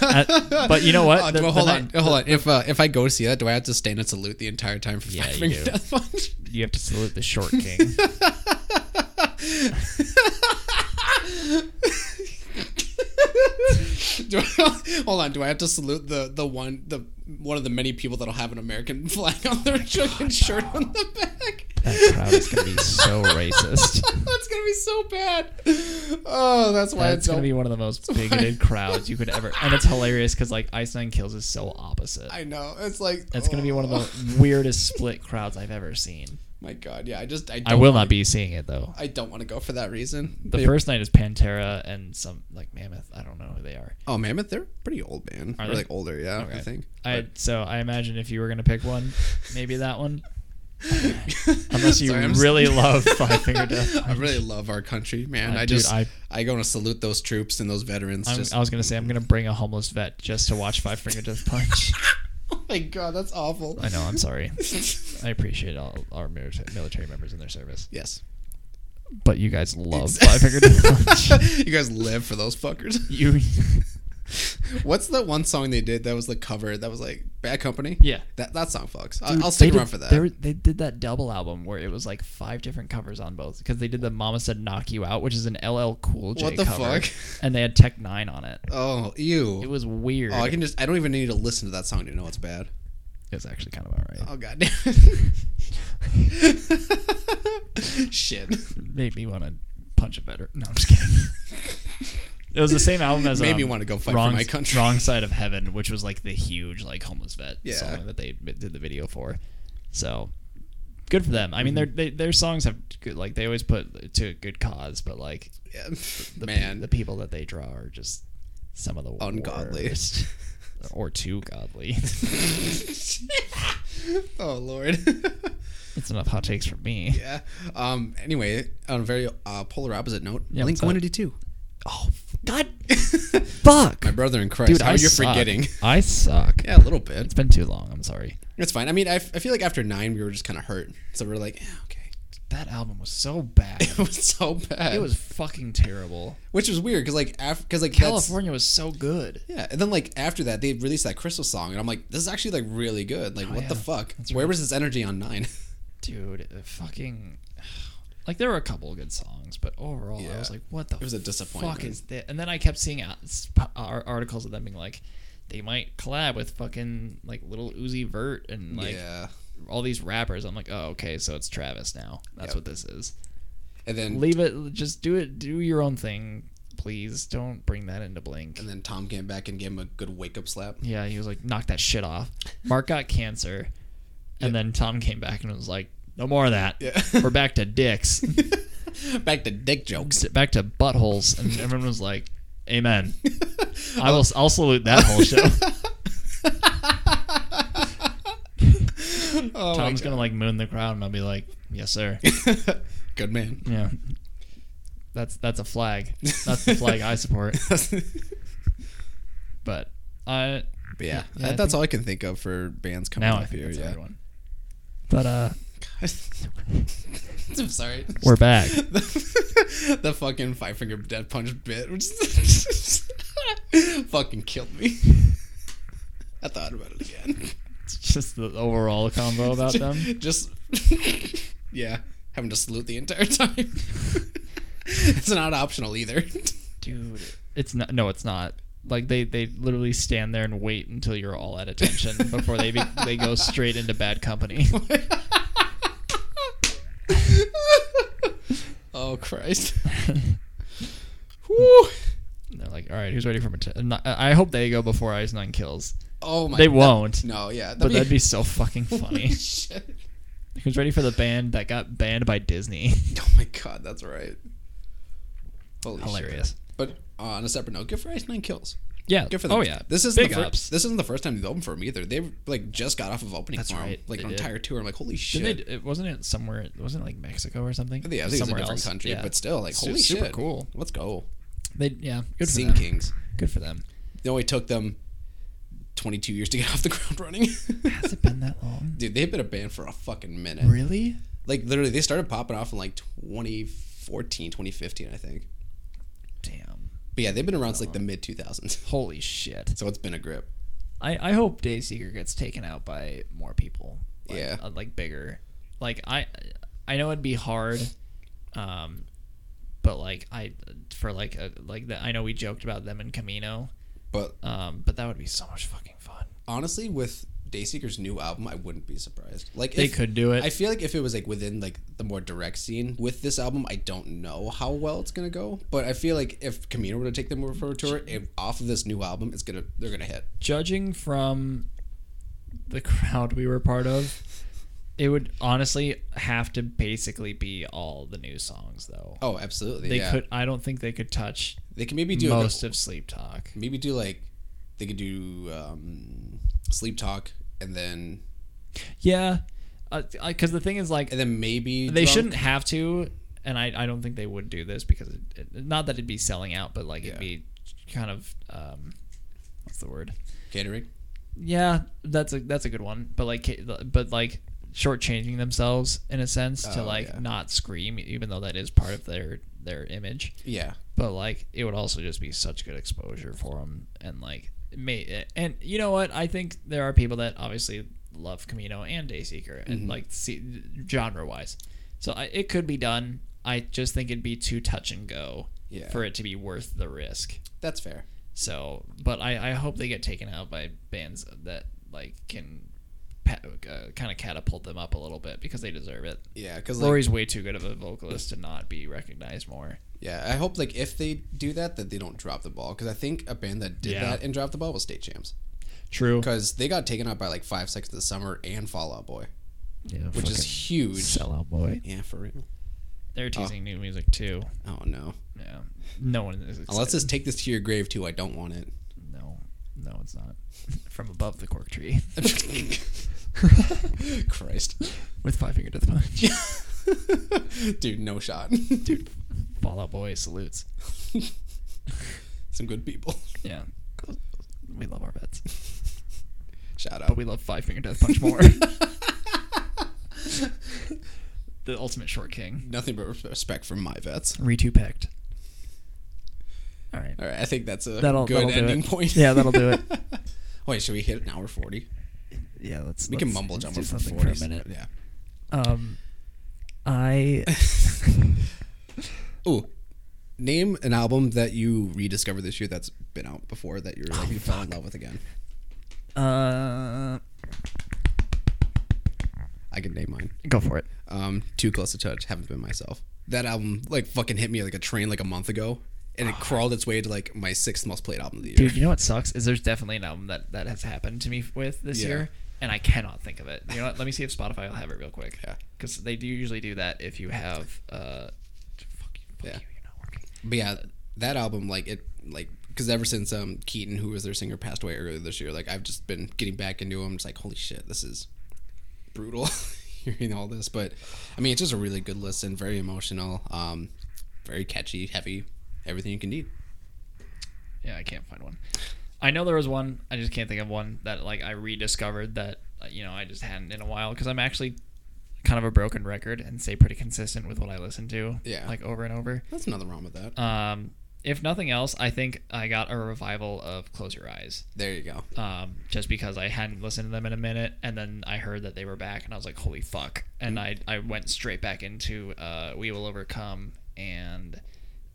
Speaker 1: Uh, but you know what?
Speaker 2: Oh,
Speaker 1: The-
Speaker 2: well, hold on, hold on. If uh, if I go see that, do I have to stand and salute the entire time for
Speaker 1: Yeah,
Speaker 2: Five Finger. Death Punch?
Speaker 1: You have to salute the short king.
Speaker 2: I, hold on. Do I have to salute the the one the one of the many people that'll have an American flag on their fucking shirt on the back?
Speaker 1: That crowd is gonna be so racist.
Speaker 2: that's gonna be so bad. Oh, that's why
Speaker 1: That's
Speaker 2: it's
Speaker 1: gonna be one of the most bigoted crowds you could ever. And it's hilarious because like Ice Nine Kills is so opposite.
Speaker 2: I know. It's like
Speaker 1: It's gonna be one of
Speaker 2: oh,
Speaker 1: the weirdest split crowds I've ever seen.
Speaker 2: My God, yeah. I just I,
Speaker 1: I will
Speaker 2: wanna-
Speaker 1: not be seeing it though.
Speaker 2: I don't want to go for that reason.
Speaker 1: The
Speaker 2: They-
Speaker 1: first night is Pantera and some like Mammoth. I don't know who they are.
Speaker 2: oh Mammoth, they're pretty old band.
Speaker 1: Are
Speaker 2: Or
Speaker 1: they?
Speaker 2: like older, yeah. I think.
Speaker 1: I so I imagine if you were gonna pick one, maybe that one. Unless you
Speaker 2: Sorry,
Speaker 1: really love Five Finger Death.
Speaker 2: I really love our country, man.
Speaker 1: Uh,
Speaker 2: I
Speaker 1: dude,
Speaker 2: just
Speaker 1: I-
Speaker 2: I, go to salute those troops and those veterans. Just
Speaker 1: I was gonna say I'm gonna bring a homeless vet just to watch Five Finger Death Punch.
Speaker 2: oh my god, that's awful.
Speaker 1: I know. I'm sorry. I appreciate all our military, military members in their service,
Speaker 2: yes,
Speaker 1: but you guys love Five Finger Death Punch.
Speaker 2: you guys live for those fuckers.
Speaker 1: You,
Speaker 2: What's that one song they did that was like cover? That was like Bad Company.
Speaker 1: yeah.
Speaker 2: That that song fucks.
Speaker 1: Dude,
Speaker 2: I'll stick around
Speaker 1: did-
Speaker 2: for that.
Speaker 1: They, were- they did that double album where it was like five different covers on both because they did the "Mama Said Knock You Out," which is an LL Cool J
Speaker 2: What the
Speaker 1: cover,
Speaker 2: fuck?
Speaker 1: and they had Tech N9ne on it.
Speaker 2: oh, ew.
Speaker 1: It was weird.
Speaker 2: oh, I can just. I don't even need to listen to that song to know it's bad.
Speaker 1: It's actually kind of alright.
Speaker 2: Oh god damn. Shit.
Speaker 1: Made me want to punch a better. No, I'm just kidding. It was the same album as
Speaker 2: Made me
Speaker 1: um,
Speaker 2: wanna go fight for
Speaker 1: wrong,
Speaker 2: my country.
Speaker 1: Wrong Side of Heaven, which was like the huge like homeless vet
Speaker 2: Yeah.
Speaker 1: song that they did the video for. So good for them. I mean,
Speaker 2: Mm-hmm.
Speaker 1: their they, their songs have good, like they always put to a good cause, but like
Speaker 2: Yeah.
Speaker 1: the,
Speaker 2: Man.
Speaker 1: the people that they draw are just some of the
Speaker 2: Ungodly.
Speaker 1: worst. or too godly.
Speaker 2: oh lord.
Speaker 1: That's enough hot takes from me.
Speaker 2: yeah. Um. Anyway, on a very uh, polar opposite note,
Speaker 1: Yeah, Blink?
Speaker 2: One Eighty Two.
Speaker 1: Oh God, fuck,
Speaker 2: My brother in Christ.
Speaker 1: dude,
Speaker 2: How
Speaker 1: I
Speaker 2: are you
Speaker 1: suck.
Speaker 2: forgetting?
Speaker 1: I suck.
Speaker 2: Yeah, a little bit.
Speaker 1: It's been too long. I'm sorry.
Speaker 2: It's fine. I mean, I, f- I feel like after nine, we were just kind of hurt. So we're like, yeah, okay.
Speaker 1: That album was so bad.
Speaker 2: It was so bad.
Speaker 1: It was fucking terrible.
Speaker 2: which was weird because like after because like that's-
Speaker 1: California was so good.
Speaker 2: Yeah, and then like after that, they released that Crystal song, and I'm like, this is actually like really good. Like, oh, what the
Speaker 1: Oh, yeah.
Speaker 2: fuck?
Speaker 1: That's
Speaker 2: Where
Speaker 1: right.
Speaker 2: was this energy on nine?
Speaker 1: Dude, fucking like there were a couple of good songs, but overall I was like, what the
Speaker 2: It was a
Speaker 1: fuck is that? And then I kept seeing out- sp- ar- articles of them being like they might collab with fucking like Lil Uzi Vert and like
Speaker 2: yeah,
Speaker 1: all these rappers. I'm like, oh, okay, so it's Travis now. That's
Speaker 2: Yep.
Speaker 1: what this is.
Speaker 2: And then
Speaker 1: Leave it. Just do it. Do your own thing, please. Don't bring that into Blink.
Speaker 2: and then Tom came back and gave him a good wake up slap.
Speaker 1: Yeah, he was like, knock that shit off. Mark got cancer, and then Tom came back and was like, no more of that.
Speaker 2: Yeah.
Speaker 1: We're back to dicks,
Speaker 2: Back to dick jokes.
Speaker 1: back to buttholes, and everyone was like, amen. I will. I'll salute that whole show.
Speaker 2: Oh my
Speaker 1: Tom's gonna like moon the crowd, and I'll be like, yes, sir.
Speaker 2: Good man.
Speaker 1: Yeah. That's that's a flag. That's the flag I support. But I
Speaker 2: But yeah,
Speaker 1: I
Speaker 2: that's all I can think of for bands coming
Speaker 1: now
Speaker 2: up
Speaker 1: I think
Speaker 2: here.
Speaker 1: that's a
Speaker 2: Yeah.
Speaker 1: good one. But uh,
Speaker 2: I'm sorry.
Speaker 1: we're back.
Speaker 2: the, the fucking five finger death punch bit which fucking killed me. I thought about it again.
Speaker 1: It's just the overall combo about them.
Speaker 2: Just yeah, having to salute the entire time. it's not optional either.
Speaker 1: Dude, it's not. No, it's not. Like they they literally stand there and wait until you're all at attention before they be, they go straight into bad company.
Speaker 2: oh Christ.
Speaker 1: And they're like, all right, who's ready for not- I hope they go before Ice Nine kills.
Speaker 2: Oh my.
Speaker 1: They
Speaker 2: that-
Speaker 1: won't.
Speaker 2: no, yeah,
Speaker 1: But that'd be so fucking funny.
Speaker 2: Shit.
Speaker 1: Who's ready for the band that got banned by Disney?
Speaker 2: Oh my god, that's right. Holy
Speaker 1: Hilarious.
Speaker 2: shit. But uh, on a separate note, good for Ice Nine Kills.
Speaker 1: Yeah.
Speaker 2: Good for them.
Speaker 1: Oh yeah.
Speaker 2: This is
Speaker 1: big
Speaker 2: the fir-
Speaker 1: ups.
Speaker 2: This isn't the first time they've opened for them either. They've like just got off of opening
Speaker 1: That's
Speaker 2: for 'em,
Speaker 1: right,
Speaker 2: like
Speaker 1: they
Speaker 2: an
Speaker 1: did.
Speaker 2: entire tour. I'm like, holy shit.
Speaker 1: Didn't they? It wasn't it somewhere. It wasn't it like Mexico or something?
Speaker 2: yeah, I think it's a
Speaker 1: somewhere
Speaker 2: different
Speaker 1: else.
Speaker 2: country,
Speaker 1: Yeah.
Speaker 2: but still, like,
Speaker 1: Su-
Speaker 2: holy
Speaker 1: super
Speaker 2: shit.
Speaker 1: cool.
Speaker 2: Let's go.
Speaker 1: They yeah. Good for
Speaker 2: Sing
Speaker 1: them.
Speaker 2: Kings.
Speaker 1: Good for them.
Speaker 2: It only took them 22 years to get off the ground running.
Speaker 1: Has it been that long?
Speaker 2: Dude, they've been a band for a fucking minute.
Speaker 1: Really?
Speaker 2: Like, literally, they started popping off in like 2014, 2015, I think. But yeah, they've been around since like the mid 2000s.
Speaker 1: Holy shit.
Speaker 2: So it's been a grip.
Speaker 1: I, I hope Dayseeker gets taken out by more people. Like,
Speaker 2: Yeah.
Speaker 1: uh, like bigger. Like I I know it'd be hard, um, but like I for like a, like the, I know we joked about them in Camino,
Speaker 2: But
Speaker 1: um, but that would be so much fucking fun.
Speaker 2: honestly, with Dayseeker's new album, I wouldn't be surprised. Like
Speaker 1: They
Speaker 2: if-
Speaker 1: could do it.
Speaker 2: I feel like if it was like within like the more direct scene with this album, I don't know how well it's gonna go. But I feel like if Camino were to take them over for a tour, if, off of this new album, it's gonna they're gonna hit.
Speaker 1: Judging from the crowd we were part of, it would honestly have to basically be all the new songs though.
Speaker 2: Oh, absolutely.
Speaker 1: they
Speaker 2: yeah.
Speaker 1: could. I don't think they could touch
Speaker 2: They can maybe do
Speaker 1: most
Speaker 2: a,
Speaker 1: of Sleep Talk.
Speaker 2: maybe do like they could do um, sleep talk and then
Speaker 1: Yeah, because the thing is like
Speaker 2: and then maybe
Speaker 1: they
Speaker 2: Drunk.
Speaker 1: shouldn't have to, and I, I don't think they would do this because it, it, not that it'd be selling out, but like it'd be kind of um, what's the word?
Speaker 2: catering.
Speaker 1: Yeah, that's a that's a good one. But like, but like shortchanging themselves in a sense to
Speaker 2: Oh,
Speaker 1: like
Speaker 2: yeah.
Speaker 1: not scream, even though that is part of their their image.
Speaker 2: Yeah,
Speaker 1: But like, it would also just be such good exposure for them, and like, may and you know what? I think there are people that obviously love Camino and Dayseeker, and
Speaker 2: Mm-hmm.
Speaker 1: like see genre wise. So I, it could be done. I just think it'd be too touch and go
Speaker 2: Yeah.
Speaker 1: for it to be worth the risk.
Speaker 2: that's fair.
Speaker 1: So, but I, I hope they get taken out by bands that like can uh, kind of catapult them up a little bit because they deserve it.
Speaker 2: Yeah, because like,
Speaker 1: Rory's way too good of a vocalist to not be recognized more.
Speaker 2: yeah, I hope like if they do that, that they don't drop the ball. Because I think a band that did
Speaker 1: Yeah.
Speaker 2: that and dropped the ball was State Champs.
Speaker 1: True.
Speaker 2: Because they got taken out by like Five Seconds of the Summer and Fallout Boy,
Speaker 1: Yeah,
Speaker 2: which is huge.
Speaker 1: sellout boy.
Speaker 2: Yeah, for real.
Speaker 1: They're teasing new music too.
Speaker 2: Oh no.
Speaker 1: Yeah, no one is. Excited.
Speaker 2: Unless it's take this to your grave too, I don't want it.
Speaker 1: no, no, it's not. From above the cork tree
Speaker 2: Christ,
Speaker 1: with five finger death punch.
Speaker 2: dude, no shot.
Speaker 1: Dude, Fallout Boy salutes.
Speaker 2: Some good people.
Speaker 1: Yeah, we love our vets,
Speaker 2: Shout out.
Speaker 1: but we love five finger death punch more. the ultimate short king.
Speaker 2: Nothing but respect from my vets.
Speaker 1: Retu picked. All right.
Speaker 2: All right, I think that's a
Speaker 1: That'll,
Speaker 2: good
Speaker 1: that'll
Speaker 2: ending point.
Speaker 1: Yeah, that'll do it.
Speaker 2: Wait, should we hit an hour forty?
Speaker 1: Yeah, let's.
Speaker 2: We can
Speaker 1: let's-
Speaker 2: mumble
Speaker 1: let's
Speaker 2: jump for
Speaker 1: something for a minute.
Speaker 2: Yeah.
Speaker 1: Um, I
Speaker 2: Ooh, name an album that you rediscovered this year that's been out before that you're
Speaker 1: Oh,
Speaker 2: you fell in love with again.
Speaker 1: uh
Speaker 2: I can name mine.
Speaker 1: Go for it.
Speaker 2: Um, Too Close to Touch, Haven't Been Myself. That album like fucking hit me like a train like a month ago, and it crawled its way to like my sixth most played album of the year.
Speaker 1: Dude, you know what sucks is there's definitely an album that that has happened to me with this
Speaker 2: Yeah.
Speaker 1: year, and I cannot think of it. You know what? Let me see if Spotify will have it real quick.
Speaker 2: Yeah.
Speaker 1: Because they do usually do that if you have. Uh, fuck you, fuck
Speaker 2: Yeah.
Speaker 1: you, you're not working.
Speaker 2: But yeah, that album like it like because ever since um Keaton, who was their singer, passed away earlier this year, like I've just been getting back into him. It's like holy shit, this is brutal hearing all this. But I mean, it's just a really good listen, very emotional, um, very catchy, heavy, everything you can need.
Speaker 1: Yeah, I can't find one. I know there was one. I just can't think of one that like I rediscovered that uh, you know I just hadn't in a while because I'm actually kind of a broken record and stay pretty consistent with what I listen to.
Speaker 2: Yeah.
Speaker 1: Like over and over.
Speaker 2: That's nothing wrong with that.
Speaker 1: Um, if nothing else, I think I got a revival of Close Your Eyes.
Speaker 2: there you go.
Speaker 1: Um, just because I hadn't listened to them in a minute, and then I heard that they were back, and I was like, "Holy fuck!" And I I went straight back into uh, "We Will Overcome" and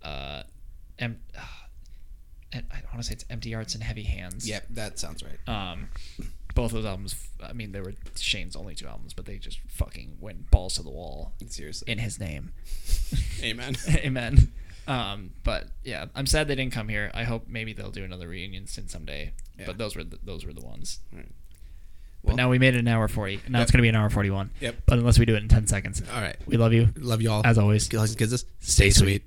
Speaker 1: uh, em- and I want to say it's "Empty Hearts and Heavy Hands."
Speaker 2: Yep, that sounds right.
Speaker 1: Um, both of those albums. I mean, they were Shane's only two albums, but they just fucking went balls to the wall
Speaker 2: Seriously.
Speaker 1: in his name.
Speaker 2: Amen.
Speaker 1: Amen. Um, but yeah, I'm sad they didn't come here. I hope maybe they'll do another reunion soon someday.
Speaker 2: Yeah.
Speaker 1: But those were the, those were the ones.
Speaker 2: Alright.
Speaker 1: But now we made it an hour forty. Now it's gonna be an hour forty-one.
Speaker 2: Yep.
Speaker 1: But unless we do it in ten seconds,
Speaker 2: All right.
Speaker 1: we love you
Speaker 2: Love y'all.
Speaker 1: as always.
Speaker 2: Kids, stay sweet.